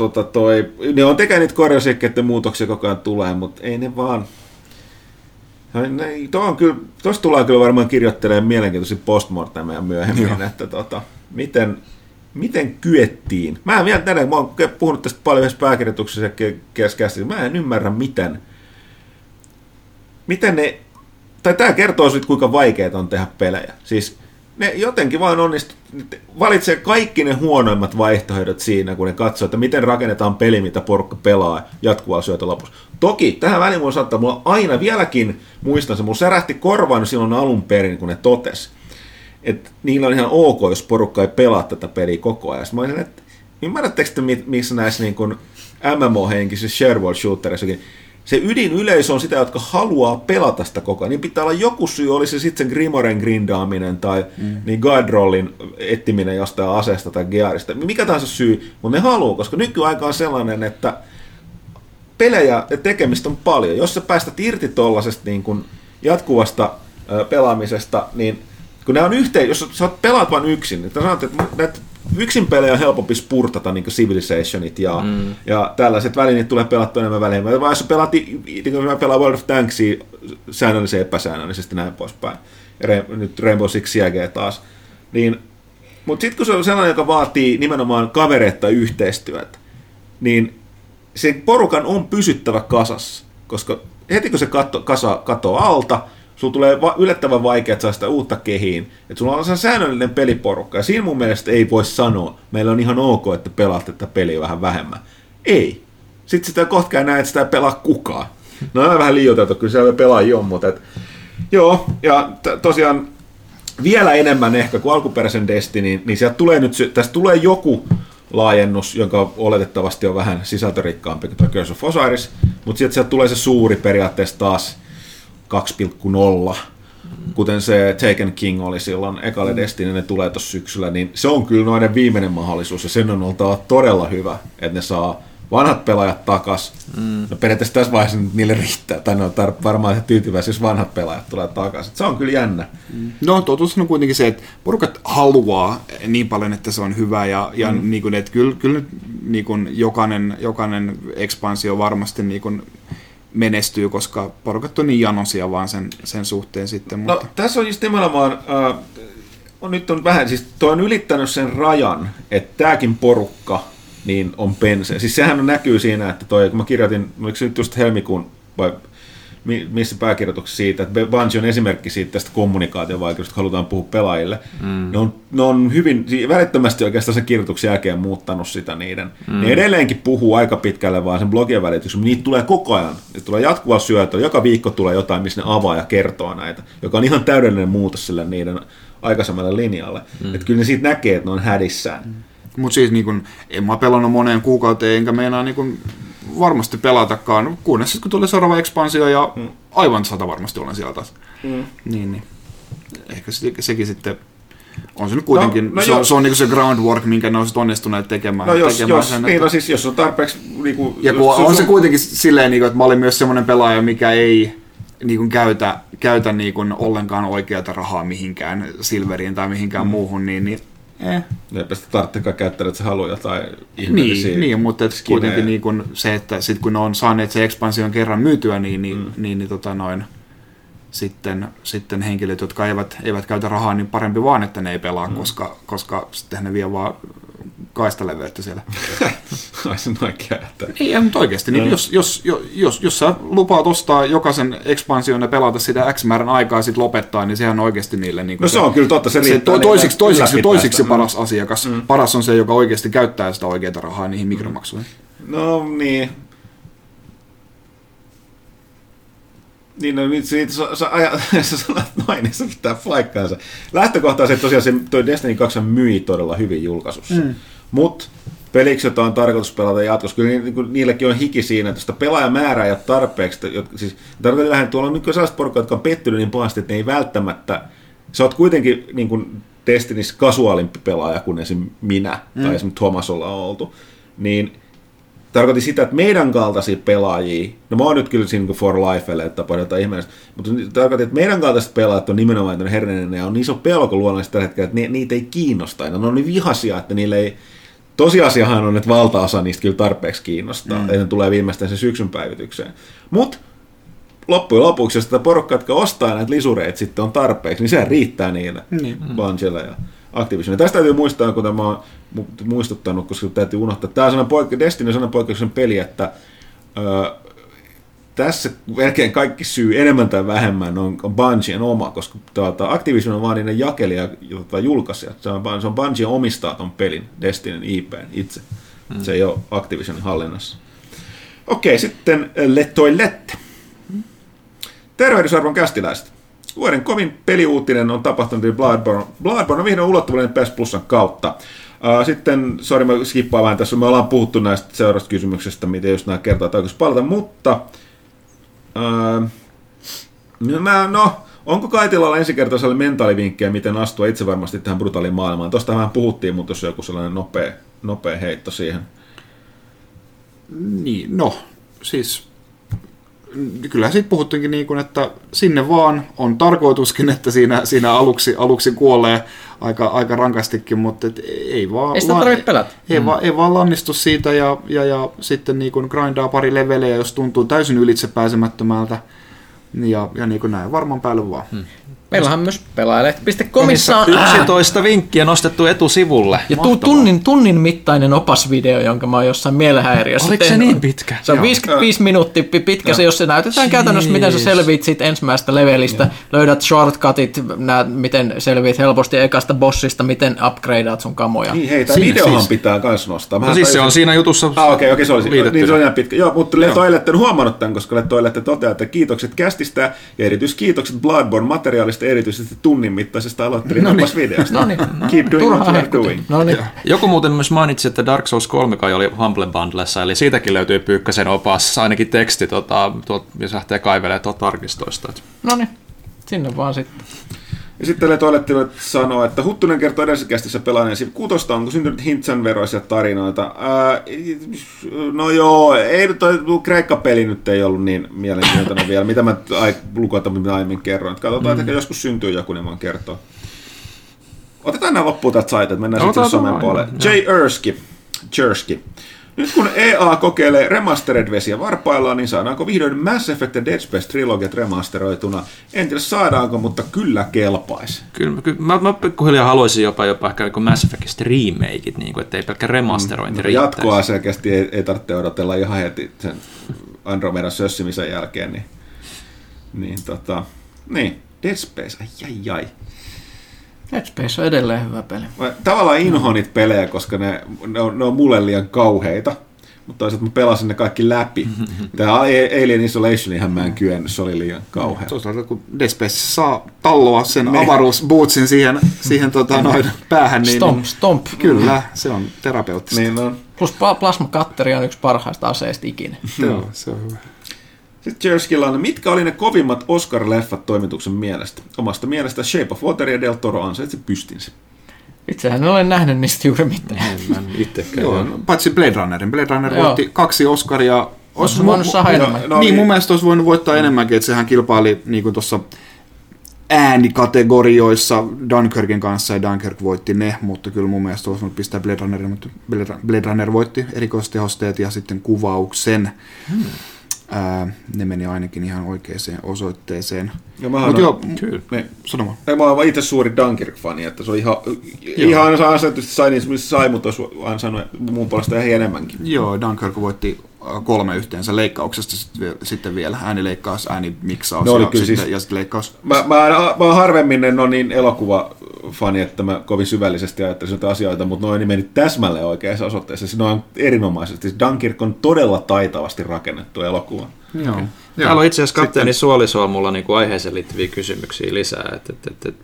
tota toi, ne on tekee niitä että muutoksia koko ajan tulee, mutta ei ne vaan... Tuo on kyllä, tosta tullaan kyllä varmaan kirjoittelemaan mielenkiintoisia postmortemeja myöhemmin, Joo. että tota, miten, miten kyettiin. Mä en vielä tänään, mä oon puhunut tästä paljon yhdessä pääkirjoituksessa keskästi, mä en ymmärrä miten, miten ne, tai tämä kertoo siitä, kuinka vaikeaa on tehdä pelejä. Siis ne jotenkin vaan onnistuu, valitsee kaikki ne huonoimmat vaihtoehdot siinä, kun ne katsoo, että miten rakennetaan peli, mitä porukka pelaa jatkuvalla syötä lopussa. Toki tähän väliin mulla saattaa, mulla aina vieläkin, muistan se, mulla särähti korvaan silloin alun perin, kun ne totes, että niillä on ihan ok, jos porukka ei pelaa tätä peliä koko ajan. Sitten mä olisin, että ymmärrättekö te, mi- missä näissä niin MMO-henkisissä sharewall shooterissakin, se ydin yleisö on sitä, jotka haluaa pelata sitä koko ajan. Niin pitää olla joku syy, oli se sitten sen Grimoren grindaaminen tai mm. niin Guardrollin etsiminen jostain aseesta tai gearista. Mikä tahansa syy, mutta ne haluaa, koska nykyaika on sellainen, että pelejä ja tekemistä on paljon. Jos sä päästät irti tuollaisesta niin kuin jatkuvasta pelaamisesta, niin kun ne on yhteen, jos sä pelaat vain yksin, niin sanot, että näitä yksin pelejä on helpompi spurtata, niin kuin Civilizationit ja, mm. ja tällaiset välineet tulee pelattua enemmän väliin. Vai jos pelaat, niin kuin mä pelaan World of Tanksia säännöllisesti ja epäsäännöllisesti näin poispäin. Ja Re- nyt Rainbow Six Siege taas. Niin, mutta sitten kun se on sellainen, joka vaatii nimenomaan kavereita yhteistyötä, niin sen porukan on pysyttävä kasassa, koska heti kun se katto, kasa katoaa alta, sulla tulee va- yllättävän vaikea saada sitä uutta kehiin. Et sulla on se säännöllinen peliporukka, ja siinä mun mielestä ei voi sanoa, meillä on ihan ok, että pelaat tätä peliä vähän vähemmän. Ei. Sitten sitä kohta näe, että sitä ei pelaa kukaan. No on vähän liioiteltu, kyllä siellä pelaajia on, mutta et, joo, ja t- tosiaan vielä enemmän ehkä kuin alkuperäisen Destiny, niin sieltä tulee nyt, tästä tulee joku laajennus, joka oletettavasti on vähän sisältörikkaampi kuin Curse of Osiris, mutta sieltä, sieltä tulee se suuri periaatteessa taas 2,0, kuten se Taken King oli silloin ekalle Destiny, ne tulee tuossa syksyllä, niin se on kyllä noiden viimeinen mahdollisuus, ja sen on oltava todella hyvä, että ne saa vanhat pelaajat takas. Mm. No periaatteessa tässä vaiheessa nyt niille riittää, tai ne on tar- varmaan tyytyväisiä, jos vanhat pelaajat tulee takaisin. Se on kyllä jännä. No totuus on kuitenkin se, että porukat haluaa niin paljon, että se on hyvä ja, ja mm. niin kuin, että kyllä, kyllä niin kuin jokainen, jokainen ekspansio varmasti niin kuin menestyy, koska porukat on niin janosia vaan sen, sen suhteen sitten. No Mutta... tässä on just nimenomaan, äh, on nyt on vähän, siis toi on ylittänyt sen rajan, että tämäkin porukka niin on pense. Siis sehän näkyy siinä, että toi, kun mä kirjoitin, oliko se nyt just helmikuun vai missä pääkirjoituksessa siitä, että Bungie on esimerkki siitä tästä kommunikaatiovaikeudesta, kun halutaan puhua pelaajille. Mm. Ne, on, ne on hyvin, si- välittömästi oikeastaan sen kirjoituksen jälkeen muuttanut sitä niiden. Mm. Ne edelleenkin puhuu aika pitkälle vaan sen blogien välityksessä, mutta niitä tulee koko ajan. Niitä tulee jatkuvaa syötöä, joka viikko tulee jotain, missä ne avaa ja kertoo näitä, joka on ihan täydellinen muutos sille niiden aikaisemmalle linjalle. Mm. Että kyllä ne siitä näkee, että ne on hädissään. Mm. Mutta siis niin kun, en mä pelannut moneen kuukauteen, enkä meinaa niin kun, varmasti pelatakaan, kunnes sitten kun tulee seuraava ekspansio ja mm. aivan sata varmasti olen siellä taas. Mm. Niin, niin. Ehkä se, sekin sitten on se nyt kuitenkin, no, no se, on, se on niin se groundwork, minkä ne on sit onnistuneet tekemään. No jos, tekemään jos sen, niin, no siis jos on tarpeeksi... Niin kuin, ja kun jos, on jos se kuitenkin silleen, niin kuin, että mä olin myös semmoinen pelaaja, mikä ei niin kuin käytä, käytä niin kuin ollenkaan oikeata rahaa mihinkään Silveriin tai mihinkään mm. muuhun, niin, niin eh. Eipä sitä tarvitsekaan käyttää, että se haluaa jotain Niin, ihmeellisiä niin mutta et kuitenkin niin kun se, että sit kun ne on saaneet se ekspansion kerran myytyä, niin, niin, mm. niin, niin tota noin, sitten, sitten henkilöt, jotka eivät, eivät käytä rahaa, niin parempi vaan, että ne ei pelaa, mm. koska, koska sitten ne vie vaan kaistaleveyttä siellä. [LAUGHS] Ai se oikein että... Ei, mutta oikeasti, niin jos, jos, jos, jos, jos sä lupaat ostaa jokaisen ekspansion ja pelata sitä X määrän aikaa ja sitten lopettaa, niin sehän on oikeasti niille niin No se on kyllä totta, se se to, toisiksi, toisiksi, toisiksi paras asiakas. Mm. Paras on se, joka oikeasti käyttää sitä oikeaa rahaa niihin mikromaksuihin. No niin. Niin, no nyt siitä, sä, sä, aja, [LAUGHS] sä sanot noin, niin se pitää paikkaansa. Lähtökohta on se, että tosiaan se, toi Destiny 2 myi todella hyvin julkaisussa. Mm. Mutta peliksi, jota on tarkoitus pelata jatkossa, kyllä ni- niin niilläkin on hiki siinä, että sitä pelaajamäärää ja tarpeeksi, jotka, siis, tarkoitan lähinnä, tuolla on nyt sellaiset porukkaa, jotka on pettynyt niin pahasti, että ne ei välttämättä, sä oot kuitenkin niin kuin Destinyssä kasuaalimpi pelaaja kuin esim. minä, mm. tai esimerkiksi Thomas ollaan oltu, niin tarkoitin sitä, että meidän kaltaisia pelaajia, no mä oon nyt kyllä siinä niin for lifelle, että jotain ihmeellistä, mutta tarkoitin, että meidän kaltaiset pelaajat on nimenomaan tämmöinen herneinen ja on iso pelko luonnollisesti tällä hetkellä, että niitä ei kiinnosta. Ne on niin vihaisia, että niille ei, tosiasiahan on, että valtaosa niistä kyllä tarpeeksi kiinnostaa, mm. että ne tulee viimeistään sen syksyn päivitykseen. Mutta loppujen lopuksi, jos tätä porukkaa, jotka ostaa näitä lisureita sitten on tarpeeksi, niin sehän riittää niille Niin. Bungelle ja Activision. Ja tästä täytyy muistaa, kuten mä oon mu- muistuttanut, koska täytyy unohtaa, tämä on sellainen poik- Destiny on sellainen poikkeuksellinen peli, että ö, tässä melkein kaikki syy enemmän tai vähemmän on, on Bungien oma, koska tuota, Activision on vaan niiden jakelija tuota, julkaisija. Se on, se on Bungie omistaa ton pelin, Destinyn IPn itse. Mm. Se ei ole Activisionin hallinnassa. Okei, sitten Lettoilette. Tervehdysarvon kästiläiset. Vuoden kovin peliuutinen on tapahtunut eli Bloodborne. Bloodborne on vihdoin ulottuvallinen PS Plusan kautta. Sitten, sori mä skippaan vähän tässä, me ollaan puhuttu näistä seuraavasta kysymyksestä, miten just nämä kertaa tarkoitus palata, mutta uh, no, no, onko Kaitilalla ensikertaiselle mentaalivinkkejä, miten astua itse varmasti tähän brutaaliin maailmaan? Tuosta vähän puhuttiin, mutta jos joku sellainen nopea, nopea heitto siihen. Niin, no, siis kyllä siitä puhuttiinkin niin kuin, että sinne vaan on tarkoituskin, että siinä, siinä aluksi, aluksi kuolee aika, aika rankastikin, mutta et ei vaan... Ei sitä tarvitse pelätä. Ei, mm. vaan, ei vaan lannistu siitä ja, ja, ja sitten niin kuin grindaa pari levelejä, jos tuntuu täysin ylitse pääsemättömältä. Ja, ja niin kuin näin varmaan päälle vaan. Mm. Meillähän on myös pelaajalehti.comissa on 11 vinkkiä nostettu etusivulle. ja tu- Mahtavaa. tunnin, tunnin mittainen opasvideo, jonka mä oon jossain mielenhäiriössä Oliko se tehnyt. niin pitkä? Se on Joo. 55 minuuttia pi- pitkä se, jos se näytetään käytännössä, miten sä Jeez. selviit siitä ensimmäisestä levelistä, löydät shortcutit, näet, miten selviit helposti ekasta bossista, miten upgradeat sun kamoja. Niin hei, tämä Siis- videohan siis- pitää kans nostaa. Mä No siis se on siinä jutussa Ah, okei, okay, okei, se oli liitettynä. niin se on ihan pitkä. Joo, mutta Letoilette on huomannut tämän, koska Letoilette toteaa, että kiitokset kästistä ja erityiskiitokset Bloodborne-materiaalista erityisesti tunnin mittaisesta aloittelijan No niin. videosta. No niin, Keep doing what turhaa you're doing. No niin. Joku muuten myös mainitsi, että Dark Souls 3 kai oli Humble Bundlessa, eli siitäkin löytyy Pyykkäsen opas, ainakin teksti, tota, tuot, jos lähtee kaivelemaan tuolta arkistoista. Et. No niin, sinne vaan sitten. Ja sitten Letoilette sanoo, että Huttunen kertoo edellisessä kästissä Civ 6, onko syntynyt Hintsan veroisia tarinoita. Ää, no joo, ei toi Kreikka-peli nyt ei ollut niin mielenkiintoinen vielä, mitä mä ai, lukuota, mitä aiemmin kerroin. Katsotaan, mm. että joskus syntyy joku, niin voin kertoa. Otetaan nämä loppuun täältä sait, että mennään sitten Otetaan somen puolelle. J. Erski. Jerski. Nyt kun EA kokeilee remastered-vesiä varpaillaan, niin saadaanko vihdoin Mass Effect ja Dead Space trilogiat remasteroituna? En tiedä saadaanko, mutta kyllä kelpaisi. Kyllä, kyllä mä, mä pikkuhiljaa haluaisin jopa, jopa ehkä niin Mass Effectista remakeit, niin kuin, että ei pelkkä remasterointi riittäisi. jatkoa selkeästi ei, ei tarvitse odotella ihan heti sen Andromedan sössimisen jälkeen. Niin. Niin tota, niin, Dead Space, ai ai ai. Dead Space on edelleen hyvä peli. Mä tavallaan inhoan niitä pelejä, koska ne, ne, on, ne on mulle liian kauheita. Mutta toisaalta mä pelasin ne kaikki läpi. [LAUGHS] Tämä Alien Isolation ihan mä en kyennyt, se oli liian kauhea. Toisaalta kun Dead Space saa talloa sen avaruusbootsin siihen, siihen tota, [LAUGHS] noin päähän, niin, Stomp, niin stomp. kyllä, se on terapeuttista. Niin on. Plus pla- plasmakatteri on yksi parhaista aseista ikinä. Joo, se on hyvä. Sitten Jerskilla on, mitkä oli ne kovimmat Oscar-leffat toimituksen mielestä? Omasta mielestä Shape of Water ja Del Toro ansaitsi pystinsä. Itsehän en ole nähnyt niistä juuri mitään. Mä en itsekään. Joo, paitsi Blade Runnerin. Blade Runner Joo. voitti kaksi Oscaria. Olisi voinut saada enemmän. no niin, niin. mun mielestä olisi voinut voittaa enemmänkin, että sehän kilpaili niin kuin tuossa äänikategorioissa Dunkirkin kanssa ja Dunkirk voitti ne, mutta kyllä mun mielestä olisi voinut pistää Blade Runnerin, mutta Blade Blade Runner voitti erikoistehosteet ja sitten kuvauksen. Hmm. Ää, ne meni ainakin ihan oikeaan osoitteeseen. Ja mä Mutta joo, Kyllä. Ne, sano vaan. ei, mä oon itse suuri Dunkirk-fani, että se oli ihan, ihan ansaitusti sai niin sai, mutta olisi ansainnut mun puolesta ihan enemmänkin. Joo, Dunkirk voitti kolme yhteensä leikkauksesta sit sitten vielä äänileikkaus, äänimiksaus oli ja, kyllä sitten, siis- ja sitten leikkaus. Mä, mä, mä oon harvemmin en ole niin elokuvafani, että mä kovin syvällisesti ajattelisin jotain asioita, mutta noin meni täsmälleen oikeassa osoitteessa. Se on erinomaisesti. Siis Dunkirk on todella taitavasti rakennettu elokuva. Joo. Täällä on itse asiassa kapteeni Suolisolmulla niinku aiheeseen liittyviä kysymyksiä lisää. Et, et, et, et.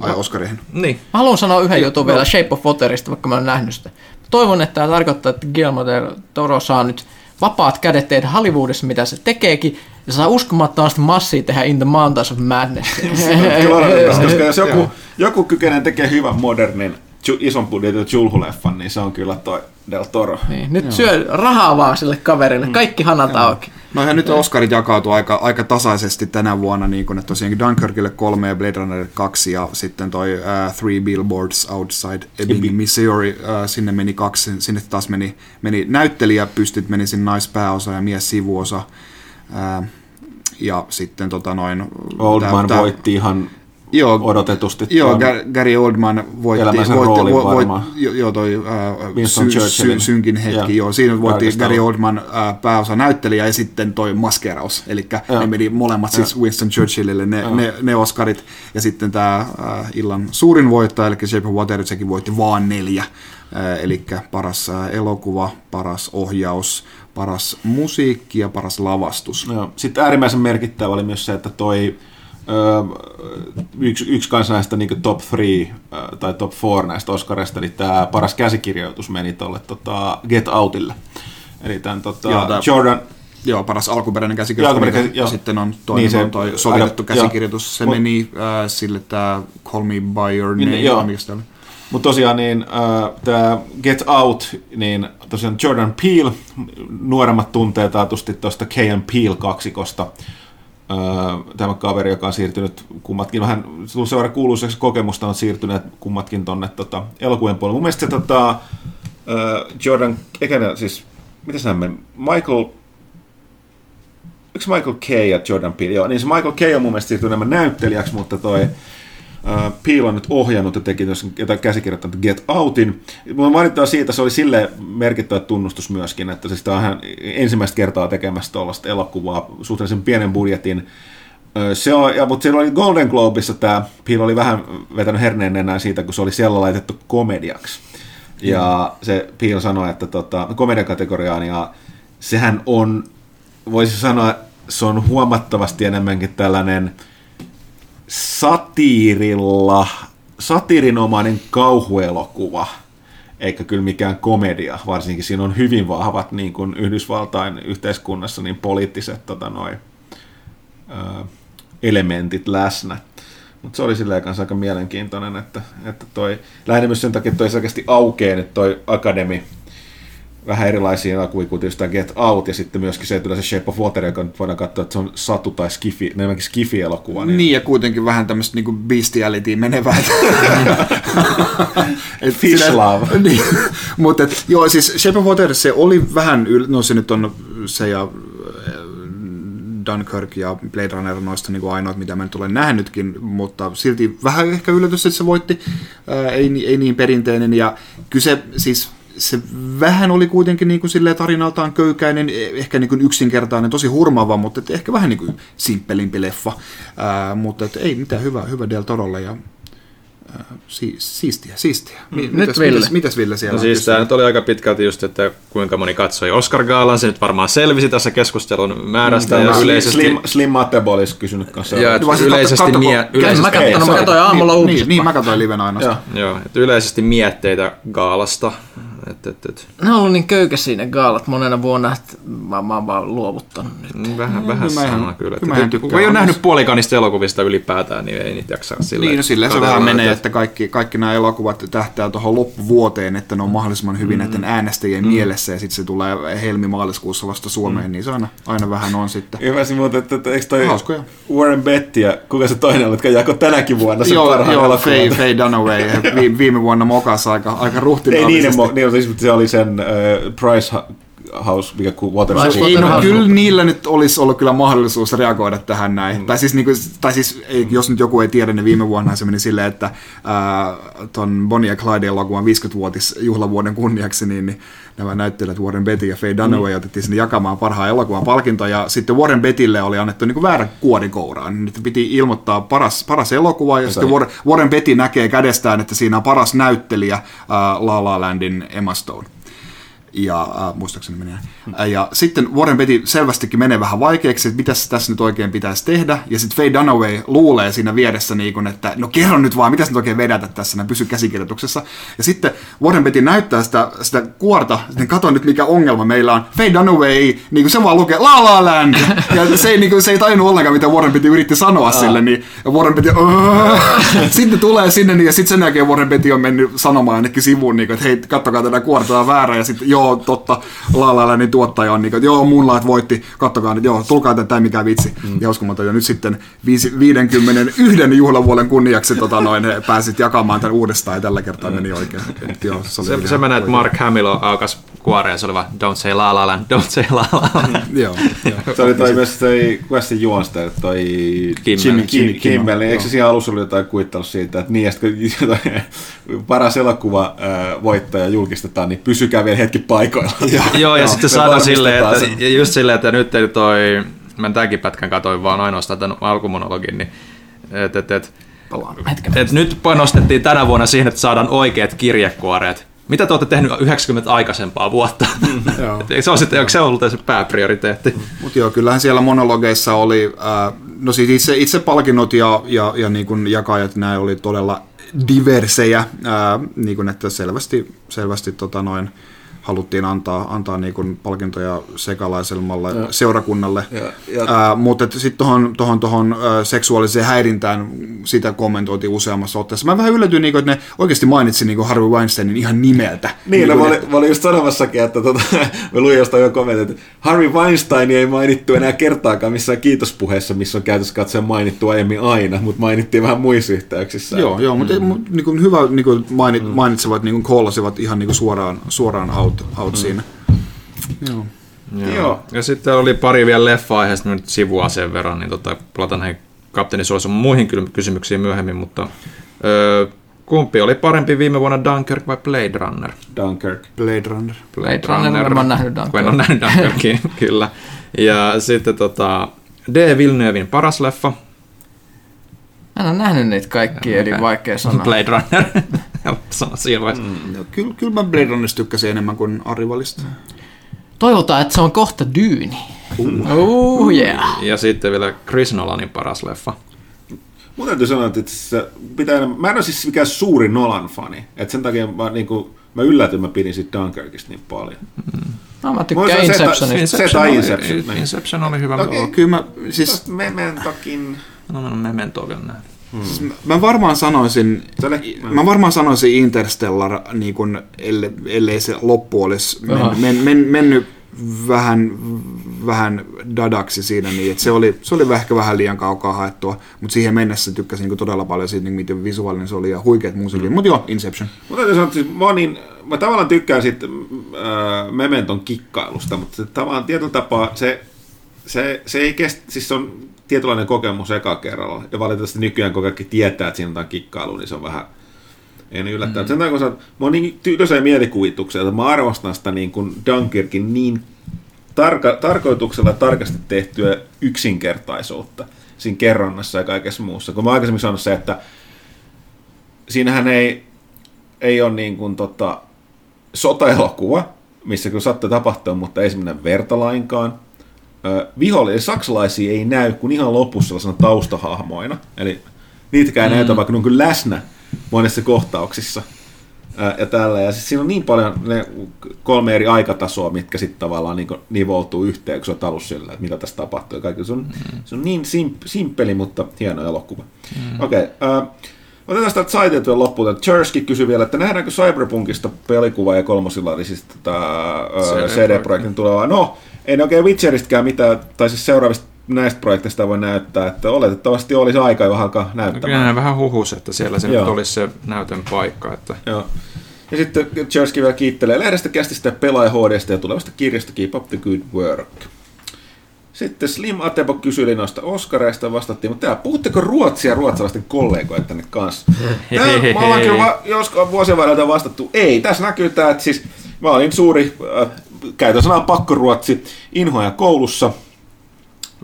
Ai Oskarihin. Niin, Mä haluan sanoa yhden jutun vielä Shape of Waterista, vaikka mä en nähnyt sitä. Toivon, että tämä tarkoittaa, että Guillermo del Toro saa nyt vapaat kädet tehdä Hollywoodissa, mitä se tekeekin, ja saa uskomattomasti massia tehdä In the Mountains of Madness. Koska jos joku, joku kykenee tekemään hyvän modernin ju- ison budjetin julhuleffan, niin se on kyllä toi Del Toro. niin, nyt syö rahaa vaan sille kaverille, kaikki hanat auki. No ihan nyt Oscarit jakautuu aika, aika tasaisesti tänä vuonna, niin kun, että tosiaankin Dunkirkille kolme ja Blade Runner kaksi ja sitten toi uh, Three Billboards Outside Ebbing, Missouri, uh, sinne meni kaksi, sinne taas meni, meni näyttelijäpystit, meni sinne naispääosa ja mies sivuosa. Uh, ja sitten tota noin... Oldman tää- tää- voitti ihan Joo, odotetusti. Joo, Gary Oldman voitti, voitti, roolin vo, voit, joo, toi Winston sy, sy, Churchillin. synkin hetki, Joo. joo. Siinä voitti Darkest Gary. Oldman uh, pääosa näyttelijä ja sitten toi maskeraus. Eli ne meni molemmat siis Winston Churchillille ne, ne, ne Oscarit. Ja sitten tämä uh, illan suurin voittaja, eli Shape of Water, sekin voitti vaan neljä. Uh, eli paras uh, elokuva, paras ohjaus, paras musiikki ja paras lavastus. Joo. Sitten äärimmäisen merkittävä oli myös se, että toi yksi, yksi kanssa näistä niin top 3 tai top 4 näistä Oscarista, eli tämä paras käsikirjoitus meni tuolle tota, Get Outille. Eli tämän tota, Joo, tää- Jordan, Joo, paras alkuperäinen Joo, käsikirjoitus. alkuperäinen käsi- joo. Sitten on toinen Niin se- on toi sovitettu aika- käsikirjoitus. Se joo. meni äh, sille tämä Call Me By Your Niin, Name. joo. vai mikä se oli? Mutta tosiaan niin, äh, tämä Get Out, niin tosiaan Jordan Peele, nuoremmat tuntee taatusti tuosta K.M. Peele kaksikosta. Äh, tämä kaveri, joka on siirtynyt kummatkin, vähän tullut sen verran kuuluiseksi kokemusta, on siirtyneet kummatkin tonne tota, elokuvien puolelle. Mun mielestä se tota, Jordan, eikä siis, mitä sä meni, Michael, Yksi Michael Kay ja Jordan Peele? Joo, niin se Michael Kay on mun mielestä siirtynyt enemmän näyttelijäksi, mutta toi Peele on nyt ohjannut ja teki jotain käsikirjoittanut Get Outin. Mun mainitaan siitä, se oli sille merkittävä tunnustus myöskin, että siis tämä on ensimmäistä kertaa tekemässä tuollaista elokuvaa suhteellisen pienen budjetin. Ö, Se on, ja, mutta siellä oli Golden Globissa tämä, Peele oli vähän vetänyt herneen enää siitä, kun se oli siellä laitettu komediaksi. Ja se Peele sanoi, että tota, komediakategoriaan, ja sehän on, voisi sanoa, se on huomattavasti enemmänkin tällainen satiirilla, satiirinomainen kauhuelokuva, eikä kyllä mikään komedia, varsinkin siinä on hyvin vahvat niin kuin Yhdysvaltain yhteiskunnassa niin poliittiset tota, noi, ö, elementit läsnä. Mutta se oli silleen kanssa aika mielenkiintoinen, että, että toi, lähinnä myös sen takia, että toi selkeästi aukeaa nyt toi Academy vähän erilaisia elokuvia kuin tietysti Get Out, ja sitten myöskin se, että yleensä Shape of Water, joka nyt voidaan katsoa, että se on satu tai skifi, enemmänkin skifi-elokuva. Niin. niin, ja kuitenkin vähän tämmöistä niinku bestiality menevää. [LAUGHS] Et Fish sinä- love. [LAUGHS] niin, mutta et, joo, siis Shape of Water, se oli vähän, yl- no se nyt on se ja äh, Dunkirk ja Blade Runner noista niin ainoat, mitä mä nyt olen nähnytkin, mutta silti vähän ehkä yllätys, että se voitti. Ää, ei, ni- ei niin perinteinen, ja kyse siis se vähän oli kuitenkin niin kuin silleen tarinaltaan köykäinen, eh- ehkä niin kuin yksinkertainen, tosi hurmaava, mutta et ehkä vähän niin kuin simppelimpi leffa. Ää, mutta et ei mitään hyvä, hyvä Del Torolle ja ää, si, siistiä, siistiä. Mi, Nyt mitäs, Ville. Mitäs, mitäs Ville siellä No on siis tämä nyt oli aika pitkälti just, että kuinka moni katsoi Oscar Gaalan, se nyt varmaan selvisi tässä keskustelun määrästä ja Tämä yleisesti... Slim, Slim Mattebo olisi kysynyt kanssa. Ja et siis yleisesti, katso- mie, yleisesti, mä katsoin aamulla niin, uutiset. niin, mä katsoin liven ainoastaan. joo, yleisesti mietteitä Gaalasta. Et, et, et. Ne on ollut niin köykäisiä ne gaalat monena vuonna, että mä, mä oon vaan luovuttanut nyt. Vähän, vähän mä ihan- sama kyllä. kyllä ihan Että, tykkään kun ei ole nähnyt puolikanista elokuvista ylipäätään, niin ei niitä jaksa sillä Niin, no silleen se vähän menee, että- että kaikki, kaikki nämä elokuvat tähtää tuohon loppuvuoteen, että ne on mahdollisimman hyvin Mm. näiden äänestäjien mielessä ja sitten se tulee helmi-maaliskuussa vasta Suomeen, niin se aina, aina vähän on sitten. Ymmärsin muuten, että, että eikö toi Hauskoja. Warren Betty ja kuka se toinen oli, jotka jako tänäkin vuonna sen Joo, parhaan joo elokuvan? Faye, Faye Dunaway [LAUGHS] vi, viime vuonna mokasi aika, aika Ei ruhtinaallisesti. niiden, mo- niin, se oli sen äh, Price House, mikä ku Water Price Ei, no, Waterhouse. kyllä niillä nyt olisi ollut kyllä mahdollisuus reagoida tähän näin. Mm. Tai siis, niin kuin, tai siis ei, jos nyt joku ei tiedä, niin viime vuonna se meni silleen, että ää, ton Bonnie ja Clyde elokuvan 50-vuotis juhlavuoden kunniaksi, niin, niin nämä näyttelijät Warren Betty ja Faye Dunaway mm. otettiin sinne jakamaan parhaan elokuvan palkinto, ja sitten Warren Bettylle oli annettu niin kuin väärä kuori kouraan. Nyt piti ilmoittaa paras, paras elokuva, ja sitten Warren, Warren Betty näkee kädestään, että siinä on paras näyttelijä ää, La La Landin Emma Stone ja äh, muistaakseni menee. Äh, ja sitten Warren Betty selvästikin menee vähän vaikeaksi, että mitä tässä nyt oikein pitäisi tehdä. Ja sitten Faye Dunaway luulee siinä vieressä, niin kun, että no kerro nyt vaan, mitä sä nyt oikein vedätä tässä, näin pysy käsikirjoituksessa. Ja sitten Warren Betty näyttää sitä, sitä kuorta, sitten kato nyt mikä ongelma meillä on. Faye Dunaway, niin kuin se vaan lukee La La Land. Ja se ei, niin kuin, se ei tajunnut ollenkaan, mitä Warren Betty yritti sanoa sille, niin Warren Betty, "Öö." sitten tulee sinne, niin, ja sitten sen jälkeen Warren Betty on mennyt sanomaan ainakin sivuun, niin kuin, että hei, kattokaa tätä kuorta on väärä, ja sitten joo, totta, La La Landin tuottaja on niin kuin, että joo, Moonlight voitti, kattokaa nyt, joo, tulkaa tätä, mikä vitsi, mm. ja uskomaton, ja nyt sitten viisi, 51 juhlavuoden kunniaksi tota, noin, pääsit jakamaan tämän uudestaan, ja tällä kertaa meni oikein. Et, joo, se, oli Se, se menee, että. Mark Hamill aukas kuoreen, se oli vaan don't say la la land, don't say la la land. Joo, [LAUGHS] joo. Se oli toi myös toi, se juonsta, toi Kimmel. Jimmy, Jimmy Kim, Kimmel, Kimmel, niin eikö se joo. siinä alussa ollut jotain kuittaus siitä, että niin, ja sitten [LAUGHS] paras elokuva voittaja julkistetaan, niin pysykää vielä hetki paikoilla. [LAUGHS] Joo, ja sitten saadaan silleen, että, varmistetaan se. ja just silleen, että nyt ei toi, mä tämänkin pätkän katoin vaan ainoastaan tämän alkumonologin, niin et, et, et, hetken. et nyt panostettiin tänä vuonna siihen, että saadaan oikeat kirjekuoreet. Mitä te olette tehnyt 90 aikaisempaa vuotta? Joo. [LAUGHS] Et se on sitten, onko se ollut se pääprioriteetti? Mutta joo, kyllähän siellä monologeissa oli, ää, no siis itse, itse palkinnot ja, ja, ja niin kuin jakajat, nämä oli todella diversejä, ää, niin kuin että selvästi, selvästi tota noin, haluttiin antaa, antaa niin kuin palkintoja sekalaiselmalle Ja. seurakunnalle. Ja- ja- Ää, mutta sitten tuohon tohon, tohon, seksuaaliseen häirintään sitä kommentoitiin useammassa otteessa. Mä vähän yllätyin, niin kuin, että ne oikeasti mainitsi niin kuin Harvey Weinsteinin ihan nimeltä. Niin, no, kuin, mä, olin, mä olin just sanomassakin, että tota, [LAUGHS] mä luin jostain jo kommentit, että Harvey Weinstein ei mainittu enää kertaakaan missään kiitospuheessa, missä on käytössä katsoen mainittu aiemmin aina, mutta mainittiin vähän muissa yhteyksissä. Joo, joo mutta mm. niin kuin hyvä niin kuin mainit, mm. mainitsevat, niin kuin koolasivat ihan niin kuin suoraan, suoraan out, out mm. siinä. Joo. Joo. Ja sitten oli pari vielä leffa-aiheesta nyt sivua sen verran, niin tota, palataan näihin kapteeni Suoson muihin ky- kysymyksiin myöhemmin, mutta öö, kumpi oli parempi viime vuonna Dunkirk vai Blade Runner? Dunkirk. Blade Runner. Blade Runner, mä oon nähnyt Kun en ole nähnyt Dunkirkin, [LAUGHS] kyllä. Ja sitten tota, D. Villeneuvein paras leffa, Mä en ole nähnyt niitä kaikkia, eli vaikea sanoa. Blade Runner. [LAUGHS] Sano siinä vaiheessa. Mm. No, kyllä, kyllä mä Blade Runnerista tykkäsin enemmän kuin Arrivalista. Toivotaan, että se on kohta dyyni. Uh, yeah. Ja sitten vielä Chris Nolanin paras leffa. Mun täytyy sanoa, että se pitää enemmän, mä en ole siis mikään suuri Nolan-fani, että sen takia mä, niin kuin, mä yllätyin, mä pidin siitä Dunkirkista niin paljon. No, mä Mulla tykkään se- se- Inceptionista. Se tai Inception, niin. Inception oli hyvä. Okei. Okay. Kyllä mä, siis, Mementokin. No, no, Memento vielä siis mä- mä varmaan sanoisin, oli- mä varmaan sanoisin Interstellar, niin kuin, ellei, ellei se loppu olisi men, men, men, mennyt vähän, vähän dadaksi siinä, niin että se oli, se oli ehkä vähän liian kaukaa haettua, mutta siihen mennessä tykkäsin niin todella paljon siitä, niin miten visuaalinen se oli ja huikeat musiikit, mm. mutta joo, Inception. Mun täytyy sanoa, siis mä, niin, mä tavallaan tykkään siitä äh, Mementon kikkailusta, mutta se, tavallaan tietyllä tapaa se, se, se ei kestä, siis se on tietynlainen kokemus eka kerralla. Ja valitettavasti nykyään, kun kaikki tietää, että siinä on jotain kikkailua, niin se on vähän, Ei niin yllättävää. Mm. Sen takia, kun sä, mä oon niin mielikuvituksia, että mä arvostan sitä niin kuin Dunkirkin niin tarka, tarkoituksella tarkasti tehtyä yksinkertaisuutta siinä kerronnassa ja kaikessa muussa. Kun mä aikaisemmin sanonut se, että siinähän ei, ei ole niin kuin tota, sotaelokuva, missä kyllä sattuu tapahtua, mutta ei semmoinen verta lainkaan. Vihollisia saksalaisia ei näy kuin ihan lopussa sellaisena taustahahmoina. Eli niitäkään mm. näytä, vaikka ne on kyllä läsnä monessa kohtauksissa. Ja tällä. Ja siis siinä on niin paljon ne kolme eri aikatasoa, mitkä sitten tavallaan niin nivoutuu yhteen, kun on talus sillä, että mitä tässä tapahtuu. Ja kaikki. Se, on, mm. se on niin simp- simppeli, mutta hieno elokuva. Mm. Okei. Okay, Otetaan sitä vielä loppuun. Chersky kysyi vielä, että nähdäänkö Cyberpunkista pelikuva ja kolmosilla oli siis tämä CD-projektin tulevaa. No, ei ne oikein Witcheristäkään mitään, tai siis seuraavista näistä projekteista voi näyttää, että oletettavasti olisi aika jo alkaa näyttämään. No, vähän huhus, että siellä se nyt olisi se näytön paikka. Että... Joo. Ja sitten Chersky vielä kiittelee lehdestä, kästistä, pelaaja HDstä ja tulevasta kirjasta Keep Up the Good Work. Sitten Slim Atebo kysyi noista Oscareista vastattiin, mutta täällä, puhutteko ruotsia ruotsalaisten kollegojen tänne kanssa? [LAUGHS] Täällä, mä ollaan kyllä va- joskus vuosien vastattu, ei, tässä näkyy tämä, että siis mä olin suuri, äh, käytän sanaa pakkoruotsi, inhoja koulussa.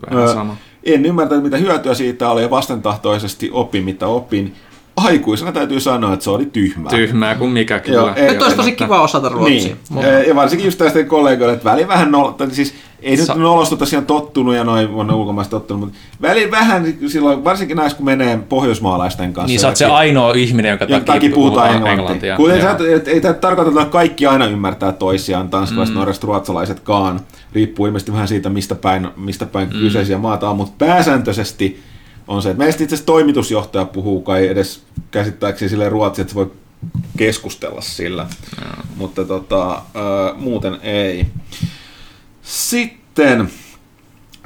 Vähän äh, sama. En ymmärtänyt, mitä hyötyä siitä oli ja vastentahtoisesti opin, mitä opin aikuisena täytyy sanoa, että se oli tyhmää. Tyhmää kuin mikä kyllä. Joo, Nyt olisi tosi kiva osata ruotsia. Niin. Mutta... Ja varsinkin just tästä kollegoille, että väli vähän nolla, siis ei Sa- nyt olosta tosiaan tottunut ja noin on ulkomaista tottunut, mutta välillä vähän silloin, varsinkin näissä kun menee pohjoismaalaisten kanssa. Niin sä oot se ainoa ihminen, jonka takia, takia puhutaan englantia. englantia. Kuten sä, et, ei tämä tarkoita, että kaikki aina ymmärtää toisiaan, tanskalaiset, mm. norjalaiset, ruotsalaisetkaan. Riippuu ilmeisesti vähän siitä, mistä päin, mistä päin mm. kyseisiä maata on, mutta pääsääntöisesti on se, että meistä itse asiassa toimitusjohtaja puhuu kai edes käsittääkseni sille ruotsi, että voi keskustella sillä, no. mutta tota, äh, muuten ei. Sitten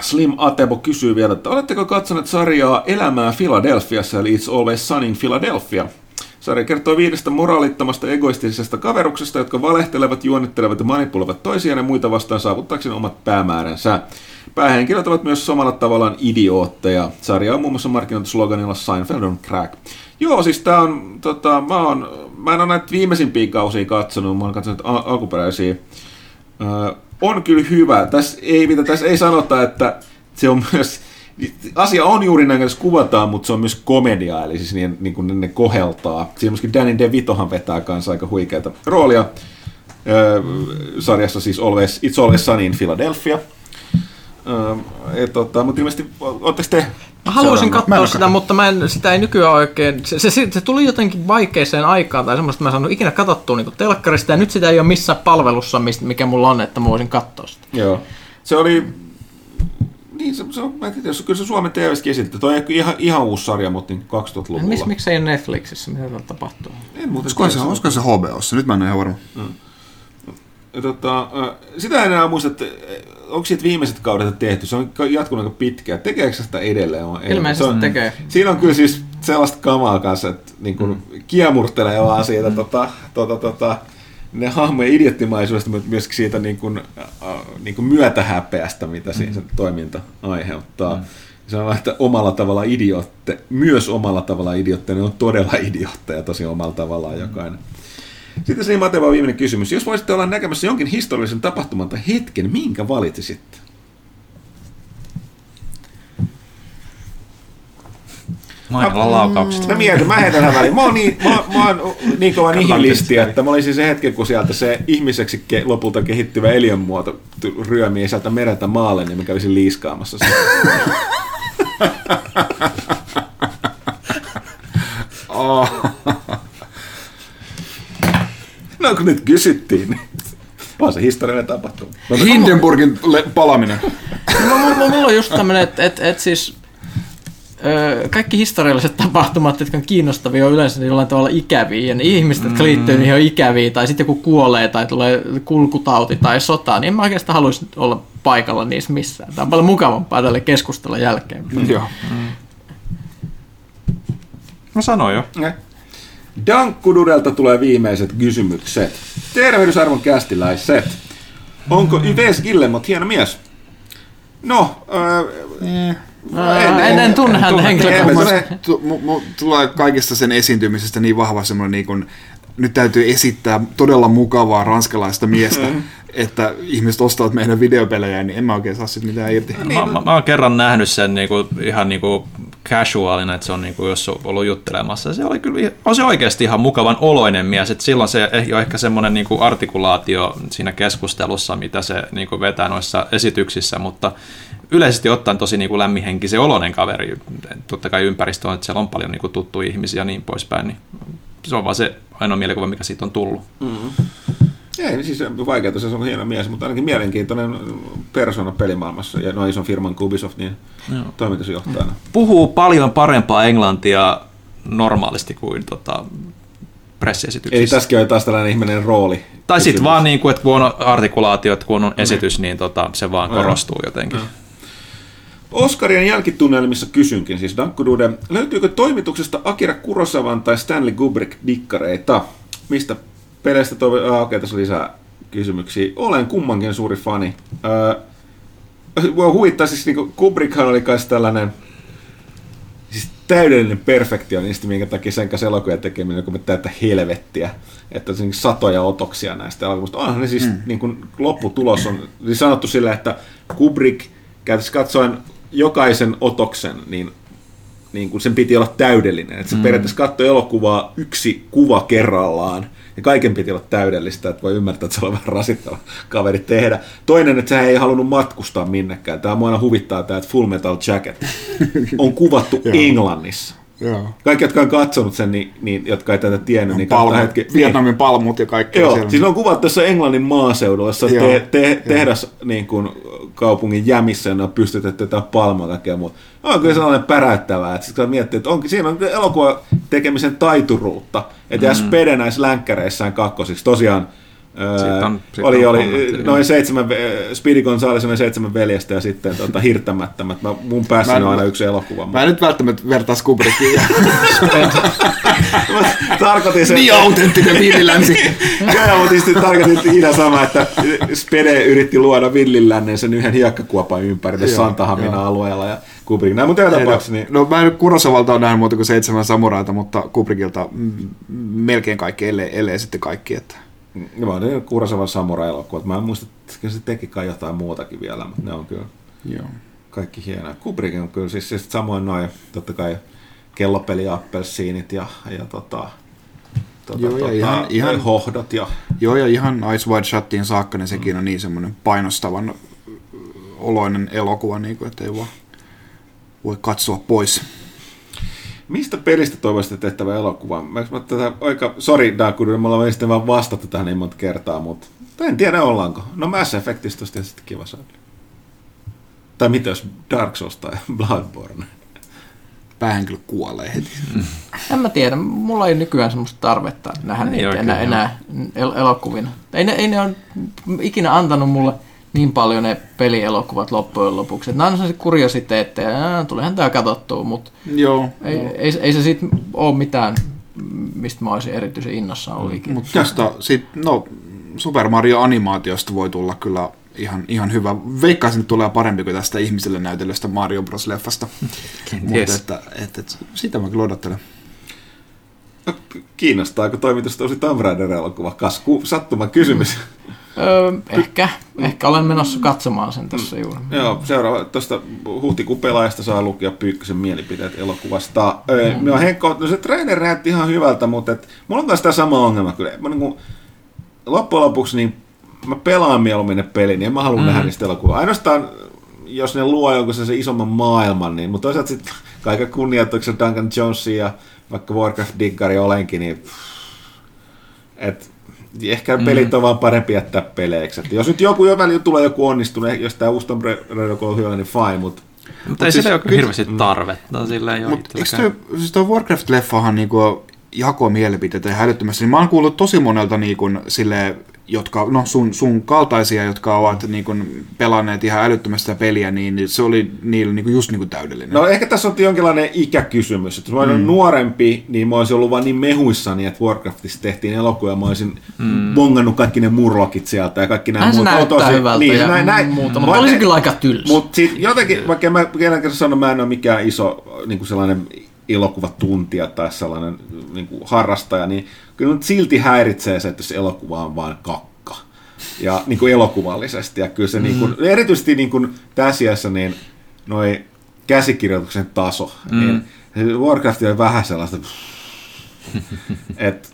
Slim Atebo kysyy vielä, että oletteko katsoneet sarjaa Elämää Filadelfiassa, eli It's Always Sun in Philadelphia? Sarja kertoo viidestä moraalittomasta egoistisesta kaveruksesta, jotka valehtelevat, juonittelevat ja manipuloivat toisiaan ja muita vastaan saavuttaakseen omat päämääränsä. Päähenkilöt ovat myös samalla tavallaan idiootteja. Sarja on muun muassa markkinoitu sloganilla Seinfeld on crack. Joo, siis tää on, tota, mä, oon, mä en ole näitä viimeisimpiä kausia katsonut, mä oon katsonut al- alkuperäisiä. Ö, on kyllä hyvä. Tässä ei, mitä tässä ei sanota, että se on myös, asia on juuri näin, jos kuvataan, mutta se on myös komedia, eli siis niin, niin kuin ne koheltaa. Siinä myöskin Danny DeVitohan vetää kanssa aika huikeata roolia. Öö, sarjassa siis Always, It's Always Sunny in Philadelphia. Öö, tota, mutta ilmeisesti, ootteko te Mä haluaisin katsoa sitä, mutta mä en, sitä ei nykyään oikein, se, se, se, tuli jotenkin vaikeeseen aikaan tai semmoista, mä en saanut ikinä katsottua niin telkkarista ja nyt sitä ei ole missään palvelussa, mikä mulla on, että mä voisin katsoa sitä. Joo. Se oli, niin se, se on, mä en tiedä, kyllä se Suomen TVskin esitti. Toi ei ihan, ihan uusi sarja, mutta niin 2000-luvulla. Mis, miksi ei ole Netflixissä, mitä täällä tapahtuu? En muuten olisiko se, olisiko se HBOssa? Nyt mä en ole ihan varma. Mm. Tota, sitä en enää muista, että onko siitä viimeiset kaudet tehty, se on jatkunut aika pitkään. Tekeekö sitä edelleen? Ilmeisesti on, tekee. Siinä on kyllä siis sellaista kamaa kanssa, että niin kuin mm. kiemurtelee vaan siitä mm. tota, tota, tota, ne hahmojen idiottimaisuudesta, mutta myös siitä niin kuin, äh, niin kuin myötähäpeästä, mitä mm. siinä se toiminta aiheuttaa. Mm. Se on että omalla tavalla idiotte, myös omalla tavalla idiotte, ne on todella idiotteja tosi omalla tavallaan mm. Sitten se Mateva viimeinen kysymys. Jos voisitte olla näkemässä jonkin historiallisen tapahtuman tai hetken, minkä valitsisitte? Mainilla laukaukset. Mä mietin, mä heitän väliin. Mä oon niin, mä, mä oon niin kova nihilisti, että mä olisin se hetki, kun sieltä se ihmiseksi ke, lopulta kehittyvä eliönmuoto ryömii sieltä mereltä maalle, niin mä kävisin liiskaamassa sen. [LAUGHS] No kun nyt kysyttiin, niin [LAUGHS] vaan se historiallinen tapahtuma. Hindenburgin palaminen. No, mulla, mulla on just tämmönen, että et, et siis kaikki historialliset tapahtumat, jotka on kiinnostavia, on yleensä jollain tavalla ikäviä, ja ne ihmiset, jotka mm. liittyy niihin on ikäviä, tai sitten joku kuolee, tai tulee kulkutauti tai sota, niin en mä oikeastaan haluaisi olla paikalla niissä missään. Tämä on paljon mukavampaa tälle keskustella jälkeen. Mm. Joo. Mm. Mä sanoin jo. Ne. Dankkududelta tulee viimeiset kysymykset. Tervehdysarvon kästiläiset. Onko Yves Gillemot hieno mies? No, äh, Ää, en, en tunne häntä en henkilökohtaisesti. tunne. Tu- mu- mu- tulee kaikista sen esiintymisestä niin vahva semmoinen niin kuin, nyt täytyy esittää todella mukavaa ranskalaista miestä, että ihmiset ostavat meidän videopelejä, niin en mä oikein saa sit mitään irti. Mä, mä, mä oon kerran nähnyt sen niinku, ihan niinku casualina, että se on niinku, jos on ollut juttelemassa. Se oli kyllä, on se oikeasti ihan mukavan oloinen mies, että silloin se ei ole ehkä semmoinen niinku artikulaatio siinä keskustelussa, mitä se niinku vetää noissa esityksissä, mutta yleisesti ottaen tosi niinku lämminhenkisen oloinen kaveri. Totta kai ympäristö on, että siellä on paljon niinku tuttuja ihmisiä ja niin poispäin, niin se on vaan se ainoa mielikuva, mikä siitä on tullut. Ei, siis vaikeaa, se on hieno mies, mutta ainakin mielenkiintoinen persona pelimaailmassa ja noin ison firman kuin Ubisoft, niin toimitusjohtajana. Puhuu paljon parempaa englantia normaalisti kuin tota, pressiesityksissä. Eli tässäkin on taas tällainen ihminen rooli. Tai sitten vaan, niin kuin, että kun on artikulaatio, että kun on esitys, niin tota, se vaan korostuu jotenkin. Oscarien jälkitunnelmissa kysynkin, siis Dankkudude, löytyykö toimituksesta Akira Kurosavan tai Stanley Kubrick dikkareita? Mistä peleistä toivo... Ah, okei, tässä on lisää kysymyksiä. Olen kummankin suuri fani. Öö, voi huvittaa, siis niin Kubrickhan oli kai tällainen siis täydellinen perfektionisti, minkä takia sen kanssa elokuvan tekeminen on täyttä helvettiä. Että on siis satoja otoksia näistä elokuvista. Onhan ne siis, mm. niin kuin lopputulos on siis sanottu sillä, että Kubrick käytössä katsoen jokaisen otoksen, niin, niin kuin sen piti olla täydellinen. Että se mm. periaatteessa katsoi elokuvaa yksi kuva kerrallaan, ja kaiken piti olla täydellistä, että voi ymmärtää, että se on vähän rasittava kaveri tehdä. Toinen, että sehän ei halunnut matkustaa minnekään. Tämä mua aina huvittaa tämä, että Full Metal Jacket on kuvattu [LAUGHS] Englannissa. Joo. Kaikki, jotka on katsonut sen, niin, niin jotka ei tätä tiennyt, niin Palmut, hetki. Vietnamin palmut ja kaikki. Joo, siellä. siis on kuvat tässä Englannin maaseudulla, jossa te, te, tehdas niin kuin, kaupungin jämissä ja ne on pystytetty jotain palmaa kaikkea muuta. On kyllä sellainen päräyttävää, että sitten miettii, että onkin, siinä on elokuva tekemisen taituruutta, että mm. Spede näissä länkkäreissään kakkosiksi tosiaan Öö, oli, oli noin seitsemän, Speedy Gonzales oli seitsemän veljestä ja sitten tota, hirttämättömät. Mä, mun Mä en- on aina yksi elokuva. Mä en nyt välttämättä vertaisi Kubrickiin. [LAUGHS] [LAUGHS] Mä tarkoitin sen, niin autenttinen viinilänsi. [LAUGHS] Joo, mutta siis tarkoitin ihan sama, että Spede yritti luoda villilännen sen yhden hiekkakuopan ympärille Santahamina alueella ja Kubrick. Näin, mutta joka tapauksessa niin No mä en nyt Kurosavalta ole nähnyt muuta kuin seitsemän samuraita, mutta Kubrickilta melkein kaikki, ellei, ellei sitten kaikki. Että. Mä olin Kurosavan samurai-elokuvat. Mä en muista, että se teki kai jotain muutakin vielä, mutta ne on kyllä Joo. kaikki hienoja. Kubrick on kyllä siis, siis samoin noin, totta kai kellopeli appelsiinit ja, ja tota, tota, Joo, ja tota, ihan- ihan- hohdot ja Joo, ja ihan Ice Wide Shutiin saakka, niin sekin on niin semmoinen painostavan oloinen elokuva, niin kuin, että ei vaan voi katsoa pois. Mistä pelistä toivoisitte tehtävä elokuva? Mä, mä tätä aika, sorry Dakudu, me ollaan sitten vaan vastattu tähän niin monta kertaa, mutta en tiedä ollaanko. No Mass Effectistä olisi tietysti kiva saada. Tai mitä jos Dark Souls tai [LAUGHS] Bloodborne? Päähän kyllä kuolee heti. [LAUGHS] En mä tiedä, mulla ei nykyään semmoista tarvetta nähdä Ei niitä oikein, enää, enää el- elokuvina. Ei ne, ei ne ole ikinä antanut mulle niin paljon ne pelielokuvat loppujen lopuksi. Nämä on sellaisia kuriositeetteja, ja tulihan tää katsottua, mutta Joo, ei, ei, ei se siitä ole mitään, mistä mä olisin erityisen innossaan ollut ikinä. mutta tosta sit, no, Super Mario animaatiosta voi tulla kyllä ihan, ihan hyvä. Veikkaisin, että tulee parempi kuin tästä ihmiselle näytellystä Mario Bros. leffasta. Mutta että, että, että, sitä mä kyllä odottelen. No, kiinnostaako toimitusta tosi Tomb Raider-elokuva? Kasku, sattuma kysymys. Öö, ehkä, ehkä olen menossa katsomaan sen tässä juuri. Joo, seuraava tuosta huhtikuun pelaajasta saa lukea Pyykkösen mielipiteet elokuvasta. Öö, Mm. no, Henkko, no se trailer näytti ihan hyvältä, mutta et, mulla on taas tämä sama ongelma kyllä. Mä, niin kuin, loppujen lopuksi niin mä pelaan mieluummin ne pelin, niin en mä halua mm. nähdä niistä elokuvaa. Ainoastaan jos ne luo jonkun sen isomman maailman, niin, mutta toisaalta sitten kaiken kunnioituksella Duncan Jonesia ja vaikka Warcraft-diggari olenkin, niin et, ehkä Mm. pelit on vaan parempi jättää peleiksi. Et jos nyt joku jo välillä tulee joku onnistunut, jos tämä Tomb Raider on hyvä, niin fine, mutta Mutta ei siis sillä ole kyllä- hirveästi tarvetta. Sillä ei ole Mutta eikö toi, siis toi Warcraft-leffahan niinku jakoi mielipiteitä ihan älyttömästi. Niin mä oon kuullut tosi monelta niinku, sille jotka, no sun, sun kaltaisia, jotka ovat niin kuin, pelanneet ihan älyttömästi sitä peliä, niin se oli niillä niin kuin, just niin kuin täydellinen. No ehkä tässä on jonkinlainen ikäkysymys. Että jos mä olin mm. nuorempi, niin mä olisin ollut vaan niin mehuissani, että Warcraftissa tehtiin elokuva ja mä olisin mm. bongannut kaikki ne murlokit sieltä ja kaikki nämä Hän se muut. näyttää Tosi- hyvältä niin, ja näin, näin. muuta, Mä- mutta olisi kyllä aika tylsä. Mutta sitten jotenkin, vaikka mä kerran kerran sanon, mä en ole mikään iso niin kuin sellainen elokuvatuntija tai sellainen niin kuin harrastaja, niin kyllä nyt silti häiritsee se, että se elokuva on vain kakka. Ja niin kuin elokuvallisesti. Ja kyllä se niin kuin, erityisesti niin kuin tässä iässä, niin noi käsikirjoituksen taso, mm. niin Warcraft on vähän sellaista, [LAUGHS] että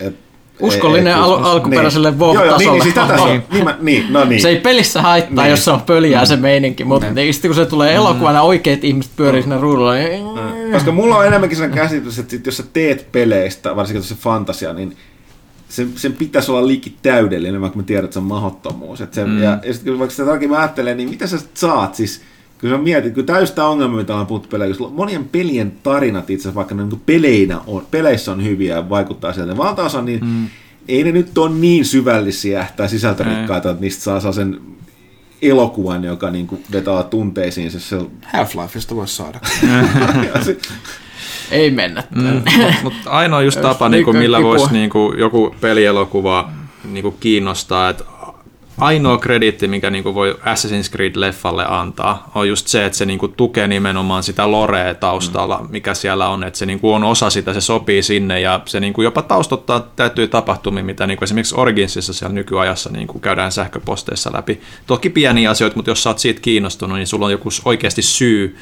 et, Uskollinen ei- ei- al- alkuperäiselle niin. Joo, joo, niin, niin, siis tätä se. Niin, mä, niin, no niin. Se ei pelissä haittaa, Niin. jos se on pöliää se meininki, mutta niin. sitten kun se tulee elokuvana, oikeat ihmiset pyörii siinä ruudulla, niin... Koska mulla on enemmänkin sen käsitys, että sit jos sä teet peleistä, varsinkin se fantasia, niin sen, sen pitäisi olla liikki täydellinen, vaikka mä tiedän, että se on mahdottomuus. Et se, mm. Ja, ja sitten vaikka sitä tarkemmin ajattelee, niin mitä sä saat? Siis, kun sä mietit, kun täystä ongelmia, mitä ollaan puhuttu pelejä, monien pelien tarinat itse asiassa, vaikka ne niin peleinä on, peleissä on hyviä ja vaikuttaa sieltä, valtaosa, niin mm. ei ne nyt ole niin syvällisiä tai sisältörikkaita, että niistä saa sen elokuvan, joka niin kuin vetää tunteisiin. Se, se, Half-Lifeista voisi saada. [LAUGHS] Ei mennä. Mm. Mutta ainoa just [LAUGHS] tapa, niinku, niinku millä voisi niinku, joku pelielokuva niinku, kiinnostaa, että ainoa krediitti, mikä niinku, voi Assassin's Creed-leffalle antaa, on just se, että se niinku, tukee nimenomaan sitä lorea taustalla, mikä siellä on, että se niinku, on osa sitä, se sopii sinne ja se niinku, jopa taustottaa täytyy tapahtumia, mitä niinku, esimerkiksi Originsissa siellä nykyajassa niinku, käydään sähköposteissa läpi. Toki pieniä asioita, mutta jos sä oot siitä kiinnostunut, niin sulla on joku oikeasti syy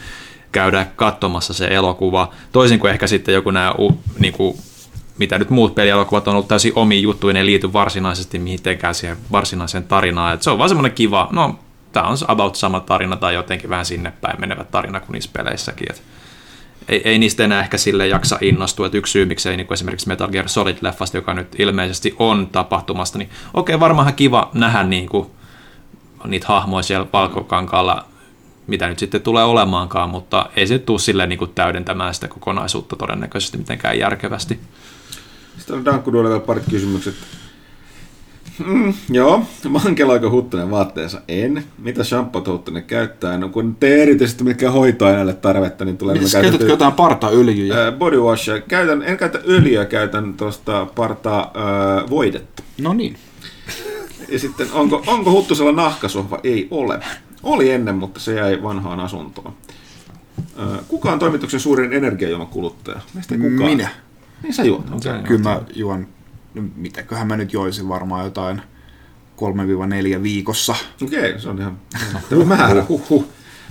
käydä katsomassa se elokuva, toisin kuin ehkä sitten joku nämä niinku, mitä nyt muut pelielokuvat on ollut täysin omi juttuja, ne liity varsinaisesti mitenkään siihen varsinaiseen tarinaan. Et se on vaan semmoinen kiva, no tämä on about sama tarina tai jotenkin vähän sinne päin menevä tarina kuin niissä peleissäkin. Et ei, ei niistä enää ehkä sille jaksa innostua, että yksi syy, miksei niin kuin esimerkiksi Metal Gear Solid-leffasta, joka nyt ilmeisesti on tapahtumasta, niin okei, varmaan kiva nähdä niin kuin, niitä hahmoja siellä valkokankaalla, mitä nyt sitten tulee olemaankaan, mutta ei se tule silleen niin kuin täydentämään sitä kokonaisuutta todennäköisesti mitenkään järkevästi. Sitten on Dankku vielä parit kysymykset. Mm, joo, mankelaako Huttunen vaatteensa? En. Mitä shampoota Huttunen käyttää? No kun te erityisesti mikään hoitoaineelle tarvetta, niin tulee Mitäs käytätkö jotain partaöljyjä? Ää, body washia. Käytän, en käytä öljyä, käytän tuosta partaa ää, voidetta. No niin. Ja sitten, onko, onko Huttusella nahkasohva? Ei ole. Oli ennen, mutta se jäi vanhaan asuntoon. Kuka on toimituksen suurin energiajuomakuluttaja? Meistä ei kukaan. Minä. Niin sä juot. Kyllä mä juon, no mitäköhän mä nyt joisin varmaan jotain 3-4 viikossa. Okei, se on ihan ihan määrä. Huh, huh.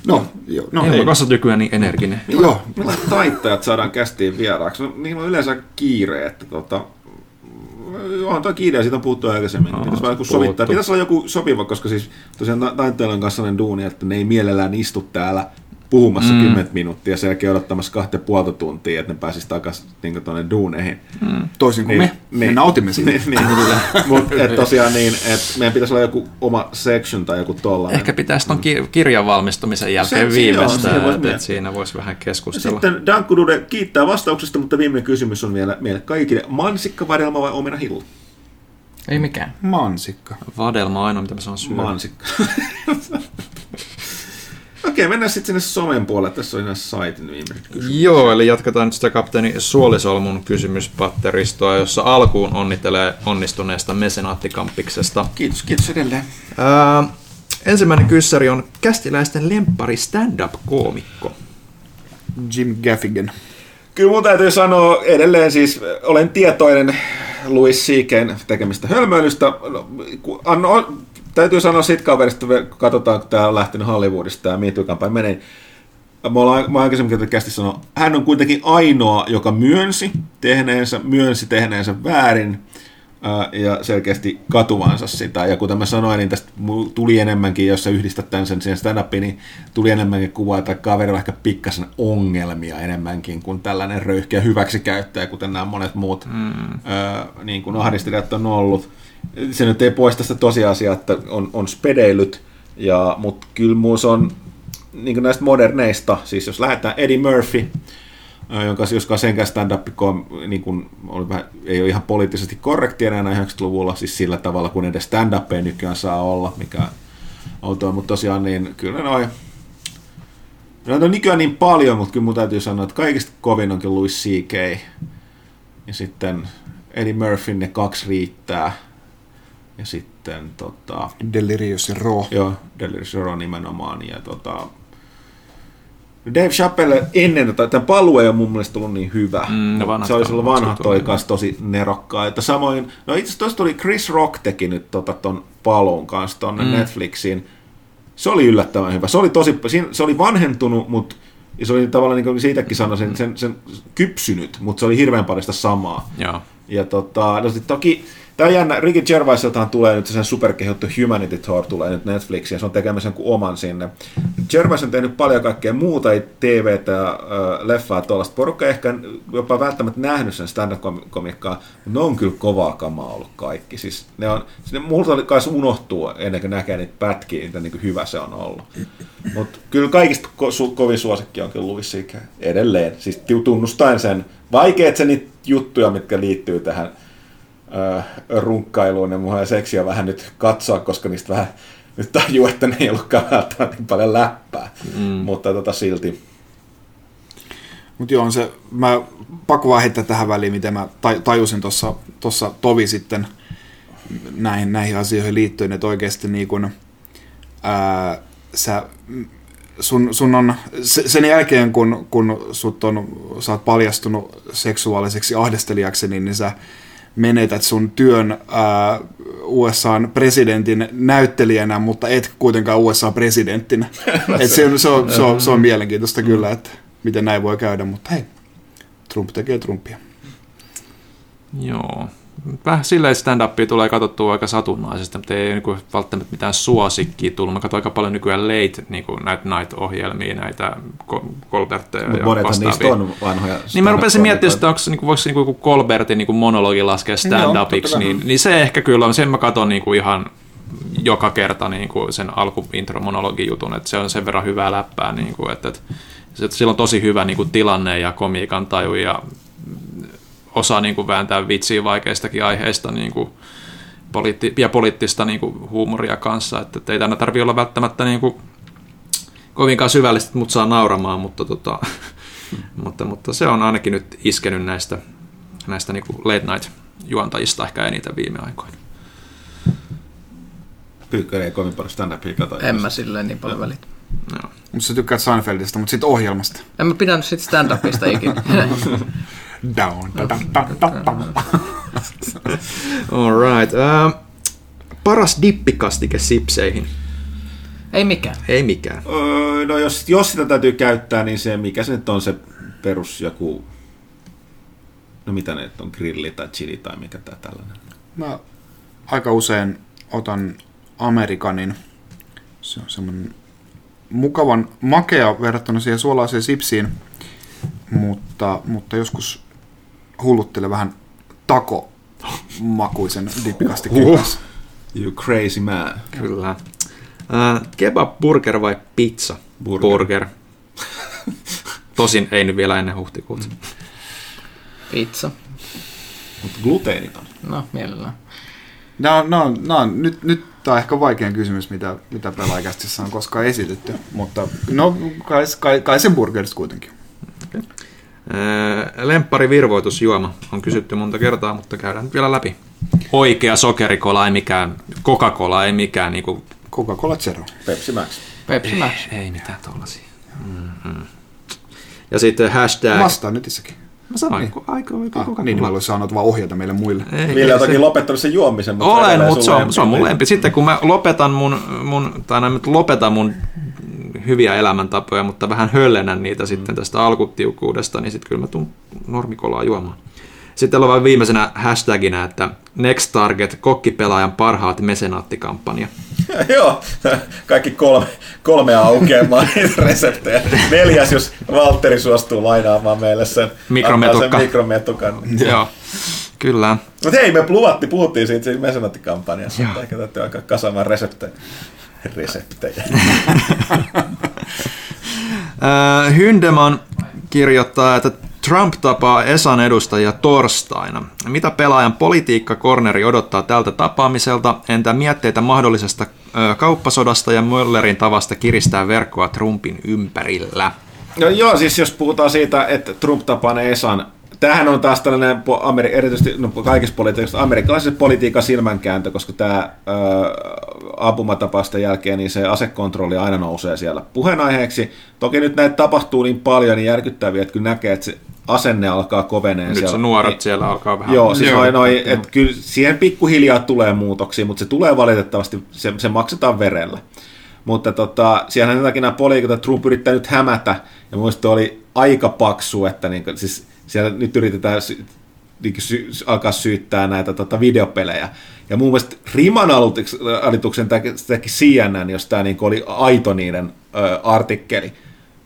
No, jo, no ei. Kasvat nykyään niin energinen. Joo, Millaiset taittajat saadaan kästiin vieraaksi? No, niillä on yleensä kiire, että tota, onhan tuo kiire ja siitä on puhuttu aikaisemmin. No, pitäisi joku sovittaa. Pitäisi olla joku sopiva, koska siis tosiaan taiteilijan kanssa sellainen duuni, että ne ei mielellään istu täällä puhumassa mm. 10 minuuttia ja sen jälkeen odottamassa kahta puolta tuntia, että ne pääsisi takaisin niin tuonne duuneihin. Mm. toisin kuin me. Me nautimme siitä. Niin, niin, [LAUGHS] Mutta tosiaan niin, että meidän pitäisi olla joku oma section tai joku tollainen. Ehkä pitäisi ton ki- kirjan valmistumisen jälkeen Se- se joo, viimeistään, siinä voisi että miettiä. et siinä voisi vähän keskustella. Sitten Dankku Dude kiittää vastauksesta, mutta viimeinen kysymys on vielä meille kaikille. Mansikka, vadelma vai omena hillu? Ei mikään. Mansikka. Vadelma on ainoa, mitä mä saan syödä. Mansikka. [LAUGHS] Okei, mennään sitten sinne somen puolelle. Tässä on ihan saitin viimeiset kysymykset. Joo, eli jatketaan nyt sitä kapteeni Suolisolmun kysymyspatteristoa, jossa alkuun onnittelee onnistuneesta mesenaattikampiksesta. Kiitos, kiitos edelleen. Ää, ensimmäinen kyssäri on kästiläisten lempari stand-up-koomikko. Jim Gaffigan. Kyllä mun täytyy sanoa edelleen siis, olen tietoinen Louis C.K.'n tekemistä hölmöilystä. No, täytyy sanoa sit kaverista, kun katsotaan, kun tämä on lähtenyt Hollywoodista, tämä MeToo-kampanja menee. Me ollaan, mä aikaisemmin kästi sanoa, hän on kuitenkin ainoa, joka myönsi tehneensä, myönsi tehneensä väärin ää, ja selkeästi katuvansa sitä. Ja kuten mä sanoin, niin tästä tuli enemmänkin, jos sä yhdistät tämän sen siihen stand niin tuli enemmänkin kuvaa, että kaverilla on ehkä pikkasen ongelmia enemmänkin kuin tällainen röyhkeä hyväksikäyttäjä, kuten nämä monet muut mm. ää, niin kuin ahdistelijat on ollut. Se nyt ei poista sitä tosiasiaa, että on, on spedeilyt, ja, mutta kyllä muus on niin näistä moderneista, siis jos lähdetään Eddie Murphy, jonka joskaan senkään stand-up niin kuin, oli vähän, ei ole ihan poliittisesti korrekti enää 90-luvulla, siis sillä tavalla, kun edes stand ei nykyään saa olla, mikä outoa, mutta tosiaan niin kyllä noin Noita on nykyään niin paljon, mutta kyllä mun täytyy sanoa, että kaikista kovin onkin Louis C.K. Ja sitten Eddie Murphyn ne kaksi riittää. Ja sitten tota... Delirious ja Raw. Joo, Delirious ja Raw nimenomaan. Ja tota... Dave Chappelle ennen tätä, tämä paluu ei ole mun mielestä tullut niin hyvä. Mm, vanhat se olisi ollut vanha katsottu, toi niin. kanssa tosi nerokkaa. Että samoin, no itse asiassa tuli Chris Rock teki nyt tota ton paluun kanssa tonne mm. Netflixiin. Se oli yllättävän hyvä. Se oli, tosi, se oli vanhentunut, mutta ja se oli tavallaan, niin kuin siitäkin sanoisin, sen, sen kypsynyt, mutta se oli hirveän paljon sitä samaa. Joo. Ja tota, no sit toki, tämä on jännä, Ricky Gervaisiltahan tulee nyt se sen superkehottu Humanity Tour tulee nyt Netflixiin, se on tekemässä jonkun oman sinne. Gervais on tehnyt paljon kaikkea muuta, TVtä ja leffaa tuollaista. Porukka ehkä jopa välttämättä nähnyt sen stand-up-komikkaa, ne on kyllä kovaa kamaa ollut kaikki. Siis ne on, siis ne, multa kai unohtuu ennen kuin näkee niitä pätkiä, mitä niin kuin hyvä se on ollut. Mutta kyllä kaikista ko- su- kovin suosikki on kyllä Louis edelleen. Siis tunnustaen sen, vaikeet se niitä juttuja, mitkä liittyy tähän äh, runkkailuun ja mulla seksi on vähän nyt katsoa, koska niistä vähän nyt tajuu, että ne ei ollutkaan välttämättä niin paljon läppää. Mm. Mutta tota silti. Mutta joo, on se, mä pakko vaan heittää tähän väliin, miten mä taj- tajusin tuossa tossa tovi sitten näihin, näihin asioihin liittyen, että oikeasti niin kun, ää, sä, sun, sun on, se- sen jälkeen kun, kun sut on, sä oot paljastunut seksuaaliseksi ahdistelijaksi, niin, niin sä menetät sun työn ää, USAn presidentin näyttelijänä, mutta et kuitenkaan USA-presidenttinä. [LAUGHS] Et se, on, se, on, se, on, se on mielenkiintoista kyllä, että miten näin voi käydä, mutta hei, Trump tekee Trumpia. Joo. Vähän silleen stand-upia tulee katsottua aika satunnaisesti, mutta ei niin välttämättä mitään suosikkia tullut. Mä katson aika paljon nykyään late niin kuin näitä night-ohjelmia, näitä Colbertteja ja niistä vastaavia. on vanhoja. Niin mä rupesin miettimään, että onko, niin voiko niin kuin Colbertin niin kuin monologi laskea stand-upiksi, kai. niin, niin, se ehkä kyllä on, sen mä katson niin kuin ihan joka kerta niin kuin sen alku intro monologi jutun, että se on sen verran hyvää läppää, niin kuin, että, että, että sillä on tosi hyvä niin kuin tilanne ja komiikan taju ja osaa niin kuin vääntää vitsiä vaikeistakin aiheista niin kuin poliitti- ja poliittista niin kuin huumoria kanssa, että, että ei tänne tarvitse olla välttämättä niin kuin kovinkaan syvällistä, että mut saa nauramaan, mutta, tota, [LAUGHS] mutta, mutta se on ainakin nyt iskenyt näistä, näistä niin kuin late night juontajista ehkä eniten viime aikoina. Pyykkönen ei kovin paljon stand-upia kato. En mä silleen niin paljon välitä. Joo. Mutta sä tykkäät Seinfeldistä, mutta sitten ohjelmasta. En mä pidä sit stand-upista ikinä. [LAUGHS] [LAUGHS] Down. Da, da, da, da, da. All right. Uh, paras dippikastike sipseihin. Ei mikään. Ei mikään. Öö, no jos, jos sitä täytyy käyttää, niin se, mikä se nyt on se perus joku, no mitä ne on, grilli tai chili tai mikä tää tällainen. Mä aika usein otan Amerikanin. Se on semmoinen mukavan makea verrattuna siihen suolaiseen sipsiin, mutta, mutta joskus hulluttele vähän tako makuisen dippikastikkeen Huh. kanssa. You crazy man. Kyllä. Uh, kebab, burger vai pizza? Burger. burger. Tosin ei nyt vielä ennen huhtikuuta. Pizza. Mutta gluteeniton. No, mielellään. No, no, no, nyt, nyt tämä on ehkä vaikein kysymys, mitä, mitä pelaajakästissä on koskaan esitetty, mutta no, kai, kai, kai sen burgerista kuitenkin. Uh, lemppari virvoitusjuoma on kysytty monta kertaa, mutta käydään nyt vielä läpi. Oikea sokerikola, ei mikään, Coca-Cola, ei mikään niin kuin, Coca-Cola Zero. Pepsi Max. Pepsi Max. ei mitään tuollaisia. Ja sitten hashtag... Vastaa nyt itsekin. Mä sanoin, niin. aika oikea Ah, Coca-Cola. niin, niin mä olisin saanut vaan ohjata meille muille. Ei, Ville ei on se- toki lopettanut sen juomisen, mutta Olen, mutta se on, se on mun lempi. Sitten kun mä lopetan mun, mun tai näin, lopetan mun hyviä elämäntapoja, mutta vähän höllennän niitä sitten tästä alkutiukkuudesta, niin sitten kyllä mä tuun normikolaa juomaan. Sitten on vain viimeisenä hashtagina, että Next Target, kokkipelaajan parhaat mesenaattikampanja. [LAUGHS] Joo, kaikki kolme, kolme aukeamaan [LAUGHS] reseptejä. Neljäs, jos Valtteri suostuu lainaamaan meille sen, Mikrometukka. antaa sen mikrometukan. [LAUGHS] Joo, kyllä. Mutta hei, me luvatti, puhuttiin siitä, siitä mesenattikampanjassa, että ehkä täytyy alkaa kasaamaan reseptejä. [LAUGHS] Reseptejä. [LAUGHS] Hyndeman kirjoittaa, että Trump tapaa Esan edustajia torstaina. Mitä pelaajan politiikka-korneri odottaa tältä tapaamiselta? Entä mietteitä mahdollisesta kauppasodasta ja Möllerin tavasta kiristää verkkoa Trumpin ympärillä? No joo, siis jos puhutaan siitä, että Trump tapaa ne Esan, tämähän on taas tällainen, Ameri- erityisesti no, kaikissa politiikassa, amerikkalaisen politiikan silmänkääntö, koska tämä ö, ampumatapausten jälkeen, niin se asekontrolli aina nousee siellä puheenaiheeksi. Toki nyt näitä tapahtuu niin paljon, niin järkyttäviä, että kyllä näkee, että se asenne alkaa koveneen. Nyt siellä. se nuoret siellä alkaa vähän... Joo, siis Joo, noi, että kyllä siihen pikkuhiljaa tulee muutoksia, mutta se tulee valitettavasti, se, se maksetaan verellä. Mutta tota, siellähän jotakin nämä poliikot, että Trump yrittää nyt hämätä, ja muista oli aika paksu, että niin, siis siellä nyt yritetään sy, niin sy, alkaa syyttää näitä tota, videopelejä. Ja muun muassa Riman alituksen- teki, CNN, jos tämä niin oli aito niiden ö, artikkeli,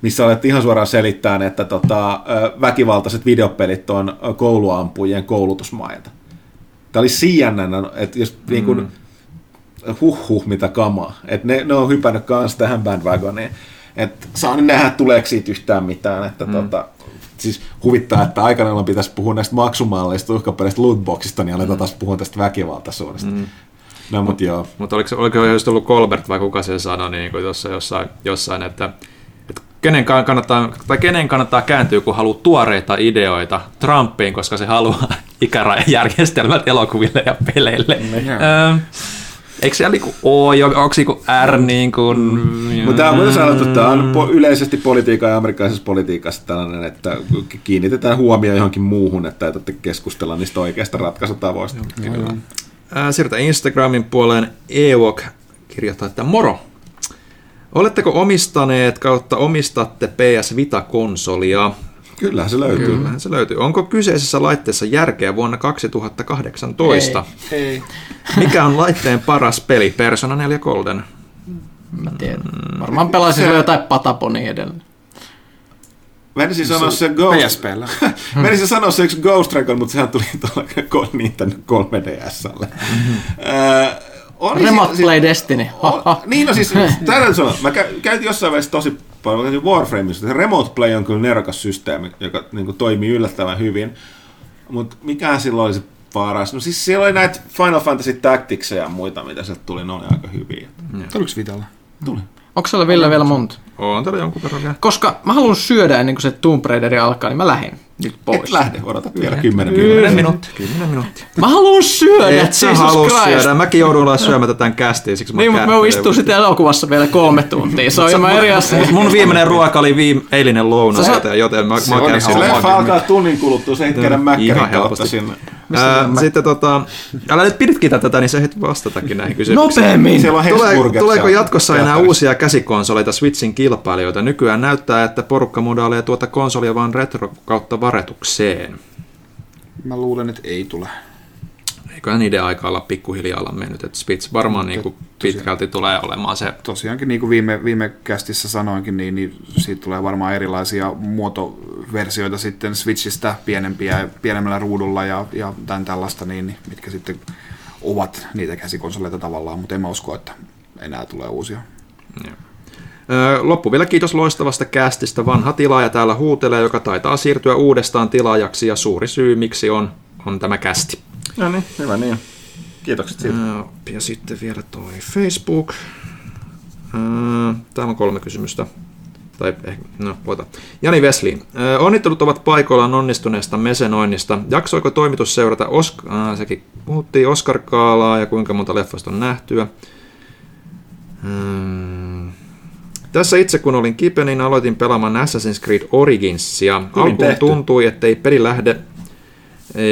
missä alettiin ihan suoraan selittää, että tota, ö, väkivaltaiset videopelit on kouluampujien koulutusmaita. Tämä oli CNN, että jos mm. niin huh huh mitä kamaa. Että ne, ne on hypännyt kanssa tähän bandwagoniin. Että saa nyt nähdä, tuleeko siitä yhtään mitään. Että mm. tota, siis huvittaa, että aikanaan pitäisi puhua näistä maksumalleista, uhkapeleistä, lootboxista, niin aletaan taas puhua tästä väkivaltaisuudesta. Mm. No, mutta joo. Mutta oliko, se- oliko just ollut Colbert vai kuka sen sanoi niin kuin tuossa jossain, jossain että, että kenen kannattaa, tai kenen kannattaa kääntyä, kun haluaa tuoreita ideoita Trumpiin, koska se haluaa [LAUGHS] ikärajajärjestelmät elokuville ja peleille. Joo. Öö, eikö siellä niinku O, jo- onko niinku R niin kuin... Mutta tämä on myös sanottu, että tämä on po- yleisesti politiikan ja amerikkalaisessa politiikassa tällainen, että kiinnitetään huomio johonkin muuhun, että ei tarvitse keskustella niistä oikeista ratkaisutavoista. Ää, Siirrytään Instagramin puoleen. Ewok kirjoittaa, että moro. Oletteko omistaneet kautta omistatte PS Vita-konsolia? Kyllähän se löytyy. Kyllähän se löytyy. Onko kyseisessä laitteessa järkeä vuonna 2018? Ei. Mikä on laitteen paras peli? Persona 4 Golden. Mä tiedän. Varmaan pelaisin se... jotain Pataponia edelleen. [LAUGHS] Menisin sanoa se Ghost... PSPllä. Menisin sanoa se yksi Ghost Recon, mutta sehän tuli tuolla Nintendo 3DSlle. Öö, on Remote Play Destiny. [LAUGHS] Ha. Niin, no siis, [LAUGHS] täytyy sanoa, mä kä- käytin jossain vaiheessa tosi paljon, mä käytin Warframeissa, se Remote Play on kyllä nerokas systeemi, joka niin kuin, toimii yllättävän hyvin, mutta mikä silloin oli se paras? No siis siellä oli näitä Final Fantasy Tacticsia ja muita, mitä sieltä tuli, ne oli aika hyviä. Tuliko Vitalla? Tuli. Onko siellä Ville vielä monta? On täällä jonkun verran vielä. Koska mä haluan syödä ennen kuin se Tomb Raideri alkaa, niin mä lähden nyt pois. Et lähde, odota vielä 10 Kymmenen minuuttia. minuuttia. Kymmenen minuuttia. Mä haluan syödä, Et sä halua Christ. syödä. Mäkin joudun olla syömättä tämän kästiin, siksi mä Niin, mutta me istuu sitten elokuvassa vielä kolme tuntia. Se on ihan eri asia. Mun viimeinen ruoka oli viime, eilinen lounas, joten, joten mä, mä käyn leffa alkaa tunnin kuluttua, se ei käydä mäkkärin kautta helposti. sinne. Ää, sitten tota, älä nyt piditkitä tätä, niin sä heti vastatakin näihin kysymyksiin. Nopeammin! Siellä on Tulee, Hesburger tuleeko jatkossa enää teatterissa. uusia käsikonsoleita Switchin kilpailijoita? Nykyään näyttää, että porukka modailee tuota konsolia vain retro kautta varetukseen. Mä luulen, että ei tule. Eiköhän niiden aika olla pikkuhiljaa olla mennyt, että Switch varmaan niin kuin pitkälti tulee olemaan se Tosiaankin, niin kuin viime, viime kästissä sanoinkin, niin, niin siitä tulee varmaan erilaisia muotoversioita sitten Switchistä pienempiä, pienemmällä ruudulla ja, ja tämän tällaista, niin, niin, mitkä sitten ovat niitä käsikonsoleita tavallaan, mutta en mä usko, että enää tulee uusia. Öö, Loppu vielä kiitos loistavasta kästistä. Vanha tilaaja täällä huutelee, joka taitaa siirtyä uudestaan tilaajaksi ja suuri syy miksi on, on tämä kästi. No niin, hyvä niin. Kiitokset siitä. Ja sitten vielä toi Facebook. Täällä on kolme kysymystä. Tai ehkä, no, voita. Jani Vesli. Onnittelut ovat paikoillaan onnistuneesta mesenoinnista. Jaksoiko toimitus seurata Osk- äh, sekin puhuttiin Oscar Kaalaa ja kuinka monta leffoista on nähtyä. Hmm. Tässä itse kun olin kipeä, niin aloitin pelaamaan Assassin's Creed Originsia. Alkuun tehty. tuntui, ettei peli lähde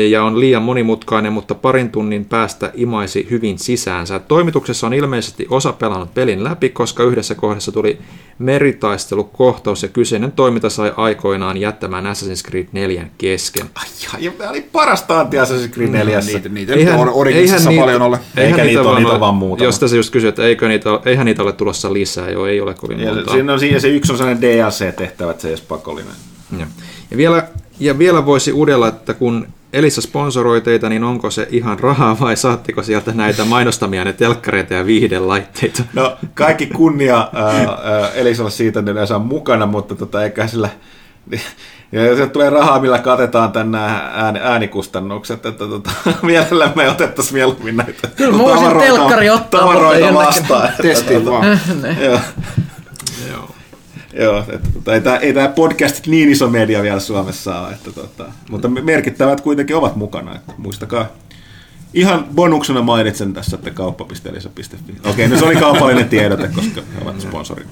ja on liian monimutkainen, mutta parin tunnin päästä imaisi hyvin sisäänsä. Toimituksessa on ilmeisesti osa pelannut pelin läpi, koska yhdessä kohdassa tuli meritaistelukohtaus ja kyseinen toiminta sai aikoinaan jättämään Assassin's Creed 4 kesken. Ai, ja tämä oli parasta anti Assassin's Creed 4. Niitä, niitä eihän, Eihän- nyt Originsissa eihän niitä- paljon ole. Eikä niitä ole, vaan niitä on vaan muutama. Jos tässä just kysyy, että eikö niitä, eihän niitä ole tulossa lisää, joo, ei ole kovin Ja monta. siinä on, siinä se yksi on sellainen DLC-tehtävä, että se ei edes pakollinen. Ja, ja, vielä, ja vielä voisi uudella, että kun Elisa sponsoroi teitä, niin onko se ihan rahaa vai saatteko sieltä näitä mainostamia ne telkkareita ja viihdelaitteita? No, kaikki kunnia ää, ää, Elisalle siitä, että ne saa mukana, mutta tota, eikä sillä... Ja sieltä tulee rahaa, millä katetaan tänne ääni, äänikustannukset, että tota, [LAUGHS] mielellä me otettaisiin mieluummin näitä Kyllä mä voisin tavaroita- telkkari ottaa, mutta tavaroita jonnekin- vastaan. Testiin tota, vaan. [LAUGHS] Joo. Että, tota, ei, tämä, ei tämä podcastit niin iso media vielä Suomessa ole, että, tota, mutta merkittävät kuitenkin ovat mukana, että muistakaa. Ihan bonuksena mainitsen tässä, että kauppa.elisa.fi. Okei, no se oli kaupallinen tiedote, koska he ovat sponsorit.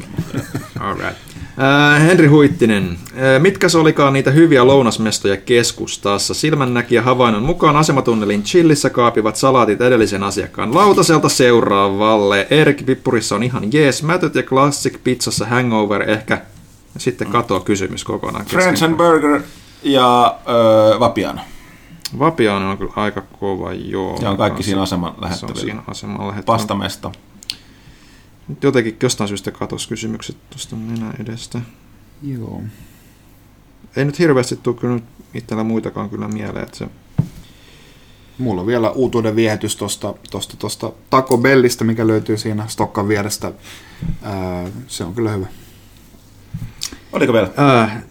Alright. Äh, Henri Huittinen, äh, mitkä se olikaan niitä hyviä lounasmestoja keskustassa? Silmännäkijä havainnon mukaan asematunnelin chillissä kaapivat salaatit edellisen asiakkaan lautaselta seuraavalle. Erik Pippurissa on ihan jees, mätöt ja Classic Pizzassa Hangover ehkä. Sitten katoa kysymys kokonaan. kesken. Friends and Burger ja öö, Vapiano. Vapiano on kyllä aika kova, joo. Ja on kaikki siinä aseman Se on lähettävillä. siinä aseman lähettävillä. Pastamesta. Nyt jotenkin jostain syystä katos kysymykset tuosta nenä edestä. Joo. Ei nyt hirveästi tule kyllä nyt itsellä muitakaan kyllä mieleen, että se Mulla on vielä uutuuden viehätys tosta, tosta, tosta Taco Bellistä, mikä löytyy siinä Stokkan vierestä. Ää, se on kyllä hyvä. Oliko vielä? Äh,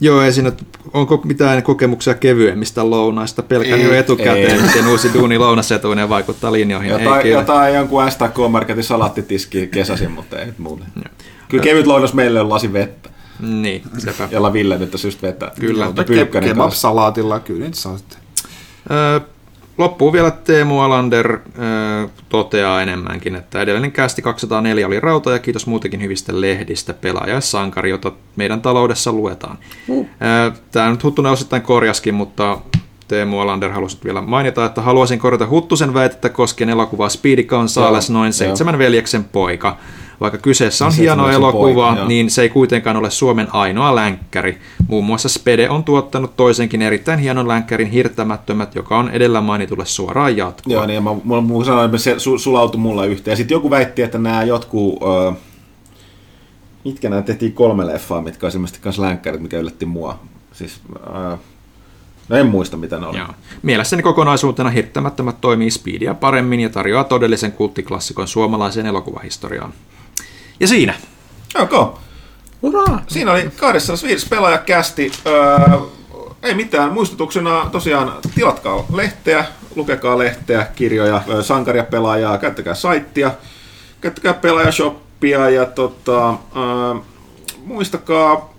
joo, ei siinä, onko mitään kokemuksia kevyemmistä lounaista? Pelkän Ei, jo etukäteen, ei. miten uusi duuni lounasetuinen vaikuttaa linjoihin. ei Jotain, kyllä. jotain jonkun STK-marketin salaattitiski kesäsin, mutta ei nyt muuta. Kyllä kevyt lounas meille on lasi vettä, Niin, sepä. jolla Ville nyt syystä vettä. Kyllä. Mutta. Kebab-salaatilla, kyllä niitä saa sitten. Ö, Loppuun vielä Teemu Alander ö, toteaa enemmänkin, että edellinen kästi 204 oli rauta ja kiitos muutenkin hyvistä lehdistä pelaaja ja sankari, jota meidän taloudessa luetaan. Uh. Tämä nyt Huttunen osittain korjaskin, mutta Teemu Alander halusi vielä mainita, että haluaisin korjata Huttusen väitettä koskien elokuvaa Speedy Gonzales, noin joo. seitsemän veljeksen poika. Vaikka kyseessä on Seitsemän hieno elokuva, poika, niin se ei kuitenkaan ole Suomen ainoa länkkäri. Muun muassa Spede on tuottanut toisenkin erittäin hienon länkkärin Hirttämättömät, joka on edellä mainitulle suoraan jatkoa. Joo, niin ja mä, mä, mä sanoin, että se su, sulautui mulla yhteen. Ja sitten joku väitti, että nämä jotkut, ö, mitkä nämä tehtiin kolme leffaa, mitkä on ilmeisesti kanssa länkkärit, mikä yllätti mua. Siis, ö, no en muista, mitä ne oli. Joo. Mielessäni kokonaisuutena Hirttämättömät toimii Speedia paremmin ja tarjoaa todellisen kulttiklassikon suomalaiseen elokuvahistoriaan. Ja siinä. Okay. Uraa! Siinä oli 205 pelaajakästi. Öö, ei mitään. Muistutuksena tosiaan tilatkaa lehteä, lukekaa lehteä, kirjoja, öö, sankaria pelaajaa, käyttäkää saittia, käyttäkää pelaajashoppia ja tota, öö, muistakaa,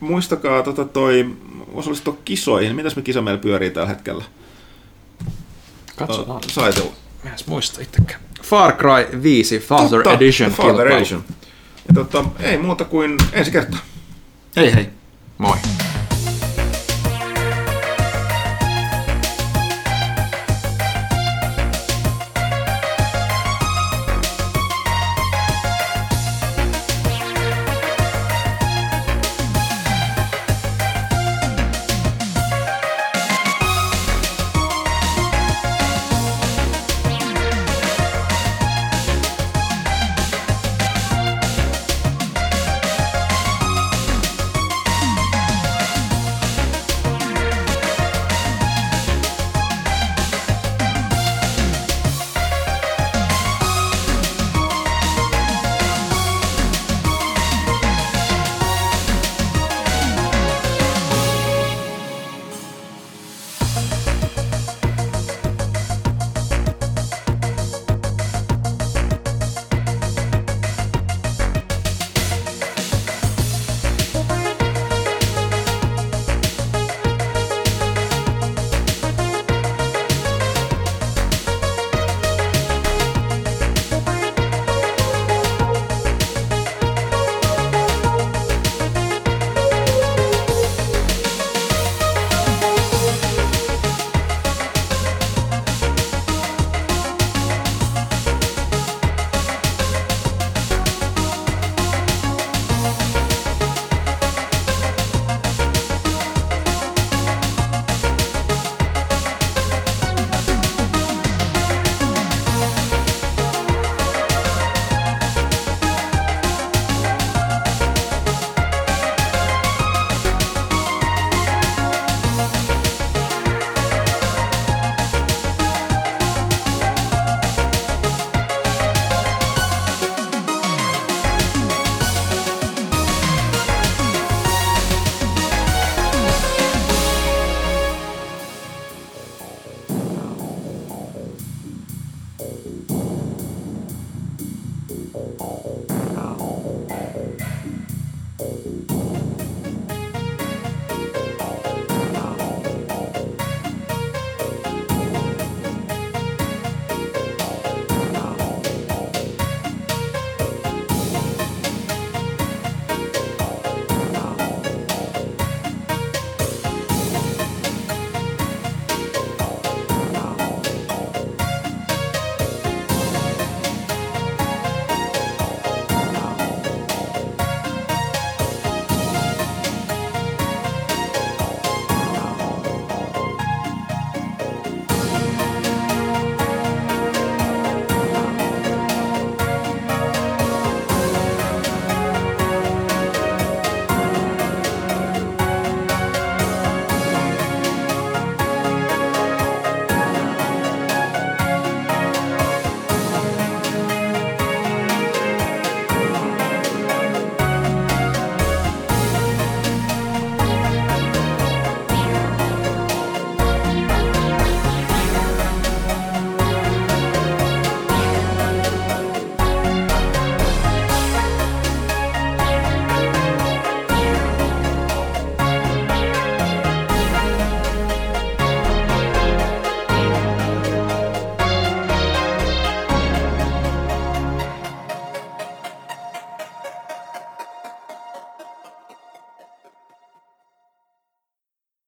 muistakaa tota toi, osallistua kisoihin. Mitäs me kisa meillä pyörii tällä hetkellä? Katsotaan. Öö, Saitilla. Mä en muista itsekään. Far Cry 5 Father Totta, Edition. Father kilpailu. Edition. Ja tota, ei muuta kuin ensi kertaa. Hei hei. Moi.